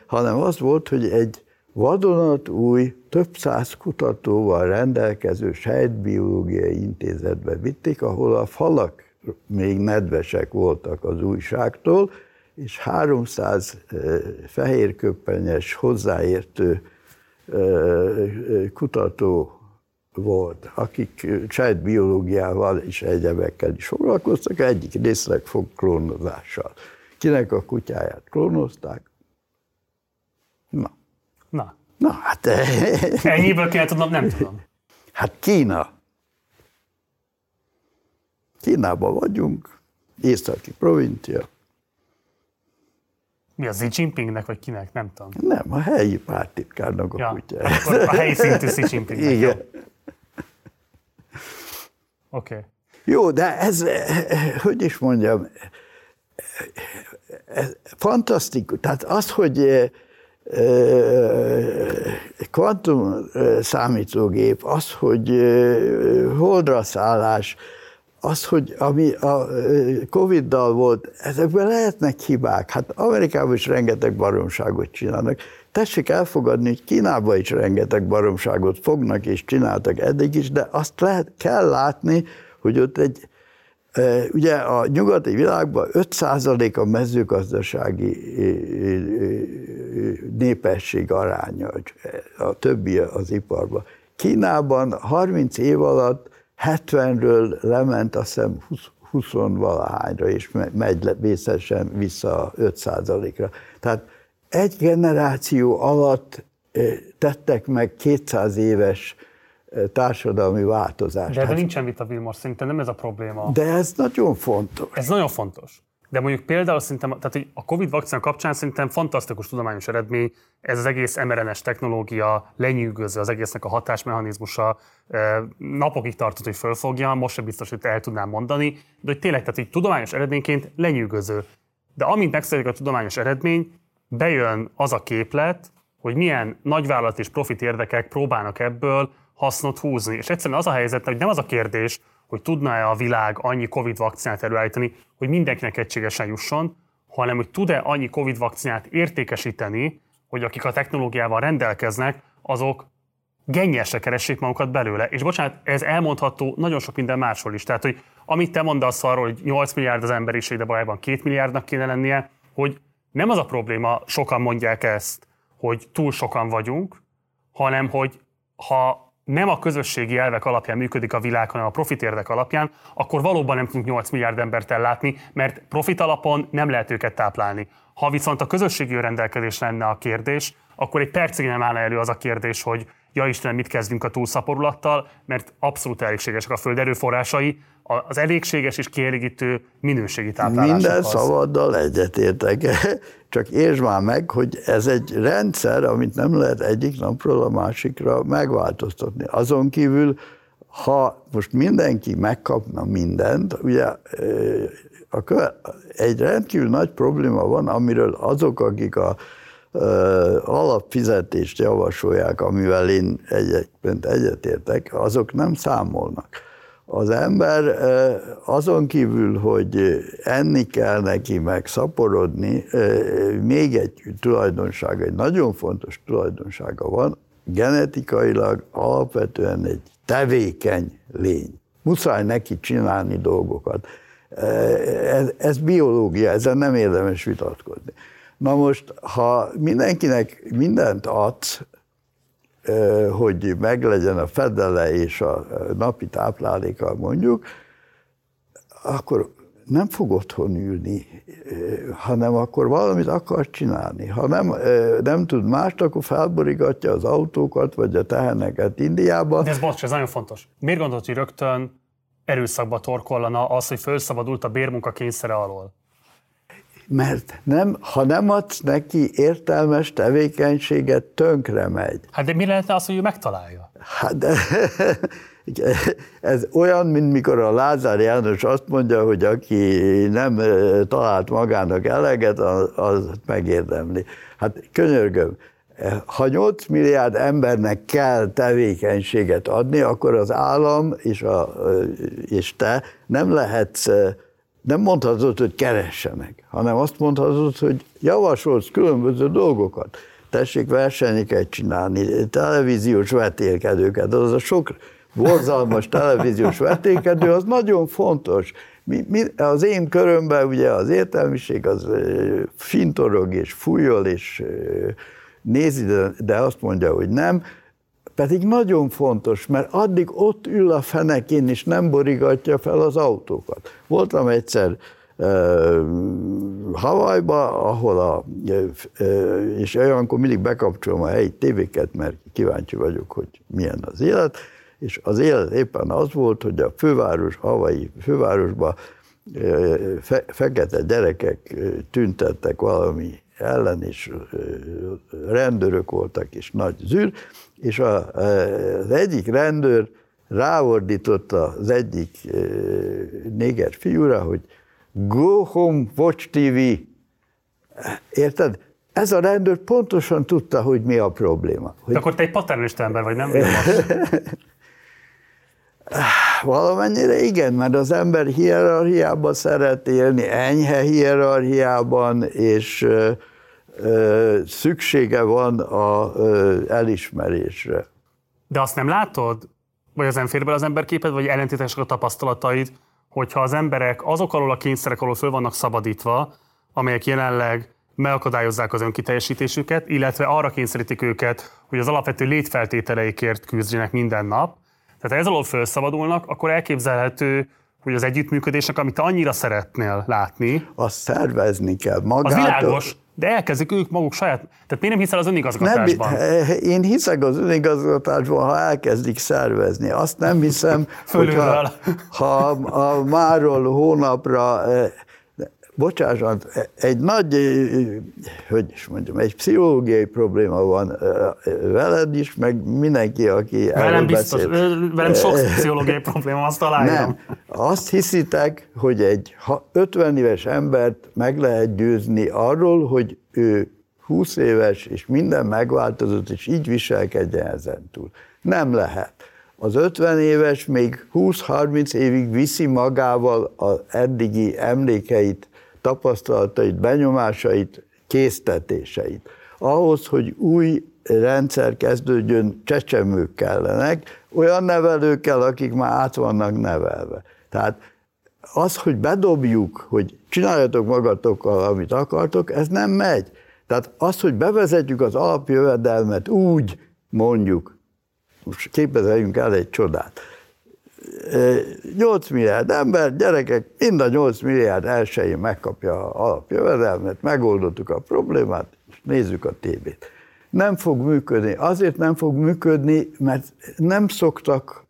hanem az volt, hogy egy vadonatúj, több száz kutatóval rendelkező sejtbiológiai intézetbe vitték, ahol a falak még nedvesek voltak az újságtól, és 300 fehérköppenyes, hozzáértő kutató volt, akik sejtbiológiával és egyebekkel is foglalkoztak, egyik részleg fog klónozással. Kinek a kutyáját klónozták? Na, Na, na hát, ennyiből kéne tudnom, nem tudom. hát Kína. Kínában vagyunk, északi provincia. Mi az Xi Jinpingnek, vagy kinek? Nem tudom. Nem, a helyi pártitkárnak a Ja, akkor a helyi szintű Xi Jinpingnek. Igen. Oké. Okay. Jó, de ez, hogy is mondjam, ez fantasztikus. Tehát az, hogy kvantum számítógép, az, hogy holdra szállás, az, hogy ami a Covid-dal volt, ezekben lehetnek hibák. Hát Amerikában is rengeteg baromságot csinálnak. Tessék elfogadni, hogy Kínában is rengeteg baromságot fognak és csináltak eddig is, de azt lehet, kell látni, hogy ott egy, ugye a nyugati világban 5% a mezőgazdasági népesség aránya, a többi az iparban. Kínában 30 év alatt 70-ről lement azt hiszem 20, 20 valahányra, és megy vészesen vissza 5%-ra. Tehát egy generáció alatt tettek meg 200 éves társadalmi változást. De ebben hát, nincsen vita, Vilmos, szerintem nem ez a probléma. De ez nagyon fontos. Ez nagyon fontos. De mondjuk például szerintem, tehát hogy a Covid vakcina kapcsán szerintem fantasztikus tudományos eredmény, ez az egész mRNS technológia lenyűgöző, az egésznek a hatásmechanizmusa, napokig tartott, hogy fölfogja, most sem biztos, hogy el tudnám mondani, de hogy tényleg, tehát hogy tudományos eredményként lenyűgöző. De amint megszületik a tudományos eredmény, bejön az a képlet, hogy milyen nagyvállalat és profit érdekek próbálnak ebből hasznot húzni. És egyszerűen az a helyzet, hogy nem az a kérdés, hogy tudna-e a világ annyi Covid vakcinát előállítani, hogy mindenkinek egységesen jusson, hanem hogy tud-e annyi Covid vakcinát értékesíteni, hogy akik a technológiával rendelkeznek, azok gennyesre keressék magukat belőle. És bocsánat, ez elmondható nagyon sok minden máshol is. Tehát, hogy amit te mondasz arról, hogy 8 milliárd az emberiség, de valójában 2 milliárdnak kéne lennie, hogy nem az a probléma, sokan mondják ezt, hogy túl sokan vagyunk, hanem hogy ha nem a közösségi elvek alapján működik a világ, hanem a profit érdek alapján, akkor valóban nem tudunk 8 milliárd embert ellátni, mert profit alapon nem lehet őket táplálni. Ha viszont a közösségi rendelkezés lenne a kérdés, akkor egy percig nem állna elő az a kérdés, hogy ja Istenem, mit kezdünk a túlszaporulattal, mert abszolút elégségesek a föld erőforrásai, az elégséges és kielégítő minőségi táplálás. Minden szavaddal egyetértek, csak értsd már meg, hogy ez egy rendszer, amit nem lehet egyik napról a másikra megváltoztatni. Azon kívül, ha most mindenki megkapna mindent, ugye a köve, egy rendkívül nagy probléma van, amiről azok, akik a alapfizetést javasolják, amivel én egyébként egyetértek, azok nem számolnak. Az ember azon kívül, hogy enni kell neki, meg szaporodni, még egy tulajdonsága, egy nagyon fontos tulajdonsága van, genetikailag alapvetően egy tevékeny lény. Muszáj neki csinálni dolgokat. Ez, ez biológia, ezzel nem érdemes vitatkozni. Na most, ha mindenkinek mindent adsz, hogy meglegyen a fedele és a napi tápláléka mondjuk, akkor nem fog otthon ülni, hanem akkor valamit akar csinálni. Ha nem, nem tud mást, akkor felborigatja az autókat, vagy a teheneket Indiába. De ez bocs, ez nagyon fontos. Miért gondolod, hogy rögtön erőszakba torkollana az, hogy felszabadult a bérmunka kényszere alól? Mert nem, ha nem adsz neki értelmes tevékenységet, tönkre megy. Hát de mi lehetne az, hogy ő megtalálja? Hát de, ez olyan, mint mikor a Lázár János azt mondja, hogy aki nem talált magának eleget, az, az megérdemli. Hát könyörgöm, ha 8 milliárd embernek kell tevékenységet adni, akkor az állam és, a, és te nem lehetsz nem mondhatod, hogy keressenek, hanem azt mondhatod, hogy javasolsz különböző dolgokat. Tessék versenyeket csinálni, televíziós vetélkedőket, az a sok borzalmas televíziós vetélkedő, az nagyon fontos. Mi, mi, az én körömben ugye az értelmiség az fintorog és fújol és nézi, de, de azt mondja, hogy nem. Pedig nagyon fontos, mert addig ott ül a fenekén, és nem borigatja fel az autókat. Voltam egyszer Havajba, ahol a, és olyankor mindig bekapcsolom a helyi tévéket, mert kíváncsi vagyok, hogy milyen az élet, és az élet éppen az volt, hogy a főváros, havai fővárosban fe, fekete gyerekek tüntettek valami ellen, és rendőrök voltak, és nagy zűr, és a, az egyik rendőr ráordította az egyik néger fiúra, hogy go home, watch TV. Érted? Ez a rendőr pontosan tudta, hogy mi a probléma. Hogy De akkor te egy paternalista ember vagy, nem? Valamennyire igen, mert az ember hierarchiában szeret élni, enyhe hierarchiában, és szüksége van a elismerésre. De azt nem látod? Vagy az nem fér bele az ember képed, vagy ellentétesek a tapasztalataid, hogyha az emberek azok alól a kényszerek alól föl vannak szabadítva, amelyek jelenleg megakadályozzák az önkiteljesítésüket, illetve arra kényszerítik őket, hogy az alapvető létfeltételeikért küzdjenek minden nap. Tehát ha ez alól felszabadulnak, akkor elképzelhető, hogy az együttműködésnek, amit te annyira szeretnél látni, Azt szervezni kell az magától. világos, de elkezdik ők maguk saját... Tehát miért nem hiszel az Nem, önigazgatásban? én hiszek az önigazgatásban, ha elkezdik szervezni. Azt nem hiszem, hogyha, ha a máról hónapra, eh, bocsánat, egy nagy, hogy is mondjam, egy pszichológiai probléma van veled is, meg mindenki, aki Velem biztos, beszél. velem sok pszichológiai probléma, azt aláírom. Nem. Azt hiszitek, hogy egy ha- 50 éves embert meg lehet győzni arról, hogy ő 20 éves, és minden megváltozott, és így viselkedjen ezen túl. Nem lehet. Az 50 éves még 20-30 évig viszi magával az eddigi emlékeit, tapasztalatait, benyomásait, késztetéseit. Ahhoz, hogy új rendszer kezdődjön, csecsemők kellenek, olyan nevelőkkel, akik már át vannak nevelve. Tehát az, hogy bedobjuk, hogy csináljatok magatokkal, amit akartok, ez nem megy. Tehát az, hogy bevezetjük az alapjövedelmet úgy, mondjuk, most képezeljünk el egy csodát, 8 milliárd ember, gyerekek, mind a 8 milliárd elsőjén megkapja a alapjövedelmet, megoldottuk a problémát, és nézzük a tévét. Nem fog működni. Azért nem fog működni, mert nem szoktak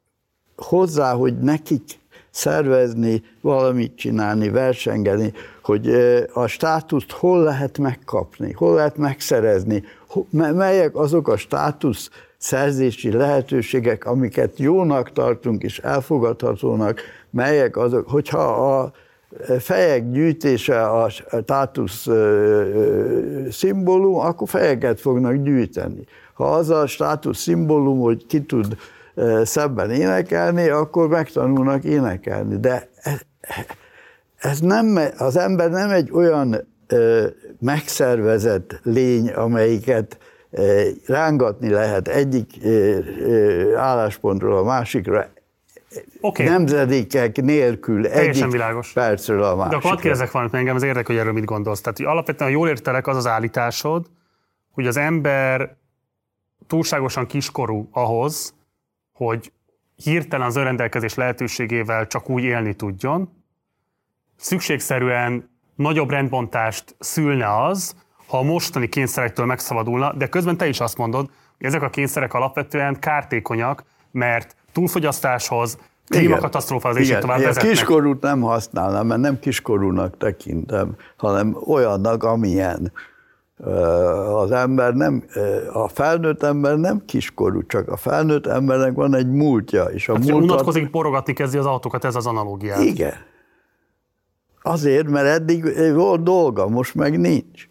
hozzá, hogy nekik szervezni, valamit csinálni, versengeni, hogy a státuszt hol lehet megkapni, hol lehet megszerezni, melyek azok a státusz szerzési lehetőségek, amiket jónak tartunk és elfogadhatónak, melyek azok, hogyha a fejek gyűjtése a státusz szimbólum, akkor fejeket fognak gyűjteni. Ha az a státusz szimbólum, hogy ki tud szebben énekelni, akkor megtanulnak énekelni. De ez, ez nem, az ember nem egy olyan megszervezett lény, amelyiket rángatni lehet egyik álláspontról a másikra, Oké, nemzedékek nélkül Teljesen egyik világos. percről a de akkor másikra. hadd kérdezek valamit, engem az érdekel, hogy erről mit gondolsz. Tehát, hogy alapvetően, ha jól értelek, az az állításod, hogy az ember túlságosan kiskorú ahhoz, hogy hirtelen az önrendelkezés lehetőségével csak úgy élni tudjon, szükségszerűen nagyobb rendbontást szülne az, ha a mostani kényszerektől megszabadulna, de közben te is azt mondod, hogy ezek a kényszerek alapvetően kártékonyak, mert túlfogyasztáshoz, klímakatasztrófához és így tovább vezetnek. kiskorút nem használnám, mert nem kiskorúnak tekintem, hanem olyannak, amilyen. Az ember nem, a felnőtt ember nem kiskorú, csak a felnőtt embernek van egy múltja, és a Hát, múltat... unatkozik, borogatni kezdi az autókat, ez az analógia. Igen. Azért, mert eddig volt dolga, most meg nincs.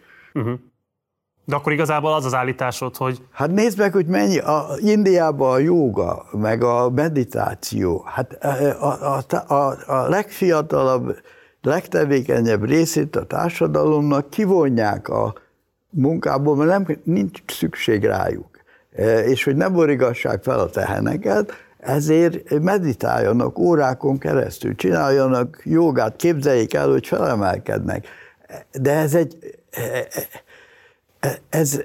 De akkor igazából az az állításod, hogy Hát nézd meg, hogy mennyi, a, Indiában a jóga, meg a meditáció, hát a, a, a, a, a legfiatalabb, legtevékenyebb részét a társadalomnak kivonják a munkából, mert nem, nincs szükség rájuk. E, És hogy ne borigassák fel a teheneket, ezért meditáljanak órákon keresztül, csináljanak jogát, képzeljék el, hogy felemelkednek. De ez egy, ez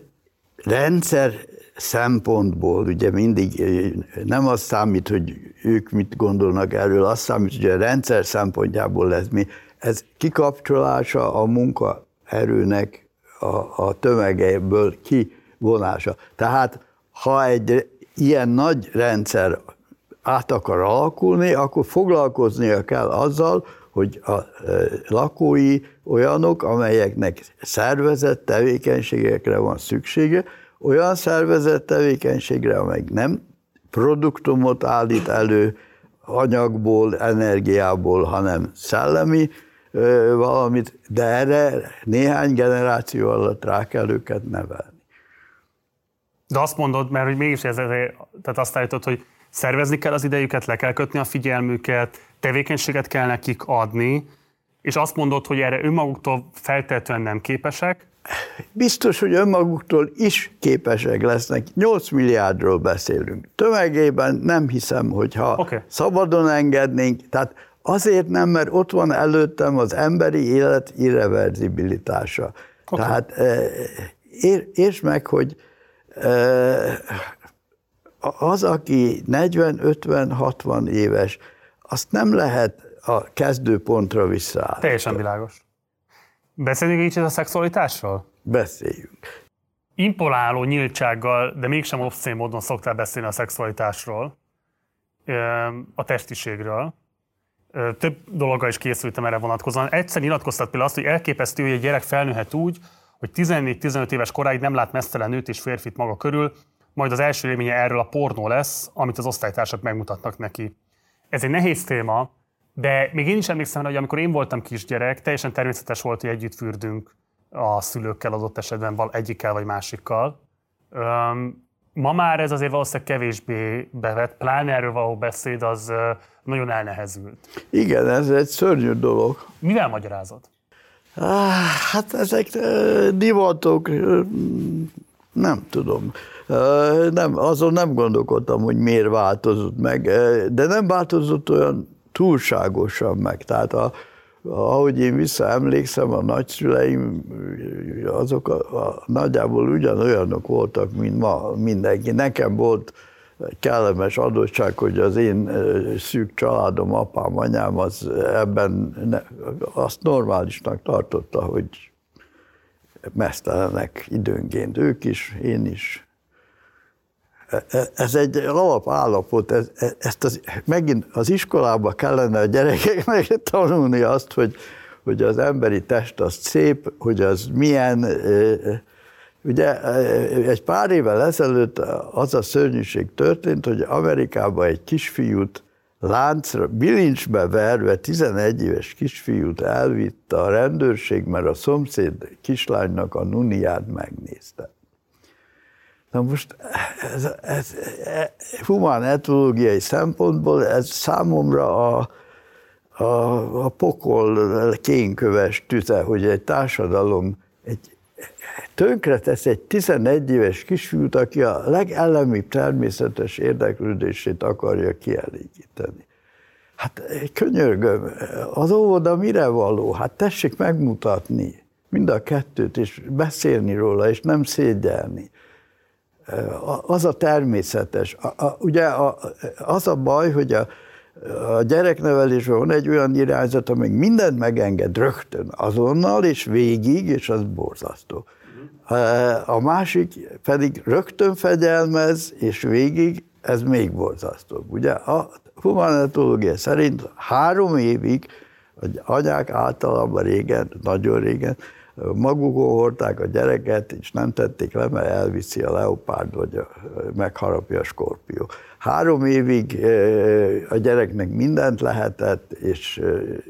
rendszer szempontból ugye mindig eh, nem az számít, hogy ők mit gondolnak erről, az számít, hogy a rendszer szempontjából lesz mi. Ez kikapcsolása a munkaerőnek a, a tömegeiből kivonása. Tehát ha egy ilyen nagy rendszer át akar alakulni, akkor foglalkoznia kell azzal, hogy a e, lakói olyanok, amelyeknek szervezett tevékenységekre van szüksége, olyan szervezett tevékenységre, amely nem produktumot állít elő, anyagból, energiából, hanem szellemi valamit, de erre néhány generáció alatt rá kell őket nevelni. De azt mondod, mert hogy mégis ez, tehát azt állítod, hogy szervezni kell az idejüket, le kell kötni a figyelmüket, tevékenységet kell nekik adni, és azt mondod, hogy erre önmaguktól feltétlenül nem képesek. Biztos, hogy önmaguktól is képesek lesznek. 8 milliárdról beszélünk. Tömegében nem hiszem, hogyha okay. szabadon engednénk. Tehát azért nem, mert ott van előttem az emberi élet irreverzibilitása. Okay. Tehát értsd meg, hogy az, aki 40-50-60 éves, azt nem lehet a kezdőpontra visszaállítani. Teljesen világos. Beszéljünk egy kicsit a szexualitásról? Beszéljünk. Impoláló nyíltsággal, de mégsem obszén módon szoktál beszélni a szexualitásról, a testiségről. Több dologgal is készültem erre vonatkozóan. Egyszer nyilatkoztat például azt, hogy elképesztő, hogy egy gyerek felnőhet úgy, hogy 14-15 éves koráig nem lát mesztelen nőt és férfit maga körül, majd az első élménye erről a pornó lesz, amit az osztálytársak megmutatnak neki. Ez egy nehéz téma, de még én is emlékszem, hogy amikor én voltam kisgyerek, teljesen természetes volt, hogy együtt fürdünk a szülőkkel adott esetben, egyikkel vagy másikkal. Ma már ez azért valószínűleg kevésbé bevett, pláne erről való beszéd az nagyon elnehezült. Igen, ez egy szörnyű dolog. Mivel magyarázod? Hát ezek divatok, nem tudom. Nem, azon nem gondolkodtam, hogy miért változott meg, de nem változott olyan túlságosan meg. Tehát a, ahogy én visszaemlékszem, a nagyszüleim azok a, a, nagyjából ugyanolyanok voltak, mint ma mindenki. Nekem volt kellemes adottság, hogy az én szűk családom, apám, anyám az ebben ne, azt normálisnak tartotta, hogy mesztelenek időnként ők is, én is. Ez egy alapállapot, ez, e, ezt az, megint az iskolába kellene a gyerekeknek tanulni azt, hogy, hogy az emberi test az szép, hogy az milyen, Ugye egy pár évvel ezelőtt az a szörnyűség történt, hogy Amerikában egy kisfiút láncra, bilincsbe verve 11 éves kisfiút elvitt a rendőrség, mert a szomszéd kislánynak a nuniát megnézte. Na most ez, ez, ez humán etológiai szempontból ez számomra a, a, a pokol kénköves tüze, hogy egy társadalom egy tönkretesz egy 11 éves kisfiút, aki a legelemibb természetes érdeklődését akarja kielégíteni. Hát könyörgöm, az óvoda mire való? Hát tessék megmutatni mind a kettőt, és beszélni róla, és nem szégyelni. Az a természetes. A, a, ugye a, az a baj, hogy a, a gyereknevelésben van egy olyan irányzat, amely mindent megenged rögtön, azonnal és végig, és az borzasztó. A másik pedig rögtön fegyelmez, és végig, ez még borzasztóbb. Ugye a humanetológia szerint három évig a anyák általában régen, nagyon régen, magukon hordták a gyereket, és nem tették le, mert elviszi a leopárd, vagy a, megharapja a skorpió. Három évig a gyereknek mindent lehetett, és,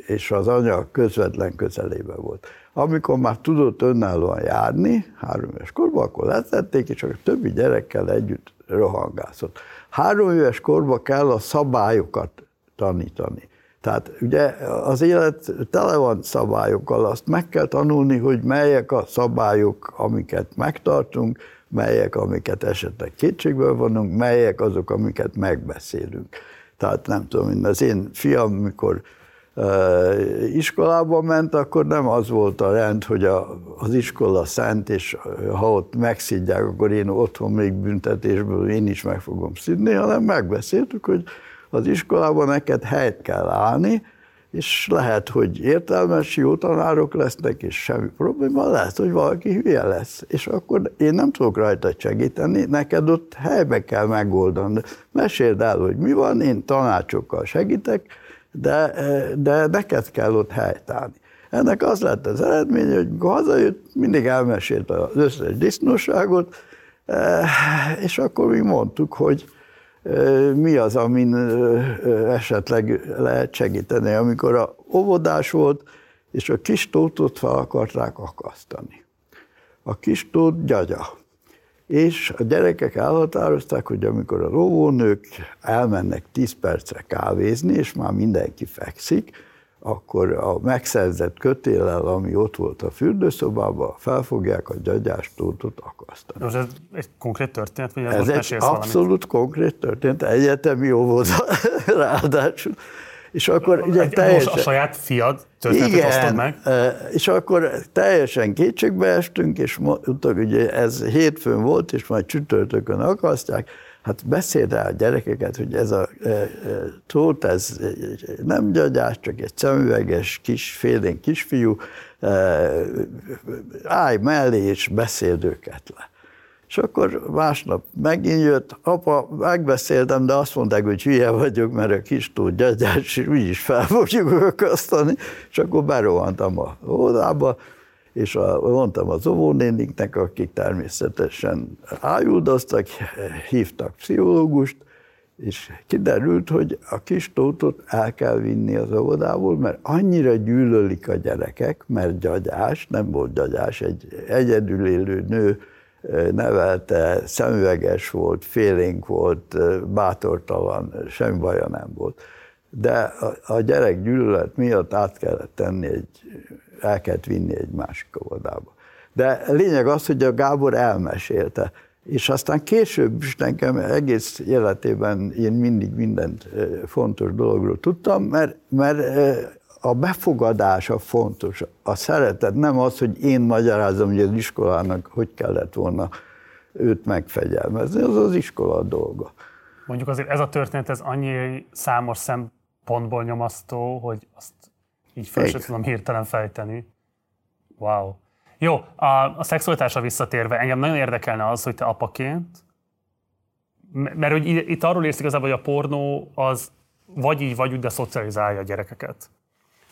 és az anya közvetlen közelében volt. Amikor már tudott önállóan járni, három éves korban, akkor letették, és a többi gyerekkel együtt rohangászott. Három éves korban kell a szabályokat tanítani. Tehát ugye az élet tele van szabályokkal, azt meg kell tanulni, hogy melyek a szabályok, amiket megtartunk, melyek, amiket esetleg kétségből vonunk, melyek azok, amiket megbeszélünk. Tehát nem tudom, mint az én fiam, mikor iskolába ment, akkor nem az volt a rend, hogy a, az iskola szent, és ha ott megszidják, akkor én otthon még büntetésből én is meg fogom szidni, hanem megbeszéltük, hogy az iskolában neked helyt kell állni, és lehet, hogy értelmes, jó tanárok lesznek, és semmi probléma, lehet, hogy valaki hülye lesz. És akkor én nem tudok rajta segíteni, neked ott helybe kell megoldani. Meséld el, hogy mi van, én tanácsokkal segítek, de, de neked kell ott helytállni. Ennek az lett az eredmény, hogy hazajött, mindig elmesélte az összes disznóságot, és akkor mi mondtuk, hogy mi az, amin esetleg lehet segíteni. Amikor a óvodás volt, és a kis tótot fel akarták akasztani. A kis tót gyagya. És a gyerekek elhatározták, hogy amikor a óvónők elmennek 10 percre kávézni, és már mindenki fekszik, akkor a megszerzett kötéllel, ami ott volt a fürdőszobában, felfogják a gyagyástótot akasztani. Most ez egy konkrét történet, vagy ez, egy abszolút valamit? konkrét történet, egyetemi óvoda ráadásul. És akkor ugye Egy, teljesen... most a saját fiad Igen, meg? és akkor teljesen kétségbe estünk, és mondtuk, ugye ez hétfőn volt, és majd csütörtökön akasztják, hát beszéld rá a gyerekeket, hogy ez a e, e, tót, ez nem gyagyás, csak egy szemüveges kis, félénk kisfiú, e, állj mellé, és beszéld őket le. És akkor másnap megint jött, apa, megbeszéltem, de azt mondták, hogy hülye vagyok, mert a kis tót gyagyás, úgyis fel fogjuk akasztani, és akkor berohantam a óvodába, és a, mondtam az óvónéniknek, akik természetesen ájuldoztak, hívtak pszichológust, és kiderült, hogy a kis tótot el kell vinni az óvodából, mert annyira gyűlölik a gyerekek, mert gyagyás, nem volt gyagyás, egy egyedül élő nő nevelte, szemüveges volt, félénk volt, bátortalan, semmi baja nem volt. De a gyerek gyűlölet miatt át kellett tenni, egy, el kellett vinni egy másik óvodába. De lényeg az, hogy a Gábor elmesélte, és aztán később is nekem egész életében én mindig mindent fontos dologról tudtam, mert, mert a befogadás a fontos, a szeretet, nem az, hogy én magyarázom, hogy az iskolának hogy kellett volna őt megfegyelmezni, az az iskola dolga. Mondjuk azért ez a történet, ez annyi számos szempontból nyomasztó, hogy azt így sem Igen. tudom hirtelen fejteni. Wow. Jó, a, a szexualitásra visszatérve, engem nagyon érdekelne az, hogy te apaként, mert hogy itt arról érsz igazából, hogy a pornó az vagy így, vagy úgy, de szocializálja a gyerekeket.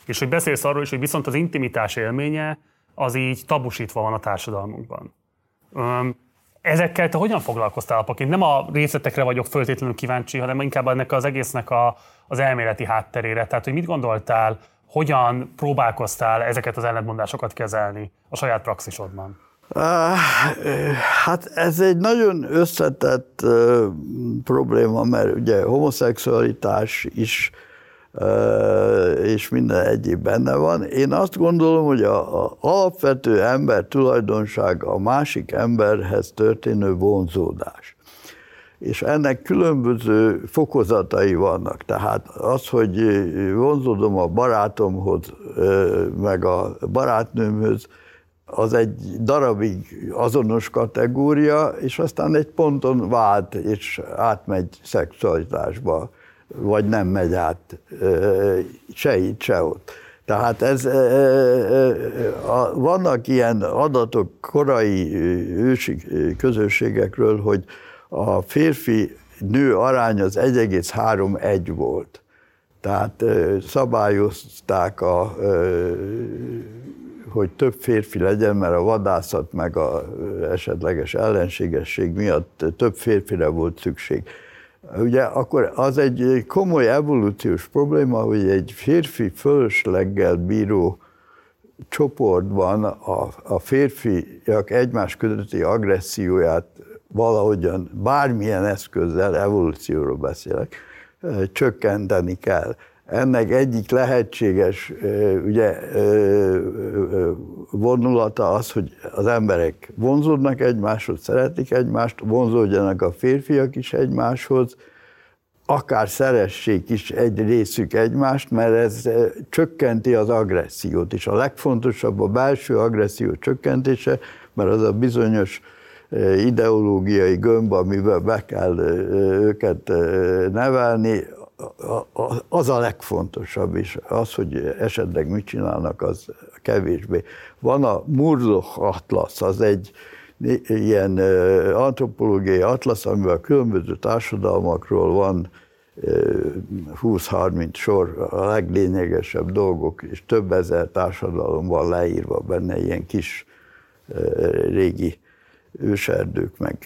És hogy beszélsz arról is, hogy viszont az intimitás élménye az így tabusítva van a társadalmunkban. Öm, ezekkel te hogyan foglalkoztál apaként? Nem a részletekre vagyok föltétlenül kíváncsi, hanem inkább ennek az egésznek a, az elméleti hátterére. Tehát, hogy mit gondoltál, hogyan próbálkoztál ezeket az ellentmondásokat kezelni a saját praxisodban? Á, Hát ez egy nagyon összetett probléma, mert ugye homoszexualitás is és minden egyéb benne van. Én azt gondolom, hogy a, a alapvető ember tulajdonság a másik emberhez történő vonzódás. És ennek különböző fokozatai vannak. Tehát az, hogy vonzódom a barátomhoz, meg a barátnőmhöz, az egy darabig azonos kategória, és aztán egy ponton vált, és átmegy szexualitásba, vagy nem megy át se itt, se ott. Tehát ez, vannak ilyen adatok korai ősi közösségekről, hogy a férfi-nő arány az 1,31 volt. Tehát szabályozták a hogy több férfi legyen, mert a vadászat meg a esetleges ellenségesség miatt több férfire volt szükség. Ugye akkor az egy komoly evolúciós probléma, hogy egy férfi fölösleggel bíró csoportban a, a férfiak egymás közötti agresszióját valahogyan bármilyen eszközzel, evolúcióról beszélek, csökkenteni kell. Ennek egyik lehetséges ugye, vonulata az, hogy az emberek vonzódnak egymáshoz, szeretik egymást, vonzódjanak a férfiak is egymáshoz, akár szeressék is egy részük egymást, mert ez csökkenti az agressziót is. A legfontosabb a belső agresszió csökkentése, mert az a bizonyos ideológiai gömb, amivel be kell őket nevelni, az a legfontosabb is. Az, hogy esetleg mit csinálnak, az kevésbé. Van a Murdoch Atlasz, az egy ilyen antropológiai atlasz, amiben a különböző társadalmakról van 20-30 sor a leglényegesebb dolgok, és több ezer társadalom van leírva benne, ilyen kis régi őserdők, meg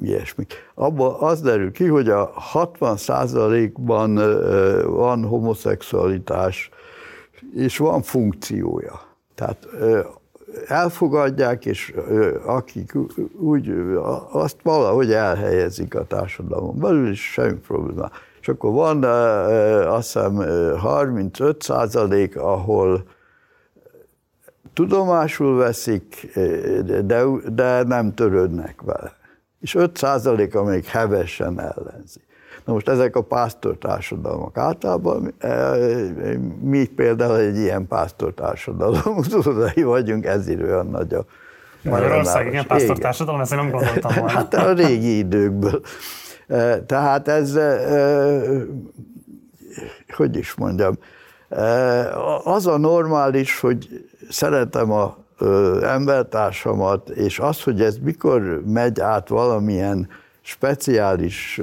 ilyesmi. Abban az derül ki, hogy a 60%-ban van homoszexualitás, és van funkciója. Tehát elfogadják, és akik úgy azt valahogy elhelyezik a társadalomban belül, is semmi probléma. És akkor van azt hiszem 35 százalék, ahol tudomásul veszik, de, de nem törődnek vele. És 5 százalék, amelyik hevesen ellenzi. Na most ezek a pásztortársadalmak általában, mi például egy ilyen pásztortársadalom utódai vagyunk, ezért olyan nagy a Magyarország, igen, pásztortársadalom, ezt én nem gondoltam volna. Hát a régi időkből. Tehát ez, hogy is mondjam, az a normális, hogy szeretem a embertársamat, és az, hogy ez mikor megy át valamilyen speciális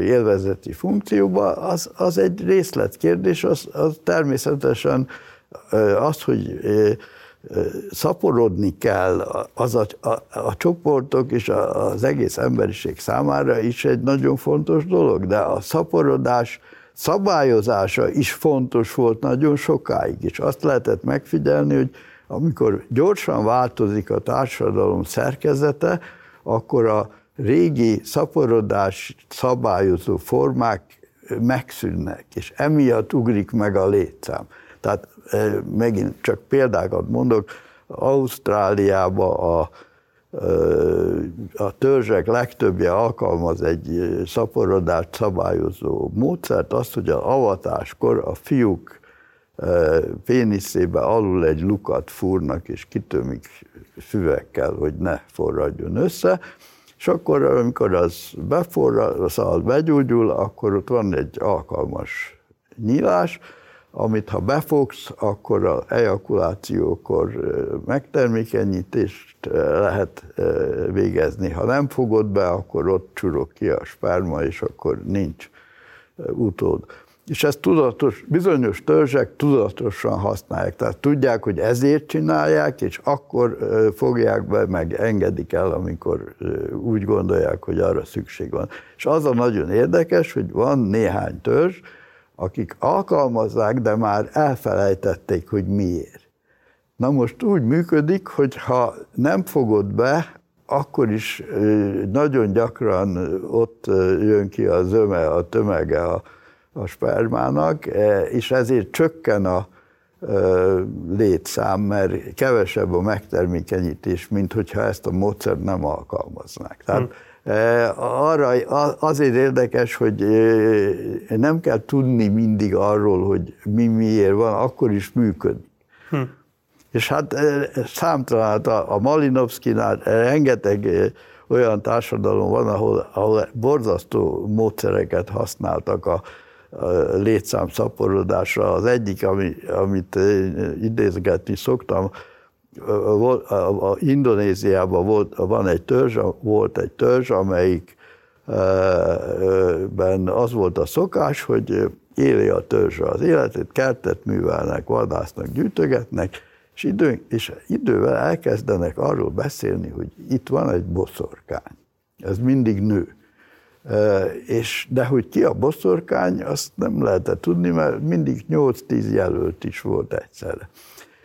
élvezeti funkcióba, az, az egy részletkérdés, az, az természetesen az, hogy szaporodni kell az a, a, a csoportok és az egész emberiség számára is egy nagyon fontos dolog, de a szaporodás szabályozása is fontos volt nagyon sokáig, és azt lehetett megfigyelni, hogy amikor gyorsan változik a társadalom szerkezete, akkor a régi szaporodás szabályozó formák megszűnnek, és emiatt ugrik meg a létszám. Tehát megint csak példákat mondok, Ausztráliában a, a törzsek legtöbbje alkalmaz egy szaporodást szabályozó módszert, azt, hogy a avatáskor a fiúk péniszébe alul egy lukat fúrnak, és kitömik füvekkel, hogy ne forradjon össze, és akkor, amikor az beforrad, szóval begyógyul, akkor ott van egy alkalmas nyílás, amit ha befogsz, akkor az ejakulációkor megtermékenyítést lehet végezni. Ha nem fogod be, akkor ott csurok ki a sperma, és akkor nincs utód. És ezt tudatos, bizonyos törzsek tudatosan használják. Tehát tudják, hogy ezért csinálják, és akkor fogják be, meg engedik el, amikor úgy gondolják, hogy arra szükség van. És az a nagyon érdekes, hogy van néhány törzs, akik alkalmazzák, de már elfelejtették, hogy miért. Na most úgy működik, hogy ha nem fogod be, akkor is nagyon gyakran ott jön ki a zöme, a tömege a, a spermának, és ezért csökken a létszám, mert kevesebb a megtermékenyítés, mint hogyha ezt a módszert nem alkalmaznák. Tehát hmm arra azért érdekes, hogy nem kell tudni mindig arról, hogy mi miért van, akkor is működik. Hm. És hát számtalan, hát a Malinovszkinál rengeteg olyan társadalom van, ahol, ahol borzasztó módszereket használtak a, a létszám szaporodásra. Az egyik, ami, amit idézgetni szoktam, Indonéziában volt, van egy törzs, volt egy törzs, amelyik ben az volt a szokás, hogy éli a törzs az életét, kertet művelnek, vadásznak, gyűjtögetnek, és, idő, és idővel elkezdenek arról beszélni, hogy itt van egy boszorkány. Ez mindig nő. És, de hogy ki a boszorkány, azt nem lehetett tudni, mert mindig 8-10 jelölt is volt egyszerre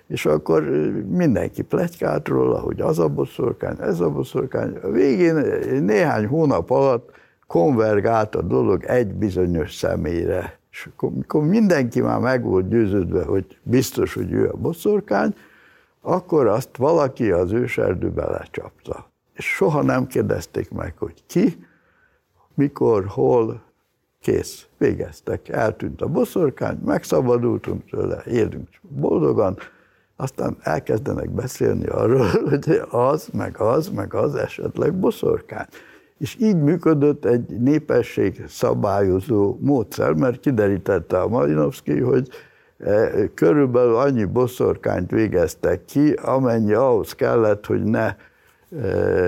és akkor mindenki pletykált róla, hogy az a boszorkány, ez a boszorkány. A végén néhány hónap alatt konvergált a dolog egy bizonyos személyre. És akkor mindenki már meg volt győződve, hogy biztos, hogy ő a boszorkány, akkor azt valaki az őserdőbe lecsapta. És soha nem kérdezték meg, hogy ki, mikor, hol, kész, végeztek. Eltűnt a boszorkány, megszabadultunk tőle, élünk boldogan, aztán elkezdenek beszélni arról, hogy az, meg az, meg az esetleg boszorkány. És így működött egy népesség szabályozó módszer, mert kiderítette a Malinowski, hogy e, körülbelül annyi boszorkányt végeztek ki, amennyi ahhoz kellett, hogy ne e,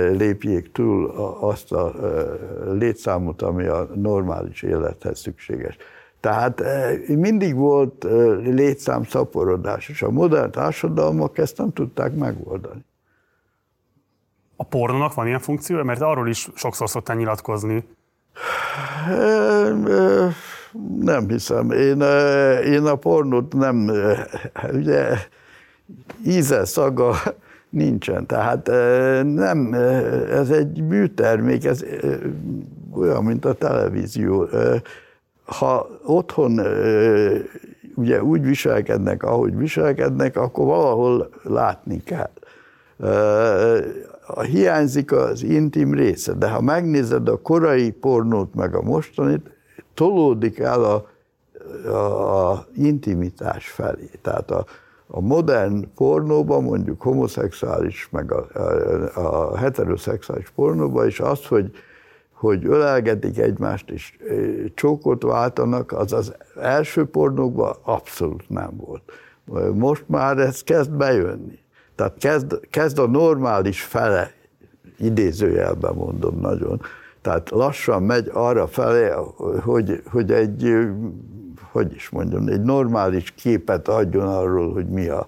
lépjék túl azt a e, létszámot, ami a normális élethez szükséges. Tehát eh, mindig volt eh, létszám szaporodás, és a modern társadalmak ezt nem tudták megoldani. a pornónak van ilyen funkciója? Mert arról is sokszor szoktál nyilatkozni. Ö, Nem hiszem. Én, én a pornót nem, ugye íze, szaga nincsen. Tehát nem, ez egy műtermék, ez olyan, mint a televízió. Ha otthon ugye úgy viselkednek, ahogy viselkednek, akkor valahol látni kell. Hiányzik az intim része, de ha megnézed a korai pornót, meg a mostanit, tolódik el a, a, a intimitás felé. Tehát a, a modern pornóban, mondjuk homoszexuális, meg a, a, a heteroszexuális pornóban is az, hogy, hogy ölelgetik egymást és csókot váltanak, az az első pornókban abszolút nem volt. Most már ez kezd bejönni. Tehát kezd, kezd a normális fele, idézőjelben mondom nagyon, tehát lassan megy arra felé, hogy, hogy egy, hogy is mondjam, egy normális képet adjon arról, hogy mi a,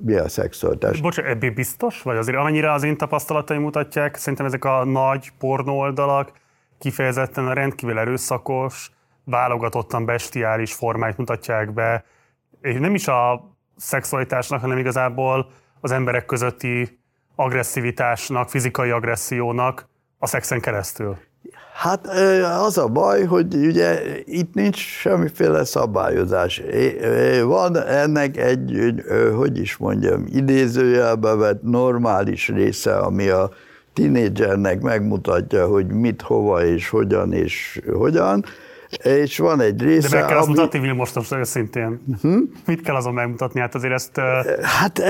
mi a szexualitás. Bocs, ebből biztos? Vagy azért amennyire az én tapasztalataim mutatják, szerintem ezek a nagy pornó oldalak kifejezetten a rendkívül erőszakos, válogatottan bestiális formáit mutatják be, és nem is a szexualitásnak, hanem igazából az emberek közötti agresszivitásnak, fizikai agressziónak a szexen keresztül. Hát az a baj, hogy ugye itt nincs semmiféle szabályozás. Van ennek egy, hogy is mondjam, idézőjelbe vett normális része, ami a tinédzsernek megmutatja, hogy mit, hova és hogyan és hogyan, és van egy De része, meg kell azt ami- mutatni, Vilmos, most őszintén. Hm? Mit kell azon megmutatni? Hát azért ezt... Hát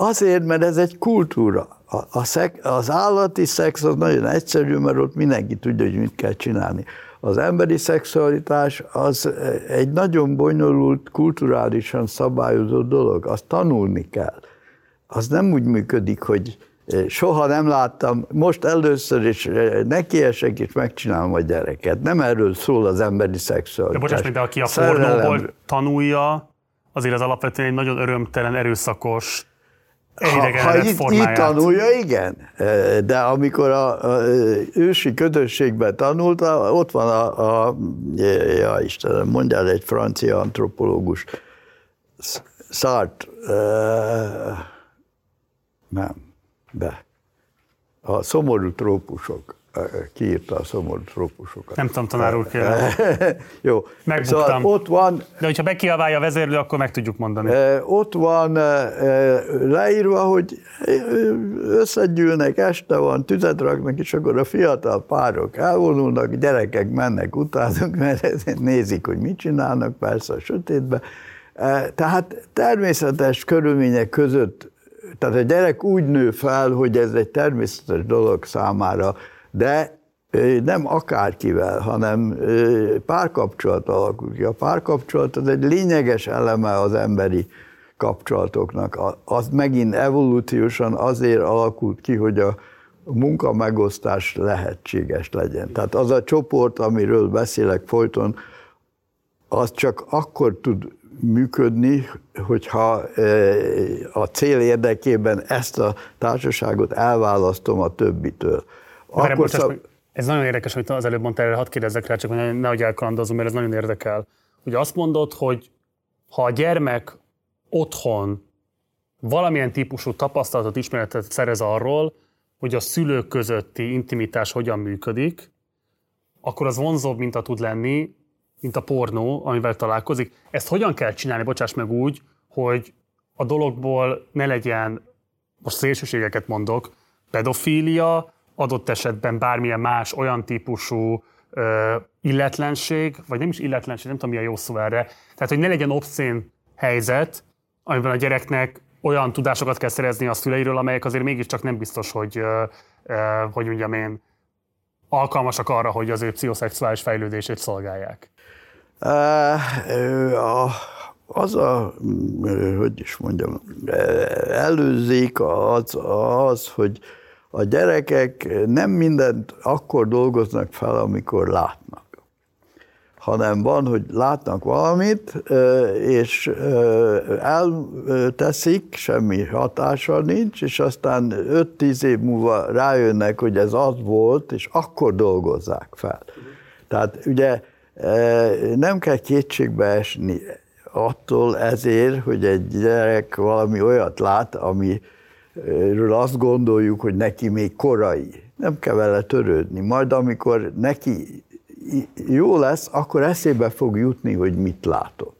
azért, mert ez egy kultúra. A, a szek, az állati szex az nagyon egyszerű, mert ott mindenki tudja, hogy mit kell csinálni. Az emberi szexualitás az egy nagyon bonyolult, kulturálisan szabályozott dolog. Azt tanulni kell. Az nem úgy működik, hogy eh, soha nem láttam, most először is eh, nekiesek és megcsinálom a gyereket. Nem erről szól az emberi szexualitás. De bocsáss meg, de aki a Szerelem- pornóból tanulja, azért az alapvetően egy nagyon örömtelen, erőszakos, Ha, itt, itt tanulja, igen. De amikor a, a ősi közösségben tanulta, ott van a, a ja Istenem, mondjál egy francia antropológus, Szárt, nem, de a szomorú trópusok, kiírta a szomorú trópusokat. Nem tudom, tanár úr, kérlek. Jó, Megbuktam. szóval ott van, De hogyha bekiabálja a vezérlő, akkor meg tudjuk mondani. Ott van leírva, hogy összegyűlnek, este van, tüzet raknak, és akkor a fiatal párok elvonulnak, gyerekek mennek utánuk, mert nézik, hogy mit csinálnak, persze a sötétbe. Tehát természetes körülmények között, tehát a gyerek úgy nő fel, hogy ez egy természetes dolog számára, de nem akárkivel, hanem párkapcsolat alakul ki. A párkapcsolat az egy lényeges eleme az emberi kapcsolatoknak. Az megint evolúciósan azért alakult ki, hogy a munka megosztás lehetséges legyen. Tehát az a csoport, amiről beszélek folyton, az csak akkor tud működni, hogyha a cél érdekében ezt a társaságot elválasztom a többitől. Akkor bocsáss szab- ez nagyon érdekes, amit az előbb mondtál, erre hadd kérdezzek rá, csak hogy nehogy elkalandozom, mert ez nagyon érdekel. Ugye azt mondod, hogy ha a gyermek otthon valamilyen típusú tapasztalatot, ismeretet szerez arról, hogy a szülők közötti intimitás hogyan működik, akkor az vonzóbb minta tud lenni, mint a pornó, amivel találkozik. Ezt hogyan kell csinálni, bocsáss meg úgy, hogy a dologból ne legyen, most szélsőségeket mondok, pedofília, adott esetben bármilyen más olyan típusú ö, illetlenség, vagy nem is illetlenség, nem tudom mi a jó szó erre, tehát hogy ne legyen obszén helyzet, amiben a gyereknek olyan tudásokat kell szerezni a szüleiről, amelyek azért mégiscsak nem biztos, hogy, ö, ö, hogy mondjam én, alkalmasak arra, hogy az ő pszichoszexuális fejlődését szolgálják. Ö, a- Az a, hogy is mondjam, ö, előzék az, az, hogy a gyerekek nem mindent akkor dolgoznak fel, amikor látnak. hanem van, hogy látnak valamit, és elteszik, semmi hatása nincs, és aztán 5-10 év múlva rájönnek, hogy ez az volt, és akkor dolgozzák fel. Tehát ugye nem kell kétségbe esni attól ezért, hogy egy gyerek valami olyat lát, amiről azt gondoljuk, hogy neki még korai. Nem kell vele törődni. Majd amikor neki jó lesz, akkor eszébe fog jutni, hogy mit látott.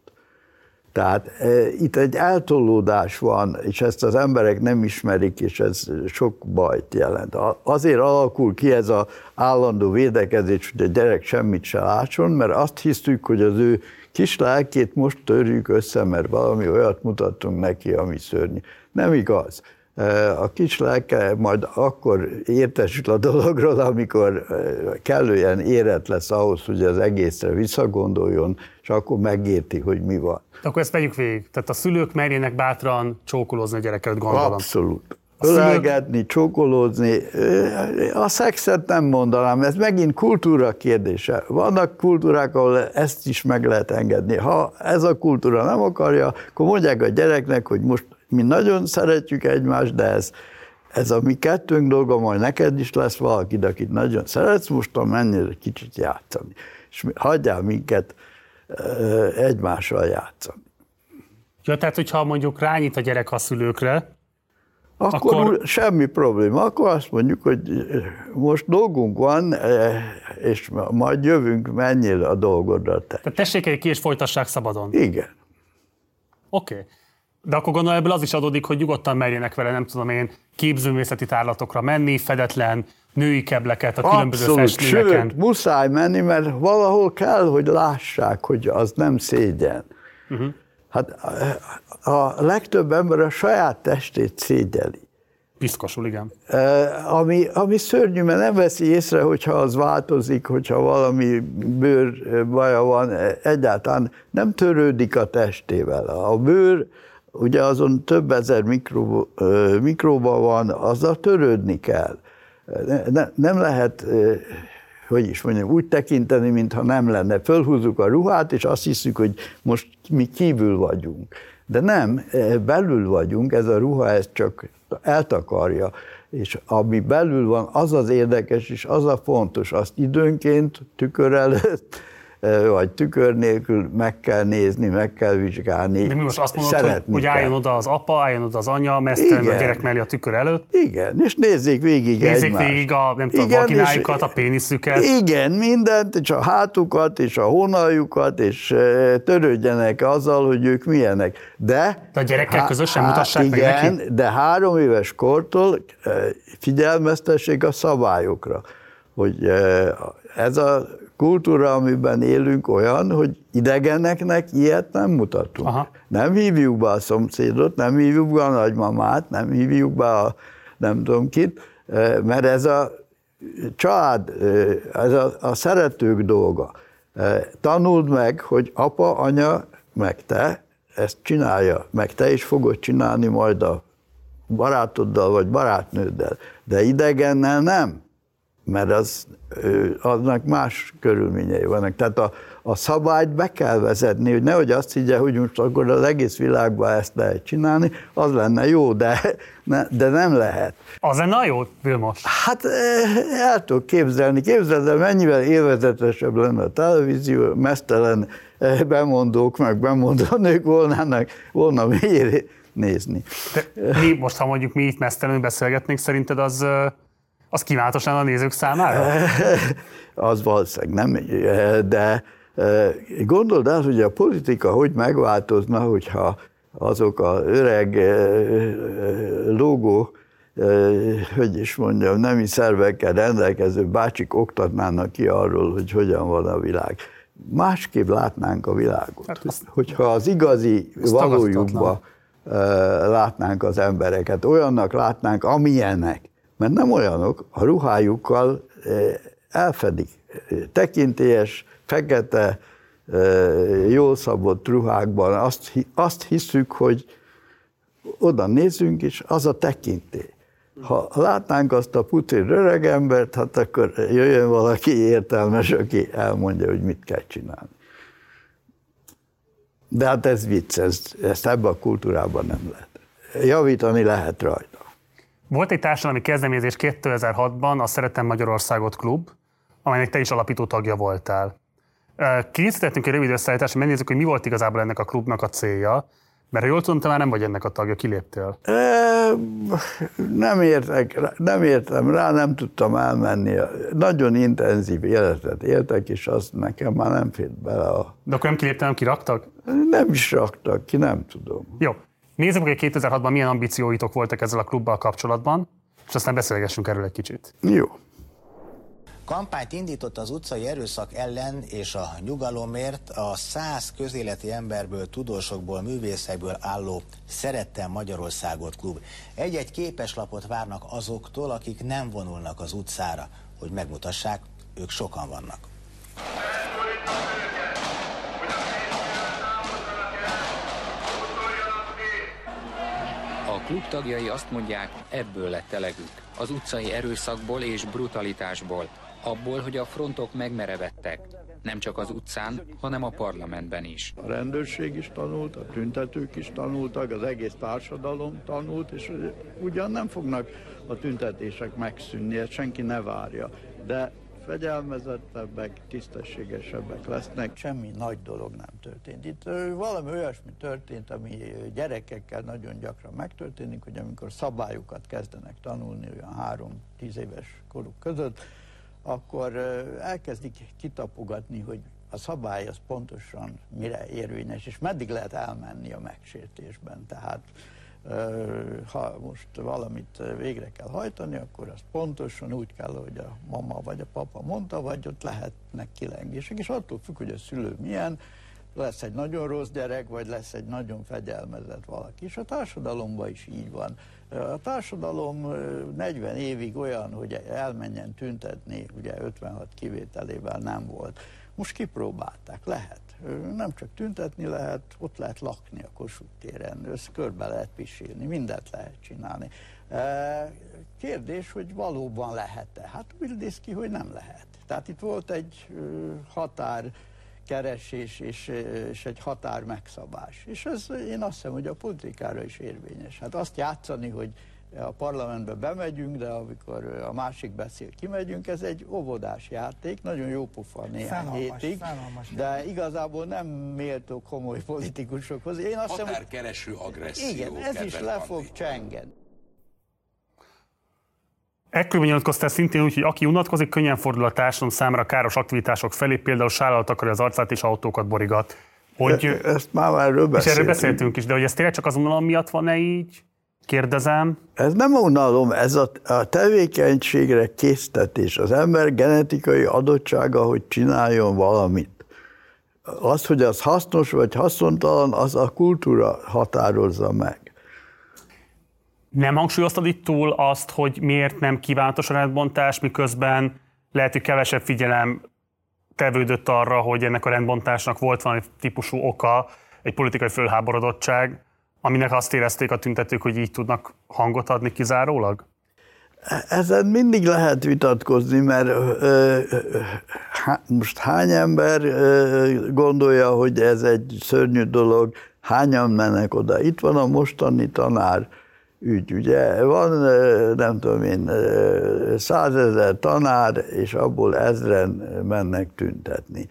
Tehát e, itt egy eltolódás van, és ezt az emberek nem ismerik, és ez sok bajt jelent. Azért alakul ki ez az állandó védekezés, hogy a gyerek semmit se lásson, mert azt hisztük, hogy az ő kis lelkét most törjük össze, mert valami olyat mutattunk neki, ami szörnyű. Nem igaz. A kis lelke majd akkor értesül a dologról, amikor kellően érett lesz ahhoz, hogy az egészre visszagondoljon, és akkor megérti, hogy mi van. De akkor ezt vegyük végig. Tehát a szülők merjenek bátran csókolózni a gyereket, gondolom. Abszolút. Ölelgetni, csókolózni. A szexet nem mondanám, ez megint kultúra kérdése. Vannak kultúrák, ahol ezt is meg lehet engedni. Ha ez a kultúra nem akarja, akkor mondják a gyereknek, hogy most mi nagyon szeretjük egymást, de ez, ez a mi kettőnk dolga, majd neked is lesz valaki, akit nagyon szeretsz, most menjél egy kicsit játszani. És hagyjál minket egymással játszani. Ja, tehát, hogyha mondjuk rányít a gyerek a szülőkre, akkor, akkor semmi probléma. Akkor azt mondjuk, hogy most dolgunk van, és majd jövünk, menjél a dolgodra te. Tehát tessék ki, és folytassák szabadon. Igen. Oké. Okay. De akkor gondolom ebből az is adódik, hogy nyugodtan merjenek vele, nem tudom én, képzőművészeti tárlatokra menni, fedetlen női kebleket a különböző Abszolút, festményeken. Sőt, muszáj menni, mert valahol kell, hogy lássák, hogy az nem szégyen. Uh-huh. Hát a legtöbb ember a saját testét szégyeli. Piszkosul, igen. Ami, ami szörnyű, mert nem veszi észre, hogyha az változik, hogyha valami bőr baja van, egyáltalán nem törődik a testével. A bőr ugye azon több ezer mikró, mikróba van, azzal törődni kell. Ne, nem lehet, hogy is mondjam, úgy tekinteni, mintha nem lenne. Fölhúzzuk a ruhát, és azt hiszük, hogy most mi kívül vagyunk. De nem, belül vagyunk, ez a ruha ezt csak eltakarja. És ami belül van, az az érdekes, és az a fontos, azt időnként tükör előtt, vagy tükör nélkül meg kell nézni, meg kell vizsgálni. De mi most azt mondod, hogy, hogy álljon oda az apa, álljon oda az anya, mesztelen a gyerek mellé a tükör előtt? Igen, és nézzék végig Nézzék egymást. végig a, nem tudom, igen, vakinájukat, a péniszüket. Igen, mindent, és a hátukat, és a honaljukat, és törődjenek azzal, hogy ők milyenek. De, de a gyerekkel közösen há, mutassák igen, meg neki? de három éves kortól figyelmeztessék a szabályokra, hogy ez a kultúra, amiben élünk olyan, hogy idegeneknek ilyet nem mutatunk. Aha. Nem hívjuk be a szomszédot, nem hívjuk be a nagymamát, nem hívjuk be a nem tudom kit, eh, mert ez a család, eh, ez a, a szeretők dolga. Eh, tanuld meg, hogy apa, anya, meg te ezt csinálja, meg te is fogod csinálni majd a barátoddal vagy barátnőddel, de idegennel nem mert az, aznak más körülményei vannak. Tehát a, a szabályt be kell vezetni, hogy nehogy azt higgye, hogy most akkor az egész világban ezt lehet csinálni, az lenne jó, de, ne, de nem lehet. Az lenne jó, Vilmos? Hát el tudok képzelni. Képzeld el, mennyivel élvezetesebb lenne a televízió, mesztelen bemondók, meg bemondó nők volnának, volna miért nézni. De mi most, ha mondjuk mi itt mesztelenül beszélgetnénk, szerinted az az kívánatos lenne a nézők számára? az valószínűleg nem, de e, gondold el, hogy a politika hogy megváltozna, hogyha azok a öreg e, e, lógó, hogy is mondjam, nemi szervekkel rendelkező bácsik oktatnának ki arról, hogy hogyan van a világ. Másképp látnánk a világot. Hát azt, hogyha az igazi valójukba látnánk az embereket, olyannak látnánk, amilyenek, mert nem olyanok, a ruhájukkal eh, elfedik. Tekintélyes, fekete, eh, jól szabott ruhákban azt, azt hiszük, hogy oda nézünk, és az a tekintély. Ha látnánk azt a putin öregembert, hát akkor jöjjön valaki értelmes, aki elmondja, hogy mit kell csinálni. De hát ez vicc, ez, ezt ebben a kultúrában nem lehet. Javítani lehet rajta. Volt egy társadalmi kezdeményezés 2006-ban, a Szeretem Magyarországot klub, amelynek te is alapító tagja voltál. Készítettünk egy rövid összeállítást, hogy megnézzük, hogy mi volt igazából ennek a klubnak a célja, mert ha jól tudom, te már nem vagy ennek a tagja, kiléptél. E, nem, értek, nem értem rá, nem tudtam elmenni. Nagyon intenzív életet éltek, és az nekem már nem fért bele a... De akkor nem kiléptél, nem kiraktak? Nem is raktak ki, nem tudom. Jó. Nézzük, hogy 2006-ban milyen ambícióitok voltak ezzel a klubbal kapcsolatban, és aztán beszélgessünk erről egy kicsit. Jó. Kampányt indított az utcai erőszak ellen és a nyugalomért a száz közéleti emberből, tudósokból, művészekből álló Szerettem Magyarországot klub. Egy-egy képeslapot várnak azoktól, akik nem vonulnak az utcára, hogy megmutassák, ők sokan vannak. Klub tagjai azt mondják, ebből lett elegük. Az utcai erőszakból és brutalitásból, abból, hogy a frontok megmerevettek, nem csak az utcán, hanem a parlamentben is. A rendőrség is tanult, a tüntetők is tanultak, az egész társadalom tanult, és ugyan nem fognak a tüntetések megszűnni, ezt senki ne várja, de fegyelmezettebbek, tisztességesebbek lesznek. Semmi nagy dolog nem történt. Itt valami olyasmi történt, ami gyerekekkel nagyon gyakran megtörténik, hogy amikor szabályokat kezdenek tanulni, olyan három-tíz éves koruk között, akkor elkezdik kitapogatni, hogy a szabály az pontosan mire érvényes, és meddig lehet elmenni a megsértésben. Tehát ha most valamit végre kell hajtani, akkor azt pontosan úgy kell, hogy a mama vagy a papa mondta, vagy ott lehetnek kilengések, és attól függ, hogy a szülő milyen, lesz egy nagyon rossz gyerek, vagy lesz egy nagyon fegyelmezett valaki. És a társadalomban is így van. A társadalom 40 évig olyan, hogy elmenjen tüntetni, ugye 56 kivételével nem volt. Most kipróbálták, lehet. Nem csak tüntetni lehet, ott lehet lakni a Kossuth téren, össze körbe lehet pisilni, mindent lehet csinálni. Kérdés, hogy valóban lehet-e? Hát úgy néz ki, hogy nem lehet. Tehát itt volt egy határ keresés és, és egy határ megszabás. És ez én azt hiszem, hogy a politikára is érvényes. Hát azt játszani, hogy a parlamentbe bemegyünk, de amikor a másik beszél, kimegyünk, ez egy óvodás játék, nagyon jó pofa néhány fenhalmas, hétig, fenhalmas de igazából nem méltó komoly politikusokhoz. Én azt Határkereső agresszió. Igen, ez is le fog csengeni. Ekkor nyilatkoztál szintén úgy, hogy aki unatkozik, könnyen fordul a társadalom számára káros aktivitások felé, például sállalt akarja az arcát és autókat borigat. Hogy, e, ezt már erről beszéltünk. És erről beszéltünk is, de hogy ez tényleg csak az unalom miatt van-e így? Kérdezem. Ez nem unalom, ez a, a tevékenységre késztetés. Az ember genetikai adottsága, hogy csináljon valamit. Az, hogy az hasznos vagy haszontalan, az a kultúra határozza meg. Nem hangsúlyoztad itt túl azt, hogy miért nem kívánatos a rendbontás, miközben lehet, hogy kevesebb figyelem tevődött arra, hogy ennek a rendbontásnak volt valami típusú oka, egy politikai fölháborodottság, aminek azt érezték a tüntetők, hogy így tudnak hangot adni kizárólag? Ezen mindig lehet vitatkozni, mert ö, há, most hány ember ö, gondolja, hogy ez egy szörnyű dolog, hányan mennek oda. Itt van a mostani tanár, ügy. Ugye van, nem tudom én, százezer tanár, és abból ezren mennek tüntetni.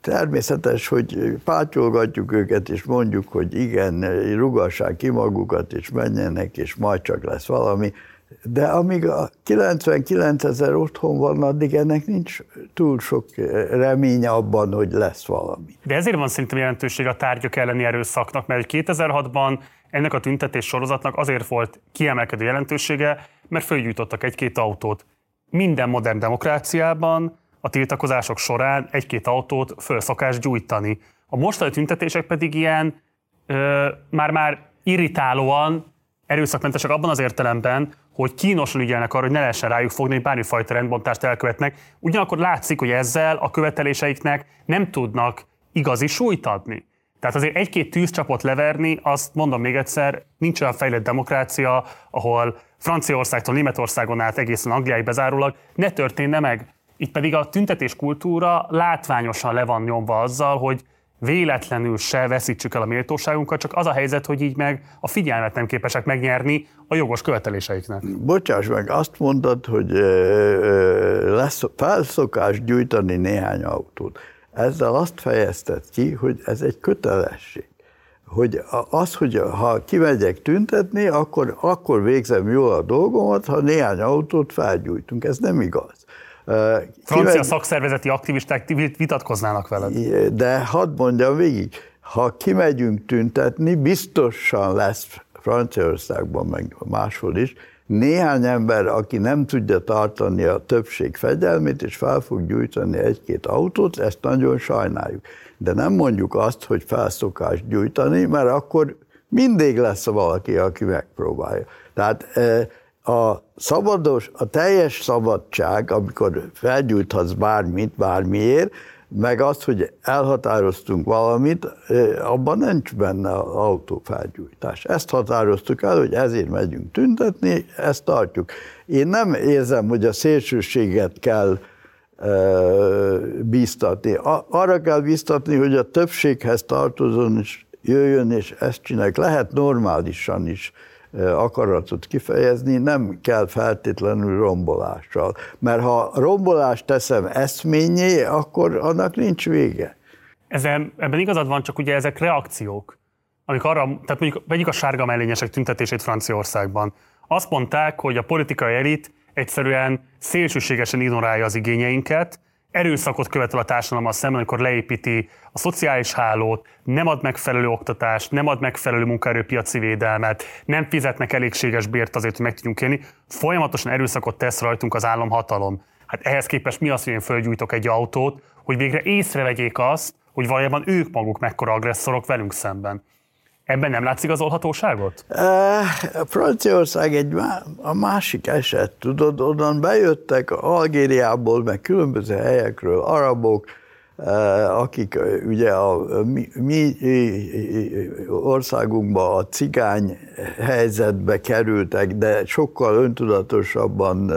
Természetes, hogy pátyolgatjuk őket, és mondjuk, hogy igen, rugassák ki magukat, és menjenek, és majd csak lesz valami. De amíg a 99 ezer otthon van, addig ennek nincs túl sok reménye abban, hogy lesz valami. De ezért van szerintem jelentőség a tárgyak elleni erőszaknak, mert 2006-ban ennek a tüntetés sorozatnak azért volt kiemelkedő jelentősége, mert fölgyújtottak egy-két autót. Minden modern demokráciában a tiltakozások során egy-két autót föl szokás gyújtani. A mostani tüntetések pedig ilyen már-már irritálóan erőszakmentesek abban az értelemben, hogy kínosan ügyelnek arra, hogy ne lehessen rájuk fogni, hogy bármifajta rendbontást elkövetnek. Ugyanakkor látszik, hogy ezzel a követeléseiknek nem tudnak igazi súlyt adni. Tehát azért egy-két tűzcsapot leverni, azt mondom még egyszer, nincs olyan fejlett demokrácia, ahol Franciaországtól Németországon át egészen Angliáig bezárólag ne történne meg. Itt pedig a tüntetés kultúra látványosan le van nyomva azzal, hogy véletlenül se veszítsük el a méltóságunkat, csak az a helyzet, hogy így meg a figyelmet nem képesek megnyerni a jogos követeléseiknek. Bocsáss meg, azt mondtad, hogy lesz felszokás gyújtani néhány autót. Ezzel azt fejezted ki, hogy ez egy kötelesség. Hogy az, hogy ha kimegyek tüntetni, akkor, akkor végzem jól a dolgomat, ha néhány autót felgyújtunk. Ez nem igaz. Francia Kimegy... szakszervezeti aktivisták vitatkoznának veled. De hadd mondjam végig, ha kimegyünk tüntetni, biztosan lesz Franciaországban, meg máshol is, néhány ember, aki nem tudja tartani a többség fegyelmét, és fel fog gyújtani egy-két autót, ezt nagyon sajnáljuk. De nem mondjuk azt, hogy felszokás gyújtani, mert akkor mindig lesz valaki, aki megpróbálja. Tehát a szabados, a teljes szabadság, amikor felgyújthatsz bármit, bármiért, meg az, hogy elhatároztunk valamit, abban nincs benne az autófelgyújtás. Ezt határoztuk el, hogy ezért megyünk tüntetni, ezt tartjuk. Én nem érzem, hogy a szélsőséget kell bíztatni. Arra kell bíztatni, hogy a többséghez tartozon és jöjjön, és ezt csinálják. Lehet normálisan is akaratot kifejezni, nem kell feltétlenül rombolással. Mert ha rombolást teszem eszményé, akkor annak nincs vége. Ezen, ebben igazad van, csak ugye ezek reakciók. Amik arra, tehát mondjuk vegyük a sárga mellényesek tüntetését Franciaországban. Azt mondták, hogy a politikai elit egyszerűen szélsőségesen ignorálja az igényeinket, erőszakot követel a társadalommal szemben, amikor leépíti a szociális hálót, nem ad megfelelő oktatást, nem ad megfelelő munkaerőpiaci védelmet, nem fizetnek elégséges bért azért, hogy meg tudjunk élni, folyamatosan erőszakot tesz rajtunk az államhatalom. Hát ehhez képest mi az, hogy én fölgyújtok egy autót, hogy végre észrevegyék azt, hogy valójában ők maguk mekkora agresszorok velünk szemben. Ebben nem látszik az olhatóságot? Franciaország egy a másik eset, tudod, onnan bejöttek Algériából, meg különböző helyekről arabok, akik ugye a mi, mi országunkba a cigány helyzetbe kerültek, de sokkal öntudatosabban,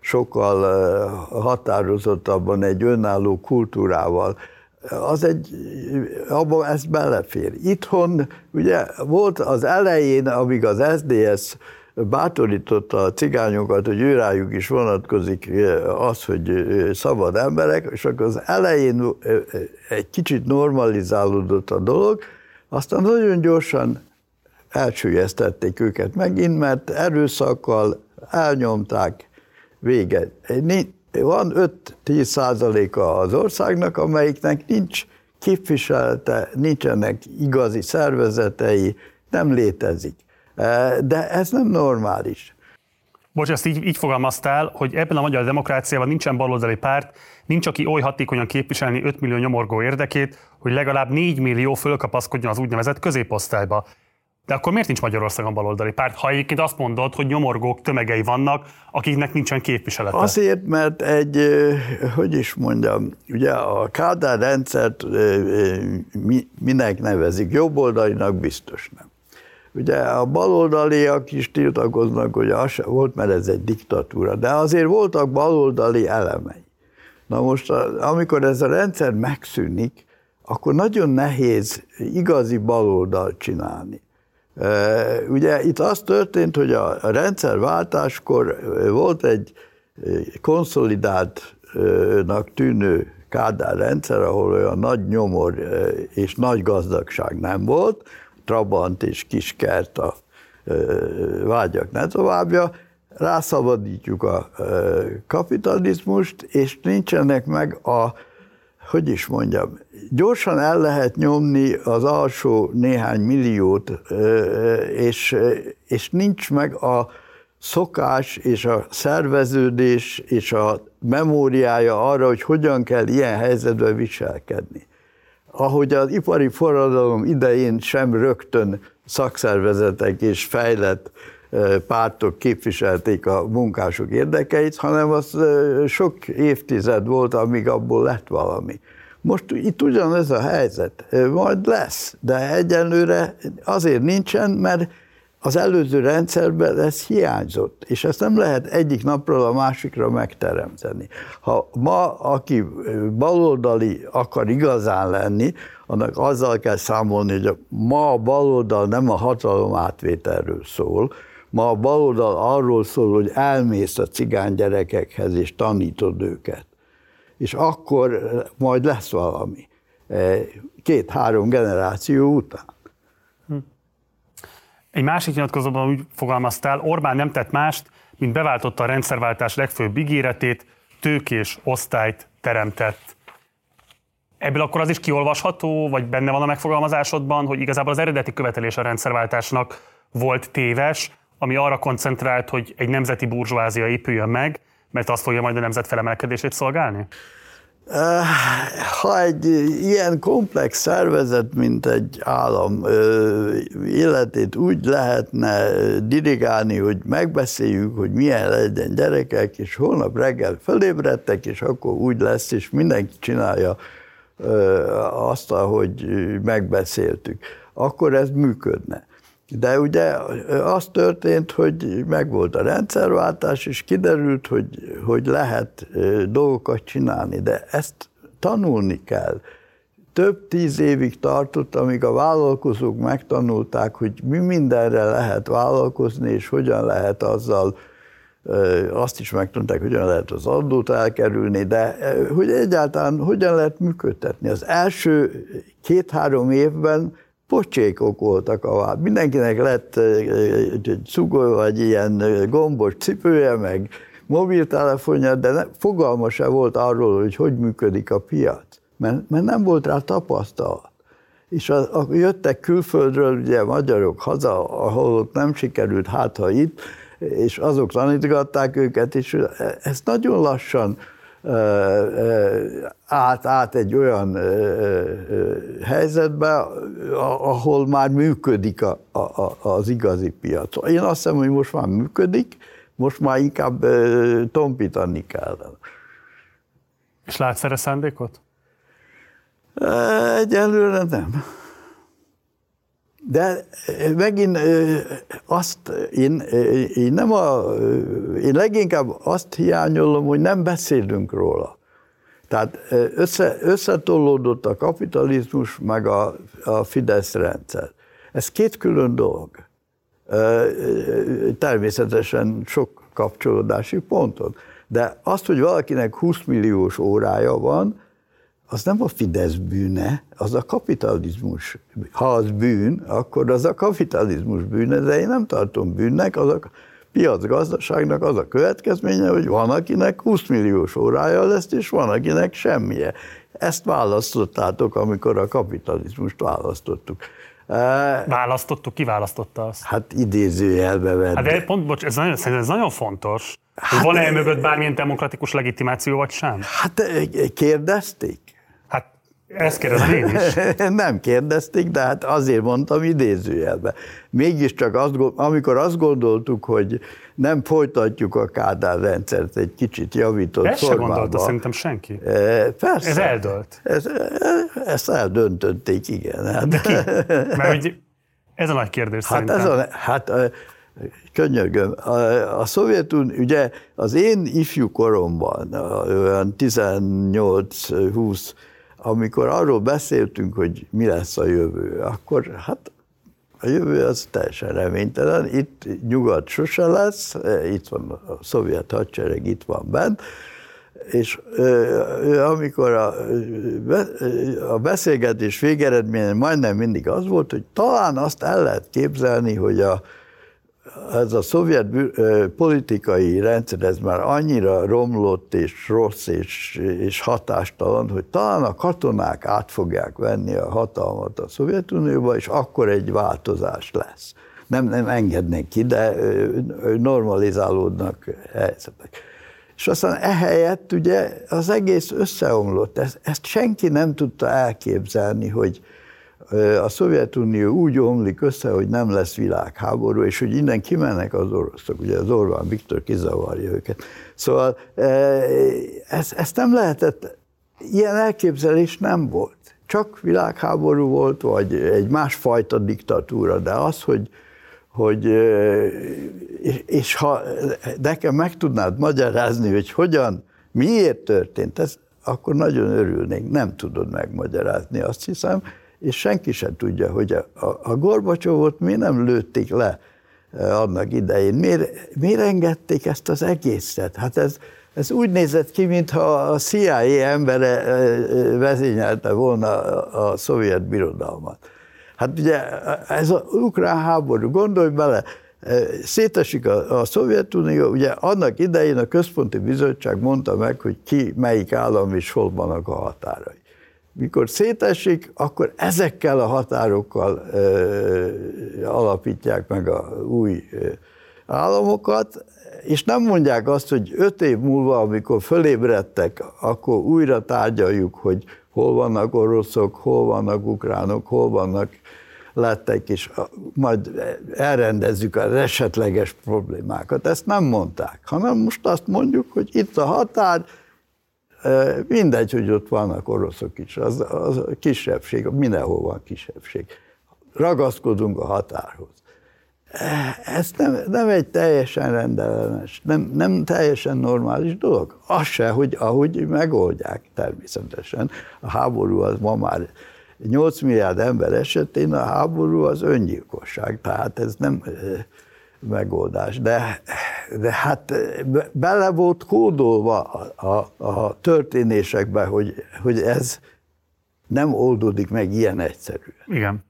sokkal határozottabban egy önálló kultúrával az egy, abban ez belefér. Itthon ugye volt az elején, amíg az SDS bátorította a cigányokat, hogy őrájuk is vonatkozik az, hogy szabad emberek, és akkor az elején egy kicsit normalizálódott a dolog, aztán nagyon gyorsan elsüllyesztették őket megint, mert erőszakkal elnyomták vége van 5-10 százaléka az országnak, amelyiknek nincs képviselete, nincsenek igazi szervezetei, nem létezik. E, de ez nem normális. Bocs, ezt így, így fogalmaztál, hogy ebben a magyar demokráciában nincsen baloldali párt, nincs, aki oly hatékonyan képviselni 5 millió nyomorgó érdekét, hogy legalább 4 millió fölkapaszkodjon az úgynevezett középosztályba. De akkor miért nincs Magyarországon baloldali párt, ha egyébként azt mondod, hogy nyomorgók tömegei vannak, akiknek nincsen képviselete? Azért, mert egy, hogy is mondjam, ugye a Kádár rendszert minek nevezik, jobboldalinak biztos nem. Ugye a baloldaliak is tiltakoznak, hogy az se volt, mert ez egy diktatúra, de azért voltak baloldali elemei. Na most, amikor ez a rendszer megszűnik, akkor nagyon nehéz igazi baloldalt csinálni. Ugye itt az történt, hogy a rendszerváltáskor volt egy konszolidáltnak tűnő Kádár rendszer, ahol olyan nagy nyomor és nagy gazdagság nem volt, Trabant és Kiskert a vágyak ne továbbja, rászabadítjuk a kapitalizmust, és nincsenek meg a hogy is mondjam, gyorsan el lehet nyomni az alsó néhány milliót, és, és nincs meg a szokás és a szerveződés és a memóriája arra, hogy hogyan kell ilyen helyzetben viselkedni. Ahogy az ipari forradalom idején sem rögtön szakszervezetek és fejlett pártok képviselték a munkások érdekeit, hanem az sok évtized volt, amíg abból lett valami. Most itt ugyanez a helyzet, majd lesz, de egyenlőre azért nincsen, mert az előző rendszerben ez hiányzott, és ezt nem lehet egyik napról a másikra megteremteni. Ha ma, aki baloldali akar igazán lenni, annak azzal kell számolni, hogy ma a baloldal nem a hatalom átvételről szól, ma a baloldal arról szól, hogy elmész a cigány gyerekekhez és tanítod őket. És akkor majd lesz valami. Két-három generáció után. Egy másik nyilatkozatban úgy fogalmaztál, Orbán nem tett mást, mint beváltotta a rendszerváltás legfőbb ígéretét, tőkés osztályt teremtett. Ebből akkor az is kiolvasható, vagy benne van a megfogalmazásodban, hogy igazából az eredeti követelés a rendszerváltásnak volt téves, ami arra koncentrált, hogy egy nemzeti burzsóázia épüljön meg, mert az fogja majd a nemzet felemelkedését szolgálni? Ha egy ilyen komplex szervezet, mint egy állam életét úgy lehetne dirigálni, hogy megbeszéljük, hogy milyen legyen gyerekek, és holnap reggel fölébredtek, és akkor úgy lesz, és mindenki csinálja azt, ahogy megbeszéltük, akkor ez működne. De ugye az történt, hogy megvolt a rendszerváltás, és kiderült, hogy, hogy lehet dolgokat csinálni, de ezt tanulni kell. Több tíz évig tartott, amíg a vállalkozók megtanulták, hogy mi mindenre lehet vállalkozni, és hogyan lehet azzal, azt is megtanulták, hogyan lehet az adót elkerülni, de hogy egyáltalán hogyan lehet működtetni. Az első két-három évben pocsékok voltak a vád. Mindenkinek lett cugó, vagy ilyen gombos cipője, meg mobiltelefonja, de ne, fogalma se volt arról, hogy hogy működik a piac, mert, mert nem volt rá tapasztalat. És a, a, jöttek külföldről ugye magyarok haza, ahol ott nem sikerült, hát ha itt, és azok tanítgatták őket, és ezt nagyon lassan át, át egy olyan helyzetbe, ahol már működik a, a, az igazi piac. Én azt hiszem, hogy most már működik, most már inkább tompítani kellene. És látsz erre szándékot? Egyelőre nem. De megint azt, én, én nem a, én leginkább azt hiányolom, hogy nem beszélünk róla. Tehát össze, összetolódott a kapitalizmus meg a, a Fidesz rendszer. Ez két külön dolog. Természetesen sok kapcsolódási ponton. De azt, hogy valakinek 20 milliós órája van, az nem a Fidesz bűne, az a kapitalizmus. Ha az bűn, akkor az a kapitalizmus bűne, de én nem tartom bűnnek, az a piacgazdaságnak az a következménye, hogy van, akinek 20 milliós órája lesz, és van, akinek semmije. Ezt választottátok, amikor a kapitalizmust választottuk. Választottuk, ki választotta azt? Hát idézőjelbe venni. Hát de pont, bocs, ez nagyon, ez nagyon fontos. Hát, van-e mögött bármilyen demokratikus legitimáció, vagy sem? Hát kérdezték? Ezt kérdezem én is. Nem kérdezték, de hát azért mondtam idézőjelbe. Mégiscsak azt, amikor azt gondoltuk, hogy nem folytatjuk a Kádár rendszert egy kicsit javított Ezt formában. Ezt gondolta szerintem senki. E, persze. Ez eldölt. Ez, ezt eldöntötték, igen. Hát. De ki? Mert hogy ez a nagy kérdés hát szerintem. Ez a, hát könyörgöm, a, a Szovjetun, ugye az én ifjú koromban, olyan 18-20 amikor arról beszéltünk, hogy mi lesz a jövő, akkor hát a jövő az teljesen reménytelen. Itt nyugat sose lesz, itt van a szovjet hadsereg, itt van bent, és amikor a, a beszélgetés végeredménye majdnem mindig az volt, hogy talán azt el lehet képzelni, hogy a, ez a szovjet politikai rendszer, ez már annyira romlott és rossz és, és hatástalan, hogy talán a katonák át fogják venni a hatalmat a Szovjetunióba, és akkor egy változás lesz. Nem, nem engednek ki, de normalizálódnak helyzetek. És aztán ehelyett ugye az egész összeomlott. Ezt, ezt senki nem tudta elképzelni, hogy, a Szovjetunió úgy omlik össze, hogy nem lesz világháború, és hogy innen kimennek az oroszok, ugye az Orbán Viktor kizavarja őket. Szóval ezt, ezt nem lehetett, ilyen elképzelés nem volt. Csak világháború volt, vagy egy másfajta diktatúra, de az, hogy, hogy, és, és ha nekem meg tudnád magyarázni, hogy hogyan, miért történt ez, akkor nagyon örülnénk. Nem tudod megmagyarázni, azt hiszem, és senki sem tudja, hogy a, a, a Gorbacsovot mi nem lőtték le eh, annak idején. Miért, miért engedték ezt az egészet? Hát ez, ez úgy nézett ki, mintha a CIA embere eh, eh, vezényelte volna a, a szovjet birodalmat. Hát ugye ez az ukrán háború, gondolj bele, szétesik a, a Szovjetunió, ugye annak idején a Központi Bizottság mondta meg, hogy ki, melyik állam és hol vannak a határai. Mikor szétesik, akkor ezekkel a határokkal ö, alapítják meg a új ö, államokat, és nem mondják azt, hogy öt év múlva, amikor fölébredtek, akkor újra tárgyaljuk, hogy hol vannak oroszok, hol vannak ukránok, hol vannak lettek, és majd elrendezzük az esetleges problémákat. Ezt nem mondták, hanem most azt mondjuk, hogy itt a határ, mindegy, hogy ott vannak oroszok is, az, az a kisebbség, mindenhol van kisebbség. Ragaszkodunk a határhoz. Ez nem, nem egy teljesen rendellenes, nem, nem teljesen normális dolog. Az se, hogy ahogy megoldják természetesen. A háború az ma már 8 milliárd ember esetén a háború az öngyilkosság, tehát ez nem megoldás. De, de hát bele volt kódolva a, a, a történésekbe, hogy, hogy ez nem oldódik meg ilyen egyszerűen. Igen.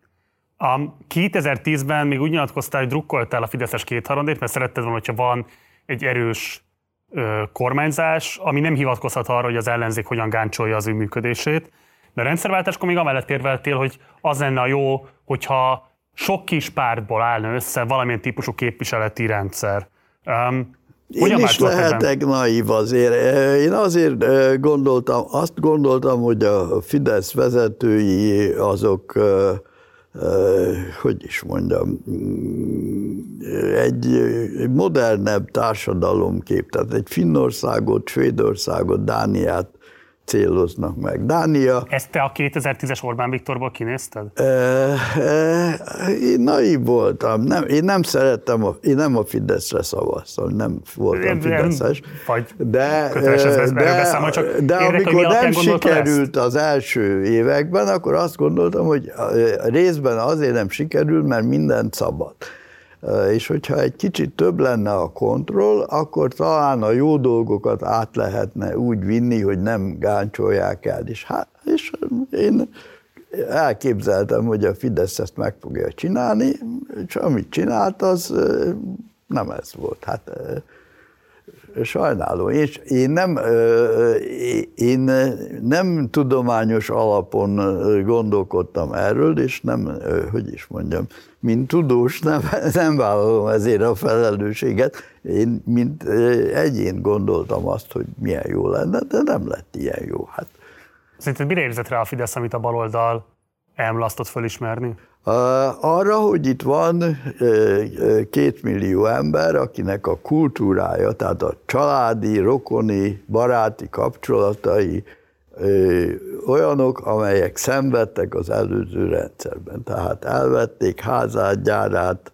A 2010-ben még úgy nyilatkoztál, hogy drukkoltál a Fideszes kétharmadét, mert szeretted volna, hogyha van egy erős ö, kormányzás, ami nem hivatkozhat arra, hogy az ellenzék hogyan gáncsolja az ő működését. De a rendszerváltáskor még amellett érveltél, hogy az lenne a jó, hogyha sok kis pártból állna össze valamilyen típusú képviseleti rendszer. Um, én is lehetek naív azért. Én azért gondoltam, azt gondoltam, hogy a Fidesz vezetői azok, hogy is mondjam, egy modernebb társadalomkép, tehát egy Finnországot, Svédországot, Dániát céloznak meg. Dánia... Ezt te a 2010-es Orbán Viktorból kinézted? E, e, én naiv voltam. Nem, én nem szerettem, a, én nem a Fideszre szavaztam, nem voltam Fideszes. Vagy de, de, beszámol, csak de amikor nem sikerült ezt? az első években, akkor azt gondoltam, hogy részben azért nem sikerült, mert mindent szabad és hogyha egy kicsit több lenne a kontroll, akkor talán a jó dolgokat át lehetne úgy vinni, hogy nem gáncsolják el. És, hát, és én elképzeltem, hogy a Fidesz ezt meg fogja csinálni, és amit csinált, az nem ez volt. Hát sajnálom. És én nem, én nem tudományos alapon gondolkodtam erről, és nem, hogy is mondjam, mint tudós nem, nem vállalom ezért a felelősséget. Én, mint egyén gondoltam azt, hogy milyen jó lenne, de nem lett ilyen jó. Hát. Szerinted mire érzett rá a Fidesz, amit a baloldal elmlasztott fölismerni? Arra, hogy itt van két millió ember, akinek a kultúrája, tehát a családi, rokoni, baráti kapcsolatai olyanok, amelyek szenvedtek az előző rendszerben. Tehát elvették házát, gyárát,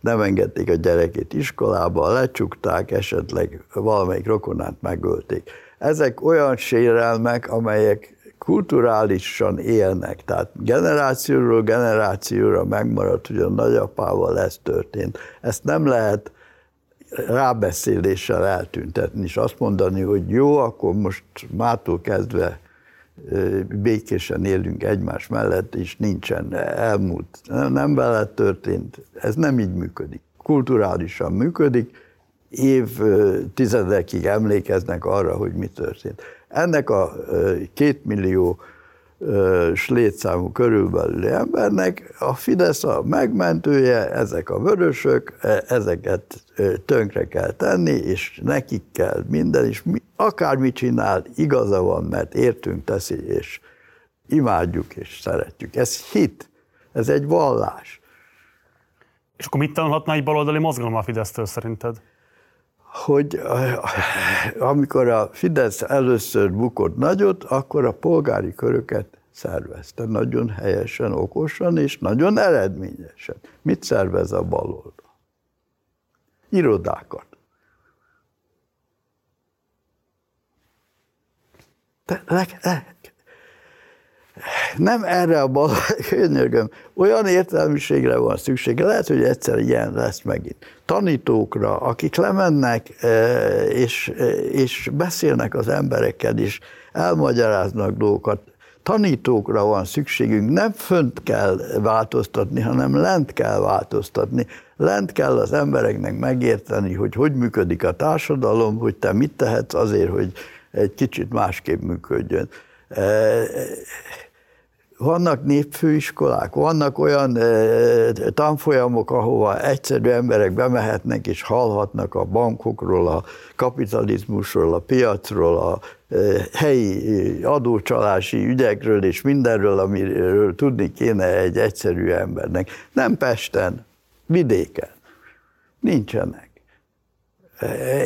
nem engedték a gyerekét iskolába, lecsukták, esetleg valamelyik rokonát megölték. Ezek olyan sérelmek, amelyek kulturálisan élnek, tehát generációról generációra megmaradt, hogy a nagyapával ez történt. Ezt nem lehet rábeszéléssel eltüntetni, és azt mondani, hogy jó, akkor most mától kezdve békésen élünk egymás mellett, és nincsen elmúlt, nem vele történt. Ez nem így működik. Kulturálisan működik, év tizedekig emlékeznek arra, hogy mi történt. Ennek a két millió slétszámú körülbelül embernek a Fidesz a megmentője, ezek a vörösök, e, ezeket tönkre kell tenni, és nekik kell minden, és mi, akármit csinál, igaza van, mert értünk teszi, és imádjuk, és szeretjük. Ez hit, ez egy vallás. És akkor mit tanulhatna egy baloldali mozgalom a Fidesztől szerinted? Hogy amikor a Fidesz először bukott nagyot, akkor a polgári köröket szervezte nagyon helyesen, okosan és nagyon eredményesen. Mit szervez a baloldal? irodákat. De, le, le, nem erre a bal, könyörgöm, olyan értelmiségre van szüksége, lehet, hogy egyszer ilyen lesz megint. Tanítókra, akik lemennek és, és beszélnek az emberekkel, és elmagyaráznak dolgokat, tanítókra van szükségünk, nem fönt kell változtatni, hanem lent kell változtatni. Lent kell az embereknek megérteni, hogy hogy működik a társadalom, hogy te mit tehetsz azért, hogy egy kicsit másképp működjön vannak népfőiskolák, vannak olyan tanfolyamok, ahova egyszerű emberek bemehetnek és hallhatnak a bankokról, a kapitalizmusról, a piacról, a helyi adócsalási ügyekről és mindenről, amiről tudni kéne egy egyszerű embernek. Nem Pesten, vidéken. Nincsenek.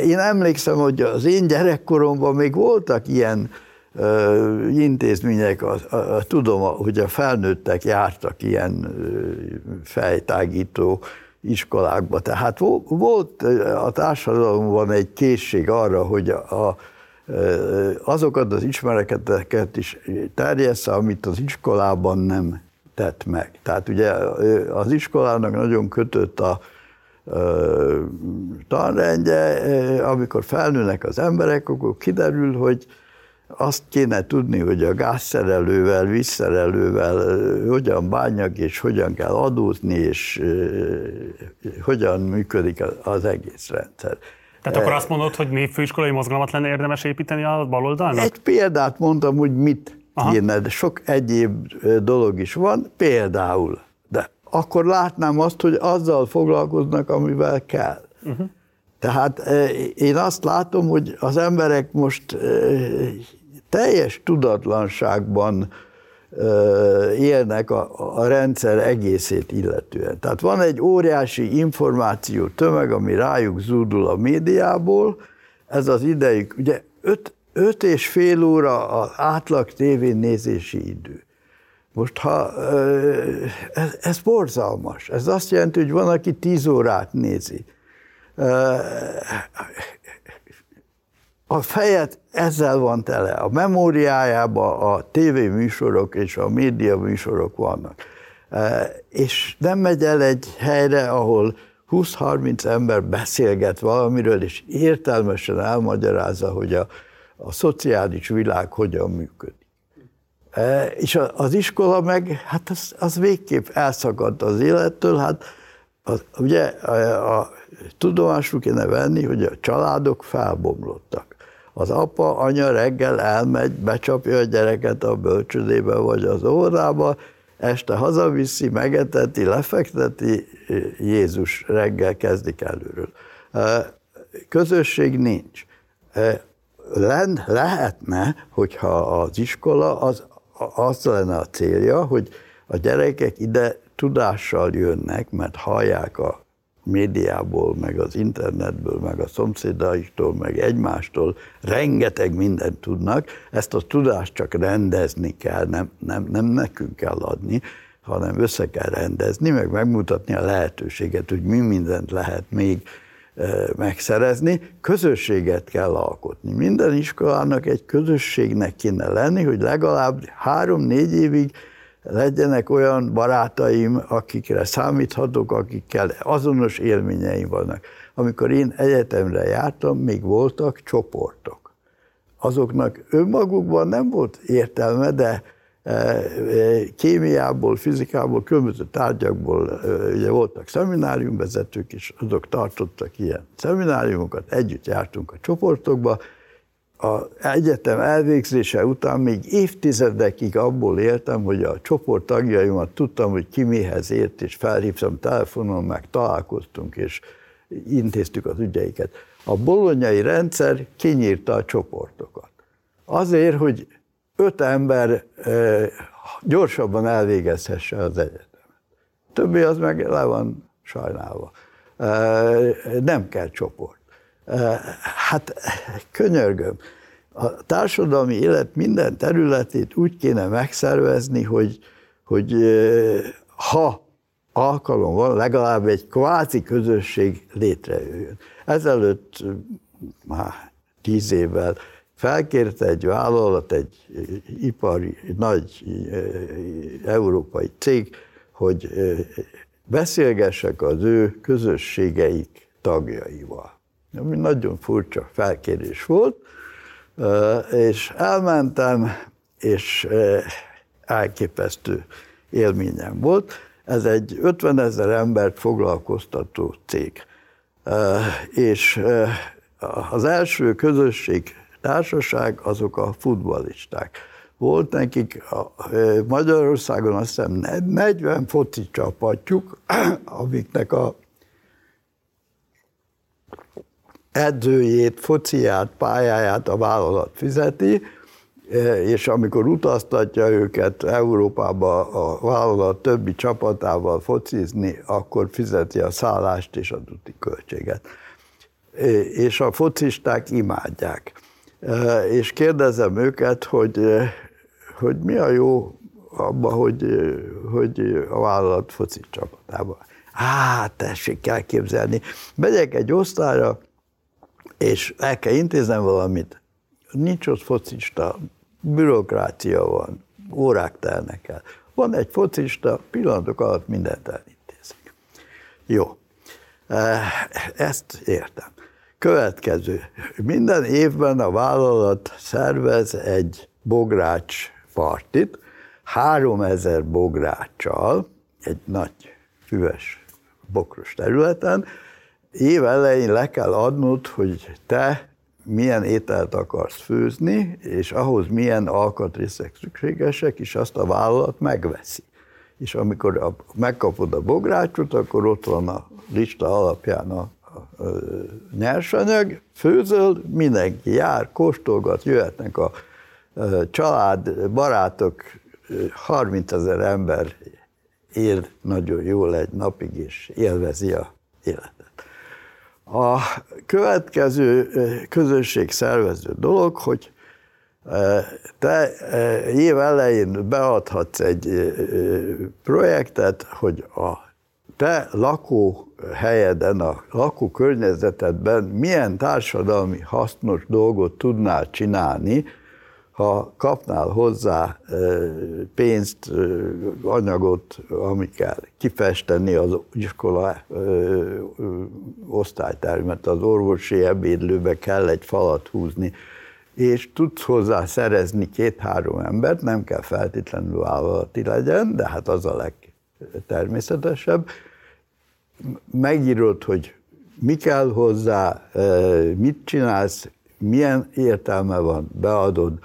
Én emlékszem, hogy az én gyerekkoromban még voltak ilyen intézmények, a, a, tudom, hogy a felnőttek jártak ilyen fejtágító iskolákba. Tehát volt a társadalomban egy készség arra, hogy a, a, azokat az ismereketeket is terjessze, amit az iskolában nem tett meg. Tehát ugye az iskolának nagyon kötött a tanrendje, amikor felnőnek az emberek, akkor kiderül, hogy azt kéne tudni, hogy a gázszerelővel, vízszerelővel hogyan bánjak, és hogyan kell adózni, és hogyan működik az egész rendszer. Tehát akkor azt mondod, hogy népfőiskolai mozgalmat lenne érdemes építeni a baloldalnak? Egy példát mondtam, hogy mit Aha. kéne, de sok egyéb dolog is van, például. De akkor látnám azt, hogy azzal foglalkoznak, amivel kell. Uh-huh. Tehát én azt látom, hogy az emberek most teljes tudatlanságban élnek a, a rendszer egészét illetően. Tehát van egy óriási információ tömeg, ami rájuk zúdul a médiából, ez az idejük, ugye öt, öt és fél óra az átlag tévénézési idő. Most ha ez, ez borzalmas, ez azt jelenti, hogy van, aki tíz órát nézi a fejet ezzel van tele, a memóriájában a tévéműsorok és a média műsorok vannak. E, és nem megy el egy helyre, ahol 20-30 ember beszélget valamiről, és értelmesen elmagyarázza, hogy a, a szociális világ hogyan működik. E, és az iskola meg, hát az, az végképp elszakadt az élettől, hát az, ugye a, a tudomásul kéne venni, hogy a családok felbomlottak az apa, anya reggel elmegy, becsapja a gyereket a bölcsödébe vagy az órába, este hazaviszi, megeteti, lefekteti, Jézus reggel kezdik előről. Közösség nincs. Len, lehetne, hogyha az iskola az, az lenne a célja, hogy a gyerekek ide tudással jönnek, mert hallják a médiából, meg az internetből, meg a szomszédaiktól, meg egymástól rengeteg mindent tudnak, ezt a tudást csak rendezni kell, nem, nem, nem nekünk kell adni, hanem össze kell rendezni, meg megmutatni a lehetőséget, hogy mi mindent lehet még megszerezni, közösséget kell alkotni. Minden iskolának egy közösségnek kéne lenni, hogy legalább három-négy évig legyenek olyan barátaim, akikre számíthatok, akikkel azonos élményeim vannak. Amikor én egyetemre jártam, még voltak csoportok. Azoknak önmagukban nem volt értelme, de e, e, kémiából, fizikából, különböző tárgyakból e, ugye voltak szemináriumvezetők, és azok tartottak ilyen szemináriumokat, együtt jártunk a csoportokba, az egyetem elvégzése után még évtizedekig abból éltem, hogy a csoport tagjaimat tudtam, hogy ki mihez ért, és felhívtam telefonon, meg találkoztunk, és intéztük az ügyeiket. A bolonyai rendszer kinyírta a csoportokat. Azért, hogy öt ember gyorsabban elvégezhesse az egyetemet. Többi az meg le van sajnálva. Nem kell csoport. Hát könyörgöm, a társadalmi élet minden területét úgy kéne megszervezni, hogy, hogy ha alkalom van, legalább egy kvázi közösség létrejöjjön. Ezelőtt már tíz évvel felkérte egy vállalat, egy ipari, nagy európai cég, hogy beszélgessek az ő közösségeik tagjaival. Ami nagyon furcsa felkérés volt, és elmentem, és elképesztő élményem volt. Ez egy 50 ezer embert foglalkoztató cég. És az első közösség, társaság azok a futballisták. Volt nekik Magyarországon azt hiszem 40 foci csapatjuk, amiknek a edzőjét, fociát, pályáját a vállalat fizeti, és amikor utaztatja őket Európába a vállalat többi csapatával focizni, akkor fizeti a szállást és a úti költséget. És a focisták imádják. És kérdezem őket, hogy, hogy mi a jó abban, hogy, hogy a vállalat foci csapatában. Á, tessék elképzelni. Megyek egy osztályra, és el kell intéznem valamit. Nincs ott focista, bürokrácia van, órák telnek el. Van egy focista, pillanatok alatt mindent elintézik. Jó, eh, ezt értem. Következő. Minden évben a vállalat szervez egy bogrács partit, 3000 bográccsal, egy nagy füves bokros területen, év elején le kell adnod, hogy te milyen ételt akarsz főzni, és ahhoz milyen alkatrészek szükségesek, és azt a vállalat megveszi. És amikor a, megkapod a bográcsot, akkor ott van a lista alapján a, a, a nyersanyag, főzöl, mindenki jár, kóstolgat, jöhetnek a, a család, barátok, 30 ezer ember él nagyon jól egy napig, és élvezi a életet. A következő közösség szervező dolog, hogy te év elején beadhatsz egy projektet, hogy a te lakóhelyeden, a lakókörnyezetedben milyen társadalmi hasznos dolgot tudnál csinálni, ha kapnál hozzá pénzt, anyagot, ami kell kifesteni az iskola osztálytermet, az orvosi ebédlőbe kell egy falat húzni, és tudsz hozzá szerezni két-három embert, nem kell feltétlenül vállalati legyen, de hát az a legtermészetesebb. Megírod, hogy mi kell hozzá, mit csinálsz, milyen értelme van, beadod,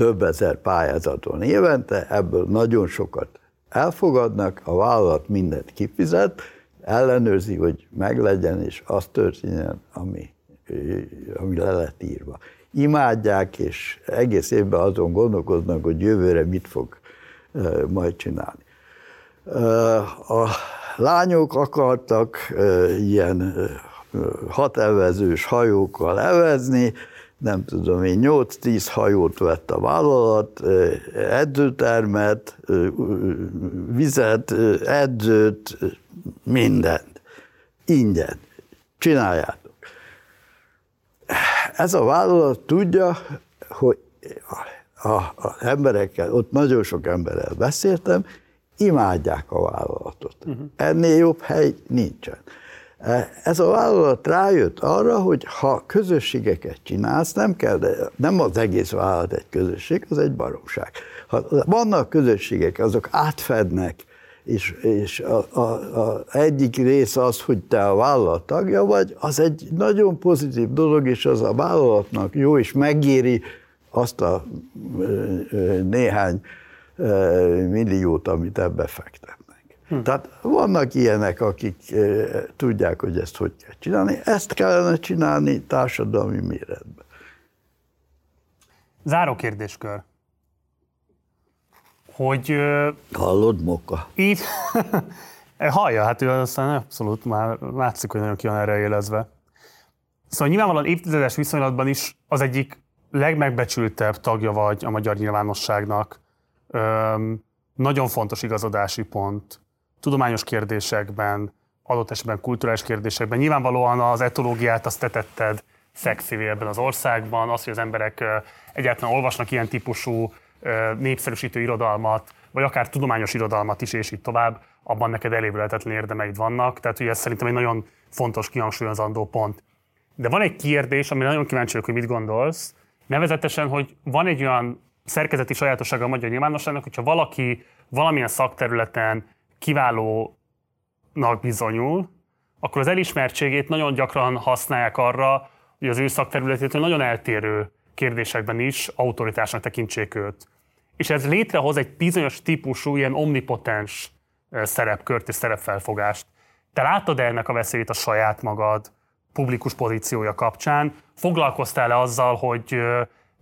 több ezer pályázaton évente, ebből nagyon sokat elfogadnak, a vállalat mindent kifizet, ellenőrzi, hogy meglegyen, és az történjen, ami, ami le lett írva. Imádják, és egész évben azon gondolkoznak, hogy jövőre mit fog majd csinálni. A lányok akartak ilyen hatevezős hajókkal evezni, nem tudom én, 8-10 hajót vett a vállalat, edzőtermet, vizet, edzőt, mindent. Ingyen. Csináljátok. Ez a vállalat tudja, hogy az emberekkel, ott nagyon sok emberrel beszéltem, imádják a vállalatot. Uh-huh. Ennél jobb hely nincsen. Ez a vállalat rájött arra, hogy ha közösségeket csinálsz, nem kell, de nem az egész vállalat egy közösség, az egy baromság. Ha vannak közösségek, azok átfednek, és, és a, a, a egyik rész az, hogy te a vállalat tagja vagy, az egy nagyon pozitív dolog, és az a vállalatnak jó, és megéri azt a néhány milliót, amit ebbe fektet. Hm. Tehát vannak ilyenek, akik e, tudják, hogy ezt hogy kell csinálni. Ezt kellene csinálni társadalmi méretben. Záró kérdéskör. Hogy... Hallod, Moka? Így... Hallja, hát ő aztán abszolút már látszik, hogy nagyon ki van erre élezve. Szóval nyilvánvalóan évtizedes viszonylatban is az egyik legmegbecsültebb tagja vagy a magyar nyilvánosságnak. Öm, nagyon fontos igazodási pont tudományos kérdésekben, adott esetben kulturális kérdésekben. Nyilvánvalóan az etológiát azt te tetted szexivé ebben az országban, az, hogy az emberek egyáltalán olvasnak ilyen típusú népszerűsítő irodalmat, vagy akár tudományos irodalmat is, és így tovább, abban neked elévületetlen érdemeid vannak. Tehát, hogy ez szerintem egy nagyon fontos kihangsúlyozandó pont. De van egy kérdés, amire nagyon kíváncsi vagyok, hogy mit gondolsz, nevezetesen, hogy van egy olyan szerkezeti sajátossága a magyar nyilvánosságnak, hogyha valaki valamilyen szakterületen kiválónak bizonyul, akkor az elismertségét nagyon gyakran használják arra, hogy az ő szakterületétől nagyon eltérő kérdésekben is autoritásnak tekintsék őt. És ez létrehoz egy bizonyos típusú ilyen omnipotens szerepkört és szerepfelfogást. Te láttad -e ennek a veszélyét a saját magad publikus pozíciója kapcsán? Foglalkoztál-e azzal, hogy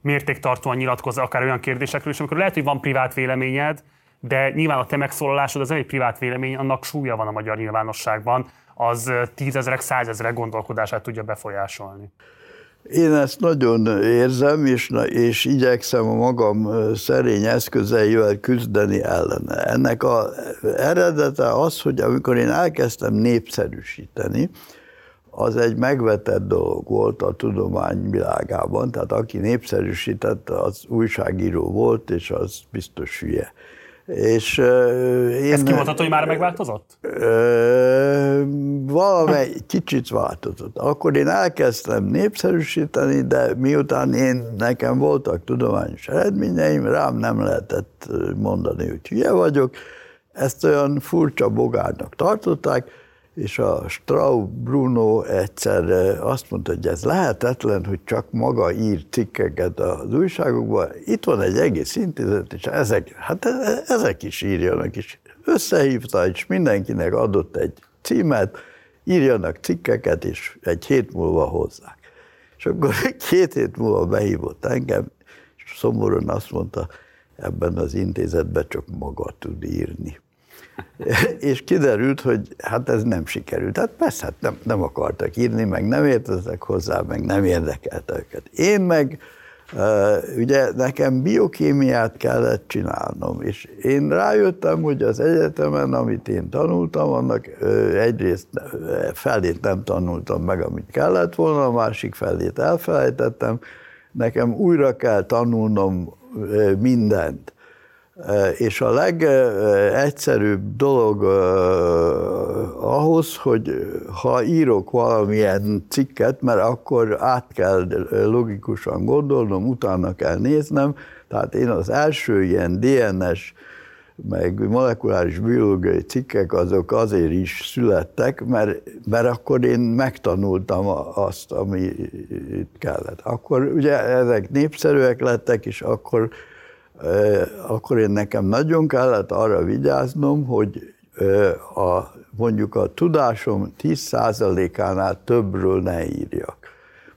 mértéktartóan nyilatkozza akár olyan kérdésekről is, amikor lehet, hogy van privát véleményed, de nyilván a te megszólalásod az nem egy privát vélemény, annak súlya van a magyar nyilvánosságban, az tízezrek, százezrek gondolkodását tudja befolyásolni. Én ezt nagyon érzem, és, és igyekszem a magam szerény eszközeivel küzdeni ellene. Ennek a eredete az, hogy amikor én elkezdtem népszerűsíteni, az egy megvetett dolog volt a tudomány világában, tehát aki népszerűsített, az újságíró volt, és az biztos hülye. És, uh, én, Ez kimondható, hogy már megváltozott? Uh, valamely kicsit változott. Akkor én elkezdtem népszerűsíteni, de miután én, nekem voltak tudományos eredményeim, rám nem lehetett mondani, hogy hülye vagyok. Ezt olyan furcsa bogárnak tartották, és a Straub Bruno egyszer azt mondta, hogy ez lehetetlen, hogy csak maga ír cikkeket az újságokban. Itt van egy egész intézet, és ezek, hát e, e, ezek is írjanak is. Összehívta, és mindenkinek adott egy címet, írjanak cikkeket, és egy hét múlva hozzák. És akkor két hét múlva behívott engem, és szomorúan azt mondta, ebben az intézetben csak maga tud írni. és kiderült, hogy hát ez nem sikerült. Tehát persze, hát nem, nem akartak írni, meg nem értettek hozzá, meg nem érdekelte őket. Én meg, ugye nekem biokémiát kellett csinálnom, és én rájöttem, hogy az egyetemen, amit én tanultam, annak egyrészt felét nem tanultam meg, amit kellett volna, a másik felét elfelejtettem, nekem újra kell tanulnom mindent és a legegyszerűbb dolog ahhoz, hogy ha írok valamilyen cikket, mert akkor át kell logikusan gondolnom, utána kell néznem, tehát én az első ilyen DNS meg molekuláris biológiai cikkek azok azért is születtek, mert, mert akkor én megtanultam azt, ami kellett. Akkor ugye ezek népszerűek lettek, és akkor akkor én nekem nagyon kellett arra vigyáznom, hogy a, mondjuk a tudásom 10%-ánál többről ne írjak.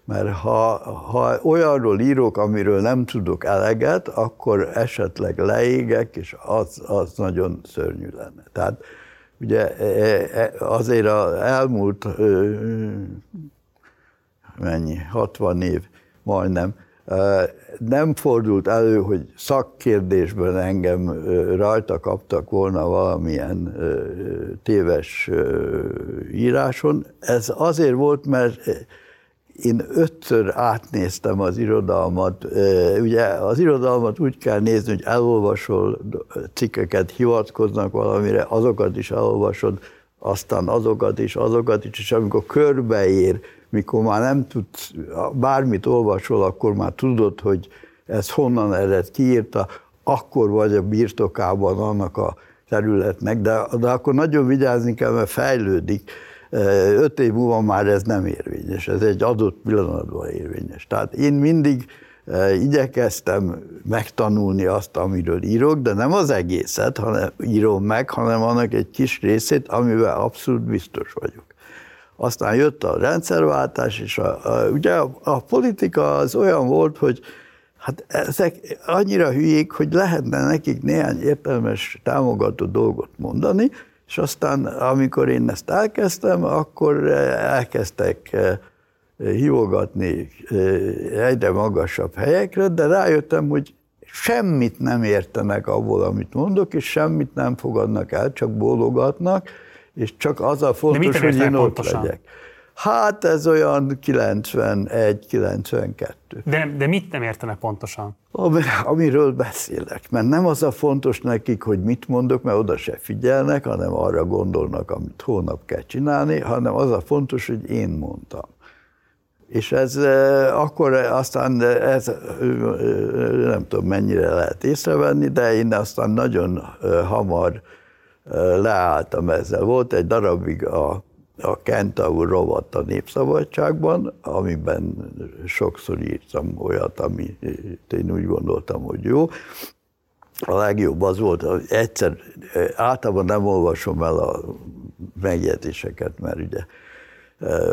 Mert ha, ha olyanról írok, amiről nem tudok eleget, akkor esetleg leégek, és az, az nagyon szörnyű lenne. Tehát ugye e, e, azért az elmúlt mennyi, 60 év majdnem, nem fordult elő, hogy szakkérdésben engem rajta kaptak volna valamilyen téves íráson. Ez azért volt, mert én ötször átnéztem az irodalmat. Ugye az irodalmat úgy kell nézni, hogy elolvasol cikkeket, hivatkoznak valamire, azokat is elolvasod, aztán azokat is, azokat is, és amikor körbeér, mikor már nem tudsz, bármit olvasol, akkor már tudod, hogy ez honnan ered, kiírta, akkor vagy a birtokában annak a területnek, de, de akkor nagyon vigyázni kell, mert fejlődik. Öt év múlva már ez nem érvényes, ez egy adott pillanatban érvényes. Tehát én mindig igyekeztem megtanulni azt, amiről írok, de nem az egészet hanem írom meg, hanem annak egy kis részét, amivel abszolút biztos vagyok. Aztán jött a rendszerváltás, és a, a, ugye a, a politika az olyan volt, hogy hát ezek annyira hülyék, hogy lehetne nekik néhány értelmes, támogató dolgot mondani, és aztán, amikor én ezt elkezdtem, akkor elkezdtek eh, hívogatni eh, egyre magasabb helyekre, de rájöttem, hogy semmit nem értenek abból, amit mondok, és semmit nem fogadnak el, csak bólogatnak, és csak az a fontos, hogy én ott pontosan? legyek. Hát ez olyan 91-92. De, de mit nem értenek pontosan? Amiről beszélek, mert nem az a fontos nekik, hogy mit mondok, mert oda se figyelnek, hanem arra gondolnak, amit hónap kell csinálni, hanem az a fontos, hogy én mondtam. És ez akkor aztán ez nem tudom mennyire lehet észrevenni, de én aztán nagyon hamar leálltam ezzel. Volt egy darabig a a Kentaur rovat a Népszabadságban, amiben sokszor írtam olyat, ami én úgy gondoltam, hogy jó. A legjobb az volt, hogy egyszer, általában nem olvasom el a megjegyzéseket, mert ugye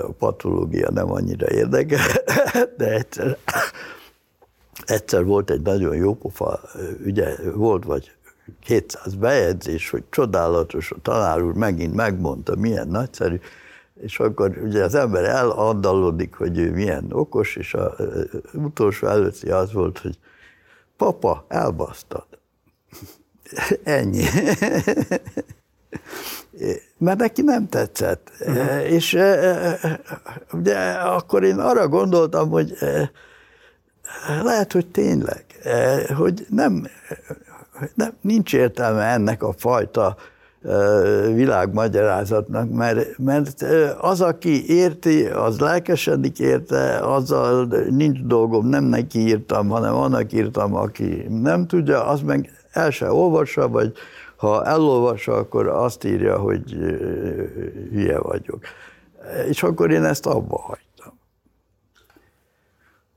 a patológia nem annyira érdekel, de egyszer, egyszer volt egy nagyon jó pofa, ugye volt vagy 200 bejegyzés, hogy csodálatos, a tanár úr megint megmondta, milyen nagyszerű, és akkor ugye az ember elandalodik, hogy ő milyen okos, és az utolsó előtti az volt, hogy papa, elbasztad. Ennyi. Mert neki nem tetszett. Uh-huh. És ugye akkor én arra gondoltam, hogy lehet, hogy tényleg, hogy nem, nem nincs értelme ennek a fajta világmagyarázatnak, mert, mert az, aki érti, az lelkesedik érte, azzal nincs dolgom, nem neki írtam, hanem annak írtam, aki nem tudja, az meg el se olvassa, vagy ha elolvassa, akkor azt írja, hogy hülye vagyok. És akkor én ezt abba hagytam.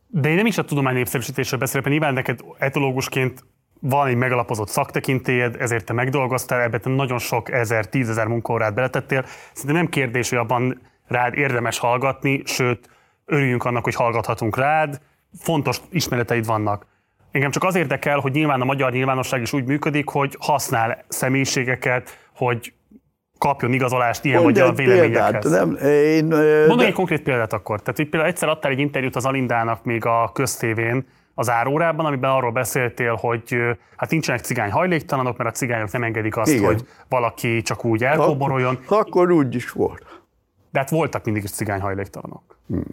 De én nem is a tudomány népszerűsítésről beszélek, mert nyilván neked etológusként van egy megalapozott szaktekintélyed, ezért te megdolgoztál, ebben te nagyon sok ezer, tízezer munkaórát beletettél. Szerintem nem kérdés, hogy abban rád érdemes hallgatni, sőt, örüljünk annak, hogy hallgathatunk rád, fontos ismereteid vannak. Engem csak az érdekel, hogy nyilván a magyar nyilvánosság is úgy működik, hogy használ személyiségeket, hogy kapjon igazolást ilyen vagy a véleményekhez. Nem, én, Mondom de... egy konkrét példát akkor. Tehát, hogy például egyszer adtál egy interjút az Alindának még a köztévén, az árórában, amiben arról beszéltél, hogy hát nincsenek cigány hajléktalanok, mert a cigányok nem engedik azt, Igen. hogy valaki csak úgy elkoboroljon. Akkor, akkor úgy is volt. De hát voltak mindig is cigány hajléktalanok. Hmm,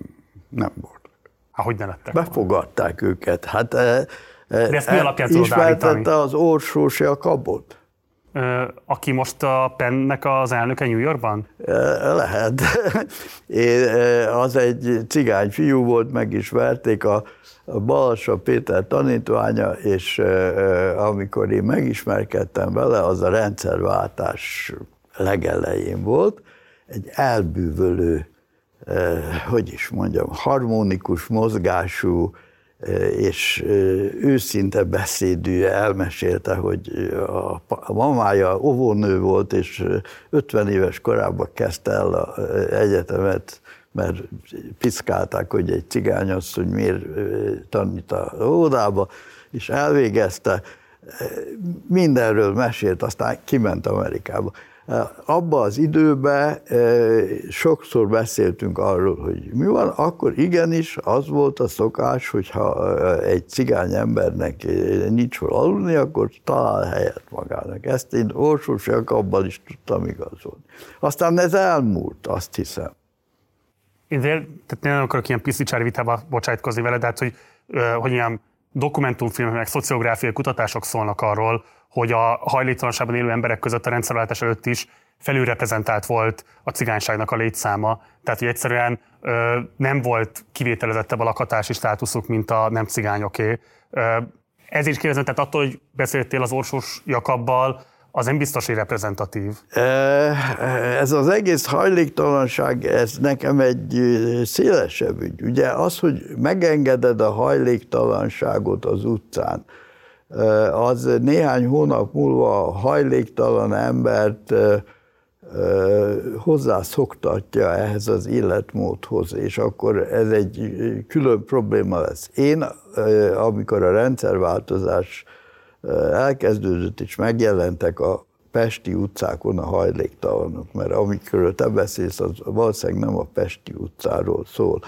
nem voltak. Hát hogy ne lettek? Befogadták volna? őket. Hát, De ezt mi e, alapján tudod állítani? az Orsós Jakabot? aki most a Pennek az elnöke New Yorkban? Lehet. Én, az egy cigány fiú volt, meg is verték a, Balsa Péter tanítványa, és amikor én megismerkedtem vele, az a rendszerváltás legelején volt, egy elbűvölő, hogy is mondjam, harmonikus mozgású, és őszinte beszédű elmesélte, hogy a mamája óvónő volt, és 50 éves korában kezdte el az egyetemet, mert piszkálták, hogy egy cigányasszony miért tanít a óvodába, és elvégezte, mindenről mesélt, aztán kiment Amerikába. Abba az időben sokszor beszéltünk arról, hogy mi van, akkor igenis az volt a szokás, hogyha egy cigány embernek nincs hol aludni, akkor talál helyet magának. Ezt én Orsósiak abban is tudtam igazolni. Aztán ez elmúlt, azt hiszem. Én tehát nem akarok ilyen piszicsári vitába bocsájtkozni vele, de hát, hogy, hogy ilyen dokumentumfilmek, szociográfiai kutatások szólnak arról, hogy a hajléktalanságban élő emberek között a rendszerváltás előtt is felülreprezentált volt a cigányságnak a létszáma. Tehát, hogy egyszerűen ö, nem volt kivételezettebb a lakhatási státuszuk, mint a nem cigányoké. Ö, ezért is kérdezem, tehát attól, hogy beszéltél az Orsós Jakabbal, az nem biztos, hogy reprezentatív. Ez az egész hajléktalanság, ez nekem egy szélesebb ügy. Ugye az, hogy megengeded a hajléktalanságot az utcán, az néhány hónap múlva a hajléktalan embert hozzászoktatja ehhez az életmódhoz, és akkor ez egy külön probléma lesz. Én, amikor a rendszerváltozás elkezdődött, és megjelentek a Pesti utcákon a hajléktalanok, mert amikor te beszélsz, az valószínűleg nem a Pesti utcáról szól.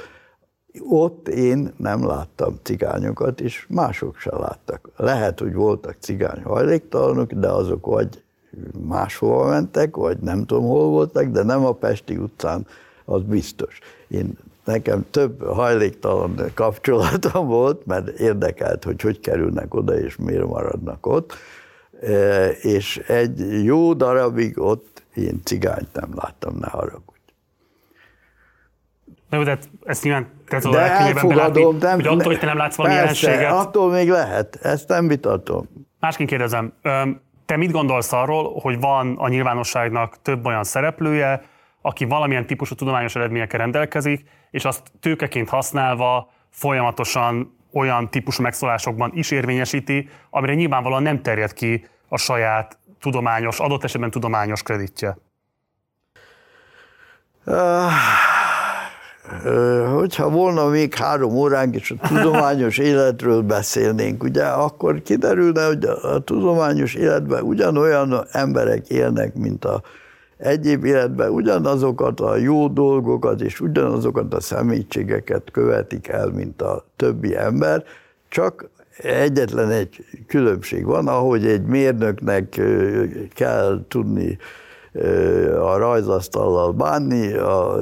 Ott én nem láttam cigányokat, és mások se láttak. Lehet, hogy voltak cigány hajléktalanok, de azok vagy máshova mentek, vagy nem tudom hol voltak, de nem a Pesti utcán, az biztos. Én nekem több hajléktalan kapcsolatom volt, mert érdekelt, hogy hogy kerülnek oda, és miért maradnak ott. E, és egy jó darabig ott én cigányt nem láttam, ne haragudj. Na, de ezt nyilván te De legkönnyebben belátni, elfogadom, nem, hogy attól, hogy te nem látsz valami persze, jelenséget. attól még lehet, ezt nem vitatom. Másként kérdezem, te mit gondolsz arról, hogy van a nyilvánosságnak több olyan szereplője, aki valamilyen típusú tudományos eredményekkel rendelkezik, és azt tőkeként használva folyamatosan olyan típusú megszólásokban is érvényesíti, amire nyilvánvalóan nem terjed ki a saját tudományos, adott esetben tudományos kreditje. Ah, Hogyha volna még három óránk, és a tudományos életről beszélnénk, ugye, akkor kiderülne, hogy a tudományos életben ugyanolyan emberek élnek, mint a egyéb életben, ugyanazokat a jó dolgokat és ugyanazokat a személyiségeket követik el, mint a többi ember, csak egyetlen egy különbség van, ahogy egy mérnöknek kell tudni a rajzasztallal bánni, a,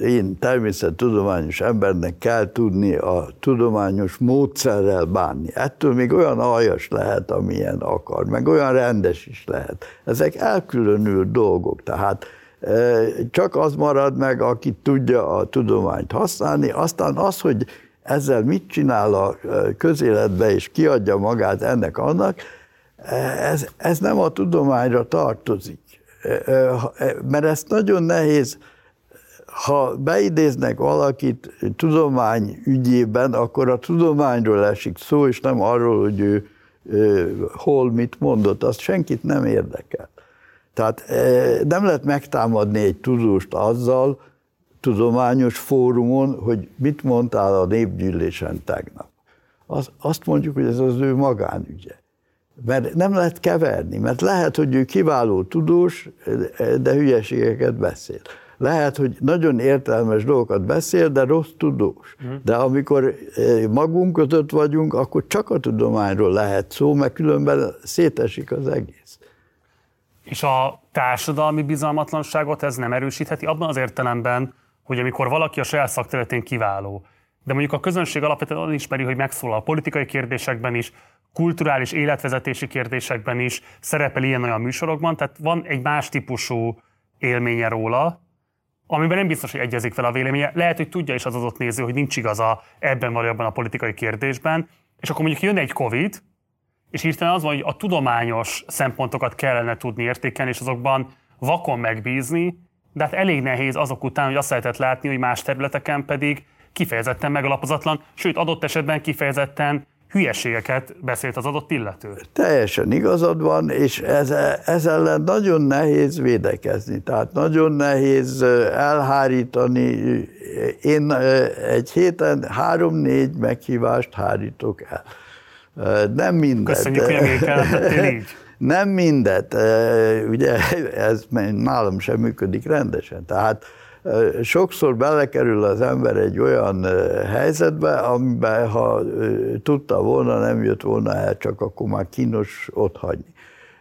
én természettudományos embernek kell tudni a tudományos módszerrel bánni. Ettől még olyan aljas lehet, amilyen akar, meg olyan rendes is lehet. Ezek elkülönült dolgok, tehát csak az marad meg, aki tudja a tudományt használni, aztán az, hogy ezzel mit csinál a közéletbe, és kiadja magát ennek-annak, ez, ez nem a tudományra tartozik. Mert ezt nagyon nehéz, ha beidéznek valakit tudomány ügyében, akkor a tudományról esik szó, és nem arról, hogy ő, hol mit mondott, azt senkit nem érdekel. Tehát nem lehet megtámadni egy tudóst azzal, tudományos fórumon, hogy mit mondtál a népgyűlésen tegnap. Az, azt mondjuk, hogy ez az ő magánügye. Mert nem lehet keverni, mert lehet, hogy ő kiváló tudós, de hülyeségeket beszél. Lehet, hogy nagyon értelmes dolgokat beszél, de rossz tudós. De amikor magunk között vagyunk, akkor csak a tudományról lehet szó, mert különben szétesik az egész. És a társadalmi bizalmatlanságot ez nem erősítheti abban az értelemben, hogy amikor valaki a saját szakterületén kiváló, de mondjuk a közönség alapvetően azt ismeri, hogy megszólal a politikai kérdésekben is, kulturális életvezetési kérdésekben is, szerepel ilyen-olyan műsorokban, tehát van egy más típusú élménye róla, amiben nem biztos, hogy egyezik fel a véleménye. Lehet, hogy tudja is az adott néző, hogy nincs igaza ebben vagy abban a politikai kérdésben, és akkor mondjuk jön egy Covid, és hirtelen az van, hogy a tudományos szempontokat kellene tudni értékelni, és azokban vakon megbízni, de hát elég nehéz azok után, hogy azt lehetett látni, hogy más területeken pedig kifejezetten megalapozatlan, sőt adott esetben kifejezetten hülyeségeket beszélt az adott illető. Teljesen igazad van, és ez, ez ellen nagyon nehéz védekezni, tehát nagyon nehéz elhárítani. Én egy héten három-négy meghívást hárítok el. Nem mindent. Köszönjük, hogy így. Nem mindet, ugye ez nálam sem működik rendesen. Tehát sokszor belekerül az ember egy olyan helyzetbe, amiben ha tudta volna, nem jött volna el, csak akkor már kínos ott hagyni.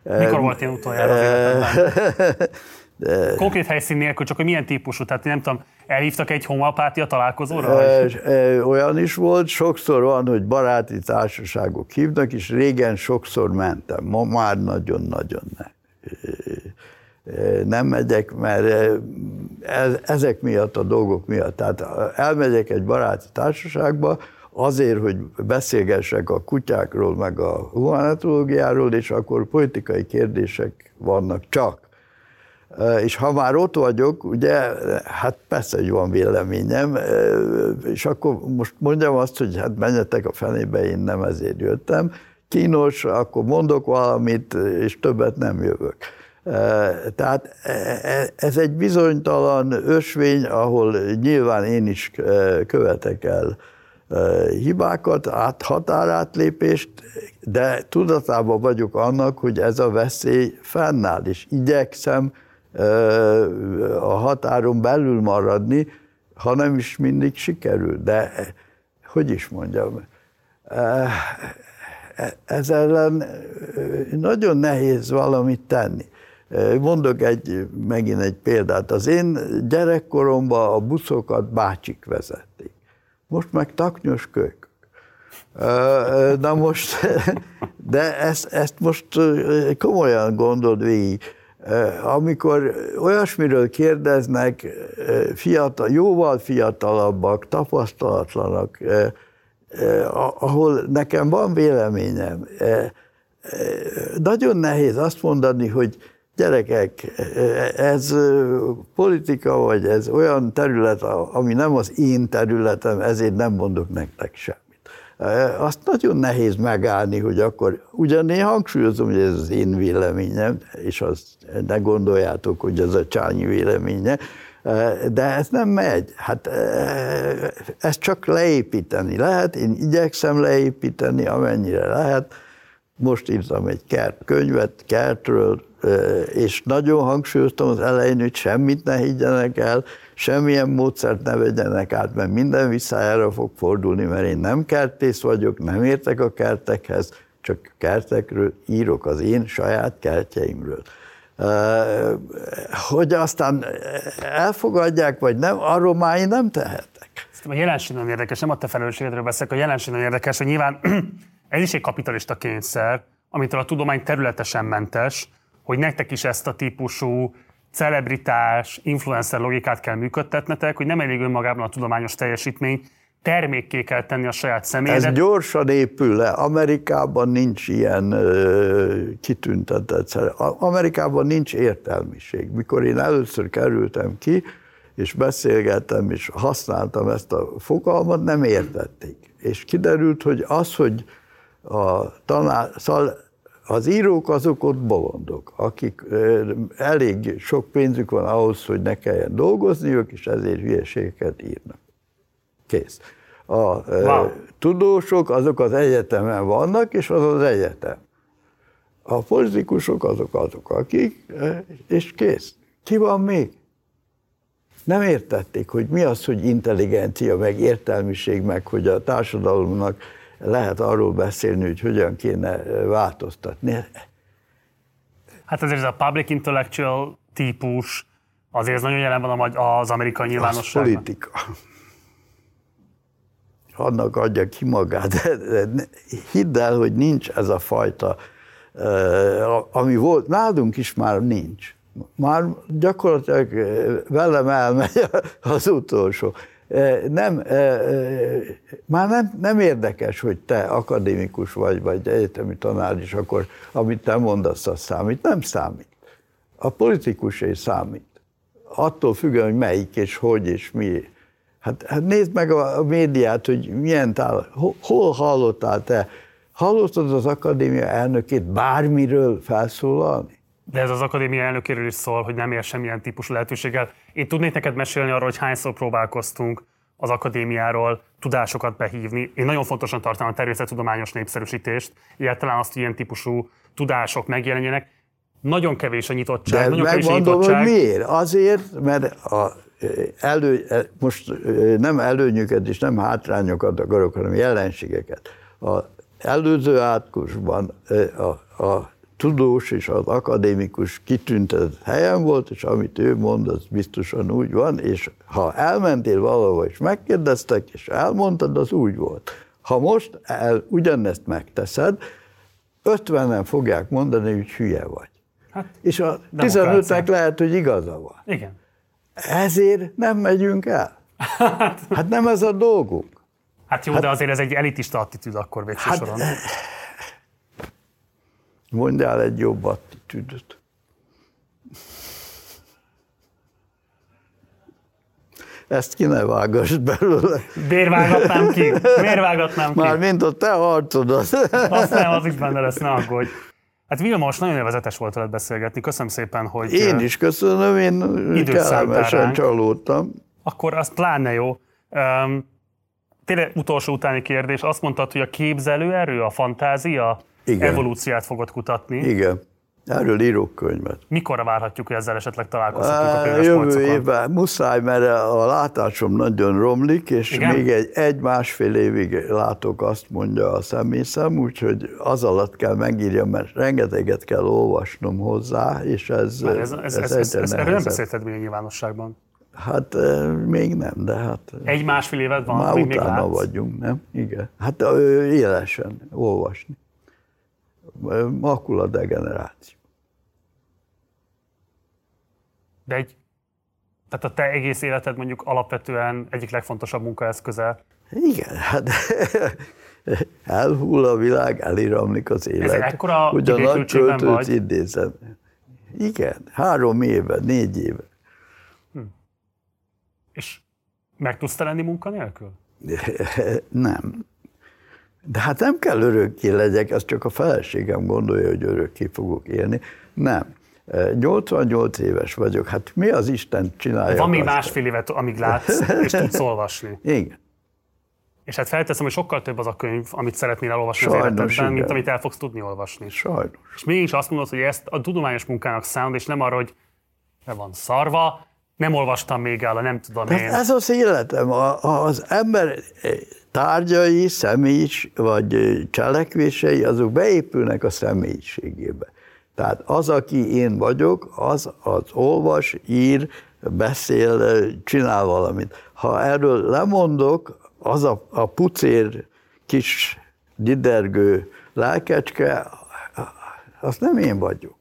Mikor volt ilyen utoljára az életedben? De... Konkrét helyszín nélkül, csak hogy milyen típusú, tehát nem tudom, elhívtak egy homopátia találkozóra? E, olyan is volt, sokszor van, hogy baráti társaságok hívnak, és régen sokszor mentem, ma már nagyon-nagyon nem. Nem megyek, mert ezek miatt, a dolgok miatt. Tehát elmegyek egy baráti társaságba, azért, hogy beszélgessek a kutyákról, meg a humanetológiáról, és akkor politikai kérdések vannak csak. És ha már ott vagyok, ugye, hát persze, hogy van véleményem, és akkor most mondjam azt, hogy hát menjetek a fenébe, én nem ezért jöttem. Kínos, akkor mondok valamit, és többet nem jövök. Tehát ez egy bizonytalan ösvény, ahol nyilván én is követek el hibákat, át, határátlépést, de tudatában vagyok annak, hogy ez a veszély fennáll, és igyekszem a határon belül maradni, ha nem is mindig sikerül, de hogy is mondjam, eh, ez ellen nagyon nehéz valamit tenni. Mondok egy, megint egy példát. Az én gyerekkoromban a buszokat bácsik vezették. Most meg taknyos kök. Na most, de ezt, ezt most komolyan gondold végig. Amikor olyasmiről kérdeznek fiatal, jóval fiatalabbak, tapasztalatlanak, ahol nekem van véleményem, nagyon nehéz azt mondani, hogy gyerekek, ez politika, vagy ez olyan terület, ami nem az én területem, ezért nem mondok nektek semmit. Azt nagyon nehéz megállni, hogy akkor, ugyan én hangsúlyozom, hogy ez az én véleményem, és azt ne gondoljátok, hogy ez a Csányi véleménye, de ez nem megy. Hát ezt csak leépíteni lehet, én igyekszem leépíteni, amennyire lehet. Most írtam egy kert könyvet kertről, és nagyon hangsúlyoztam az elején, hogy semmit ne higgyenek el, semmilyen módszert ne vegyenek át, mert minden visszájára fog fordulni, mert én nem kertész vagyok, nem értek a kertekhez, csak kertekről írok az én saját kertjeimről. Hogy aztán elfogadják, vagy nem, arról már én nem tehetek. A jelenség nagyon érdekes, nem a te felelősségedről beszélek, a jelenség nagyon érdekes, hogy nyilván ez is egy kapitalista kényszer, amitől a tudomány területesen mentes, hogy nektek is ezt a típusú celebritás, influencer logikát kell működtetnetek, hogy nem elég önmagában a tudományos teljesítmény, termékké kell tenni a saját személyedet. Ez gyorsan épül le. Amerikában nincs ilyen ö, kitüntetett. Amerikában nincs értelmiség. Mikor én először kerültem ki, és beszélgettem, és használtam ezt a fogalmat, nem értették. És kiderült, hogy az, hogy a tanár, az írók azok ott bolondok, akik elég sok pénzük van ahhoz, hogy ne kelljen dolgozniuk, és ezért hülyeségeket írnak. Kész. A wow. tudósok azok az egyetemen vannak, és az az egyetem. A politikusok azok azok, akik, és kész. Ki van még? Nem értették, hogy mi az, hogy intelligencia, meg értelmiség, meg hogy a társadalomnak lehet arról beszélni, hogy hogyan kéne változtatni. Hát azért ez a public intellectual típus azért ez nagyon jelen van az amerikai nyilvánosságban. Az politika. Annak adja ki magát. Hidd el, hogy nincs ez a fajta, ami volt, nálunk is már nincs. Már gyakorlatilag velem elmegy az utolsó nem, már nem, nem érdekes, hogy te akadémikus vagy, vagy egyetemi tanár is, akkor amit te mondasz, az számít. Nem számít. A politikusé számít. Attól függően, hogy melyik és hogy és mi. Hát, hát nézd meg a, a médiát, hogy milyen tál, hol, hol hallottál te? Hallottad az akadémia elnökét bármiről felszólalni? De ez az akadémia elnökéről is szól, hogy nem ér semmilyen típusú lehetőséggel. Én tudnék neked mesélni arról, hogy hányszor próbálkoztunk az akadémiáról tudásokat behívni. Én nagyon fontosan tartom a természettudományos népszerűsítést, illetve azt, hogy ilyen típusú tudások megjelenjenek. Nagyon kevés a nyitottság. De nagyon megmondom, kevés a nyitottság. hogy miért? Azért, mert a elő, most nem előnyöket és nem hátrányokat akarok, hanem jelenségeket. A előző átkusban a, a tudós és az akadémikus kitüntetett helyen volt, és amit ő mond, az biztosan úgy van, és ha elmentél valahova és megkérdeztek, és elmondtad, az úgy volt. Ha most el, ugyanezt megteszed, ötvenen fogják mondani, hogy hülye vagy. Hát, és a 15-nek lehet, hogy igaza van. Igen. Ezért nem megyünk el. Hát nem ez a dolgunk. Hát jó, hát, de azért ez egy elitista attitűd akkor végső hát, soron. Mondjál egy jobb attitűdöt. Ezt ki ne vágass belőle. Miért vágatnám ki? Miért vágatnám ki? Már mint a te harcodat. Azt nem, az is benne lesz, ne aggódj. Hát Vilmos, nagyon élvezetes volt veled beszélgetni. Köszönöm szépen, hogy... Én is köszönöm, én kellemesen csalódtam. Akkor azt pláne jó. Um, tényleg utolsó utáni kérdés. Azt mondtad, hogy a képzelő erő, a fantázia, igen. evolúciát fogod kutatni. Igen. Erről írok könyvet. Mikorra várhatjuk, hogy ezzel esetleg találkozhatunk a könyves Jövő évben muszáj, mert a látásom nagyon romlik, és Igen? még egy, egy-másfél évig látok, azt mondja a személyszem, úgyhogy az alatt kell megírjam, mert rengeteget kell olvasnom hozzá, és ez, Már Ez, ez, ez, ez, ez, erről nem beszélted még a nyilvánosságban. Hát még nem, de hát Egy-másfél évad van, már még, még utána látsz. vagyunk, nem? Igen. Hát élesen olvasni. Makula degeneráció. De egy, tehát a te egész életed mondjuk alapvetően egyik legfontosabb munkaeszköze. Igen, hát elhull a világ, eliramlik az élet. Ez ekkora Ugye a nagy költőt idézem. Igen, három éve, négy éve. És meg tudsz te lenni munkanélkül? Nem. De hát nem kell örökké legyek, ezt csak a feleségem gondolja, hogy örökké fogok élni. Nem. 88 éves vagyok, hát mi az Isten csinálja? Van még másfél évet, amíg látsz, és tudsz olvasni. Igen. És hát felteszem, hogy sokkal több az a könyv, amit szeretnél elolvasni az Sajnos, életedben, mint amit el fogsz tudni olvasni. Sajnos. És mégis azt mondod, hogy ezt a tudományos munkának számít, és nem arra, hogy le van szarva, nem olvastam még el, a nem tudom Hát én. ez az életem. A, a- az ember tárgyai, személyis vagy cselekvései, azok beépülnek a személyiségébe. Tehát az, aki én vagyok, az, az olvas, ír, beszél, csinál valamit. Ha erről lemondok, az a, a pucér kis didergő lelkecske, az nem én vagyok.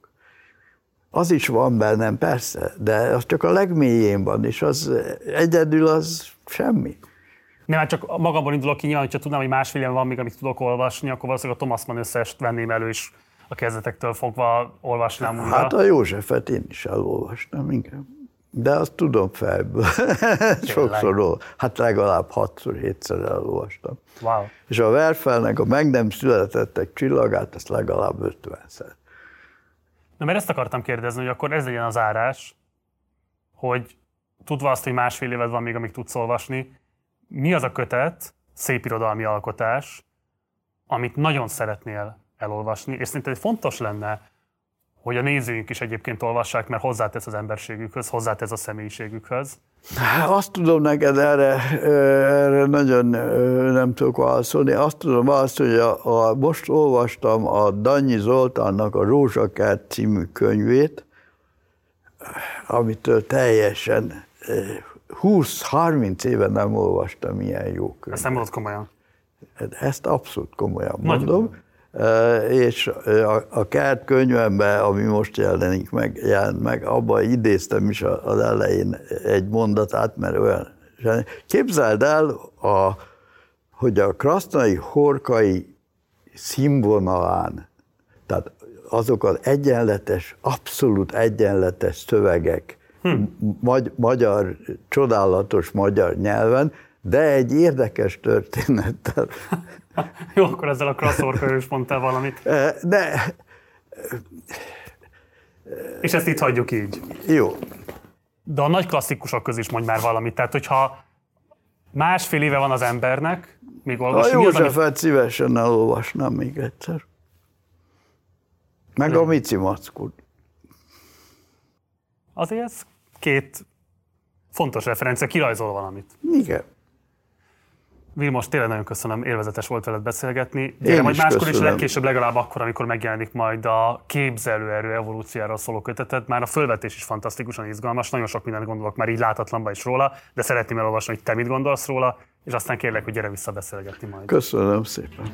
Az is van bennem, persze, de az csak a legmélyén van, és az egyedül az semmi. Nem, hát csak magamból indulok ki, nyilván, hogyha tudnám, hogy másfél van még, amit tudok olvasni, akkor valószínűleg a Thomas Mann összest venném elő, és a kezdetektől fogva olvasnám újra. Hát a Józsefet én is elolvastam, igen. De azt tudom fejből. Sokszor, ol- hát legalább hatszor, hétszer elolvastam. Wow. És a Verfelnek a meg nem születettek csillagát, ezt legalább ötvenszer. Na, mert ezt akartam kérdezni, hogy akkor ez legyen az árás, hogy tudva azt, hogy másfél éved van még, amíg tudsz olvasni, mi az a kötet, szép irodalmi alkotás, amit nagyon szeretnél elolvasni, és szerinted fontos lenne, hogy a nézőink is egyébként olvassák, mert hozzátesz az emberségükhöz, hozzátesz a személyiségükhöz. Azt tudom neked erre, erre nagyon nem tudok válaszolni. Azt tudom azt, hogy a, a, most olvastam a Danyi Zoltánnak a Rózsakert című könyvét, amitől teljesen ö, 20-30 éve nem olvastam ilyen jó Ezt könyvet. nem mondod komolyan. Ezt abszolút komolyan Nagyon mondom. Uh, és a, kert könyvemben, ami most jelenik meg, jelent meg, abban idéztem is az elején egy mondatát, mert olyan... Képzeld el, a, hogy a krasznai horkai színvonalán, tehát azok az egyenletes, abszolút egyenletes szövegek, hm. magy- magyar, csodálatos magyar nyelven, de egy érdekes történettel. Jó, akkor ezzel a crossover is mondtál valamit. De És ezt itt hagyjuk így. jó, De a nagy klasszikusok közé is mondj már valamit. Tehát, hogyha másfél éve van az embernek, még a olvasni, mi az, amit Józsefet szívesen elolvasnám még egyszer. Meg a Mici Mackut. azért ez két fontos referencia, kirajzol valamit. Igen. Vilmos, tényleg nagyon köszönöm, élvezetes volt veled beszélgetni. Én majd is máskor is köszönöm. legkésőbb legalább akkor, amikor megjelenik majd a képzelőerő evolúciáról szóló köteted. Már a fölvetés is fantasztikusan izgalmas, nagyon sok mindent gondolok már így látatlanba is róla, de szeretném elolvasni, hogy te mit gondolsz róla, és aztán kérlek, hogy gyere vissza beszélgetni majd. Köszönöm szépen.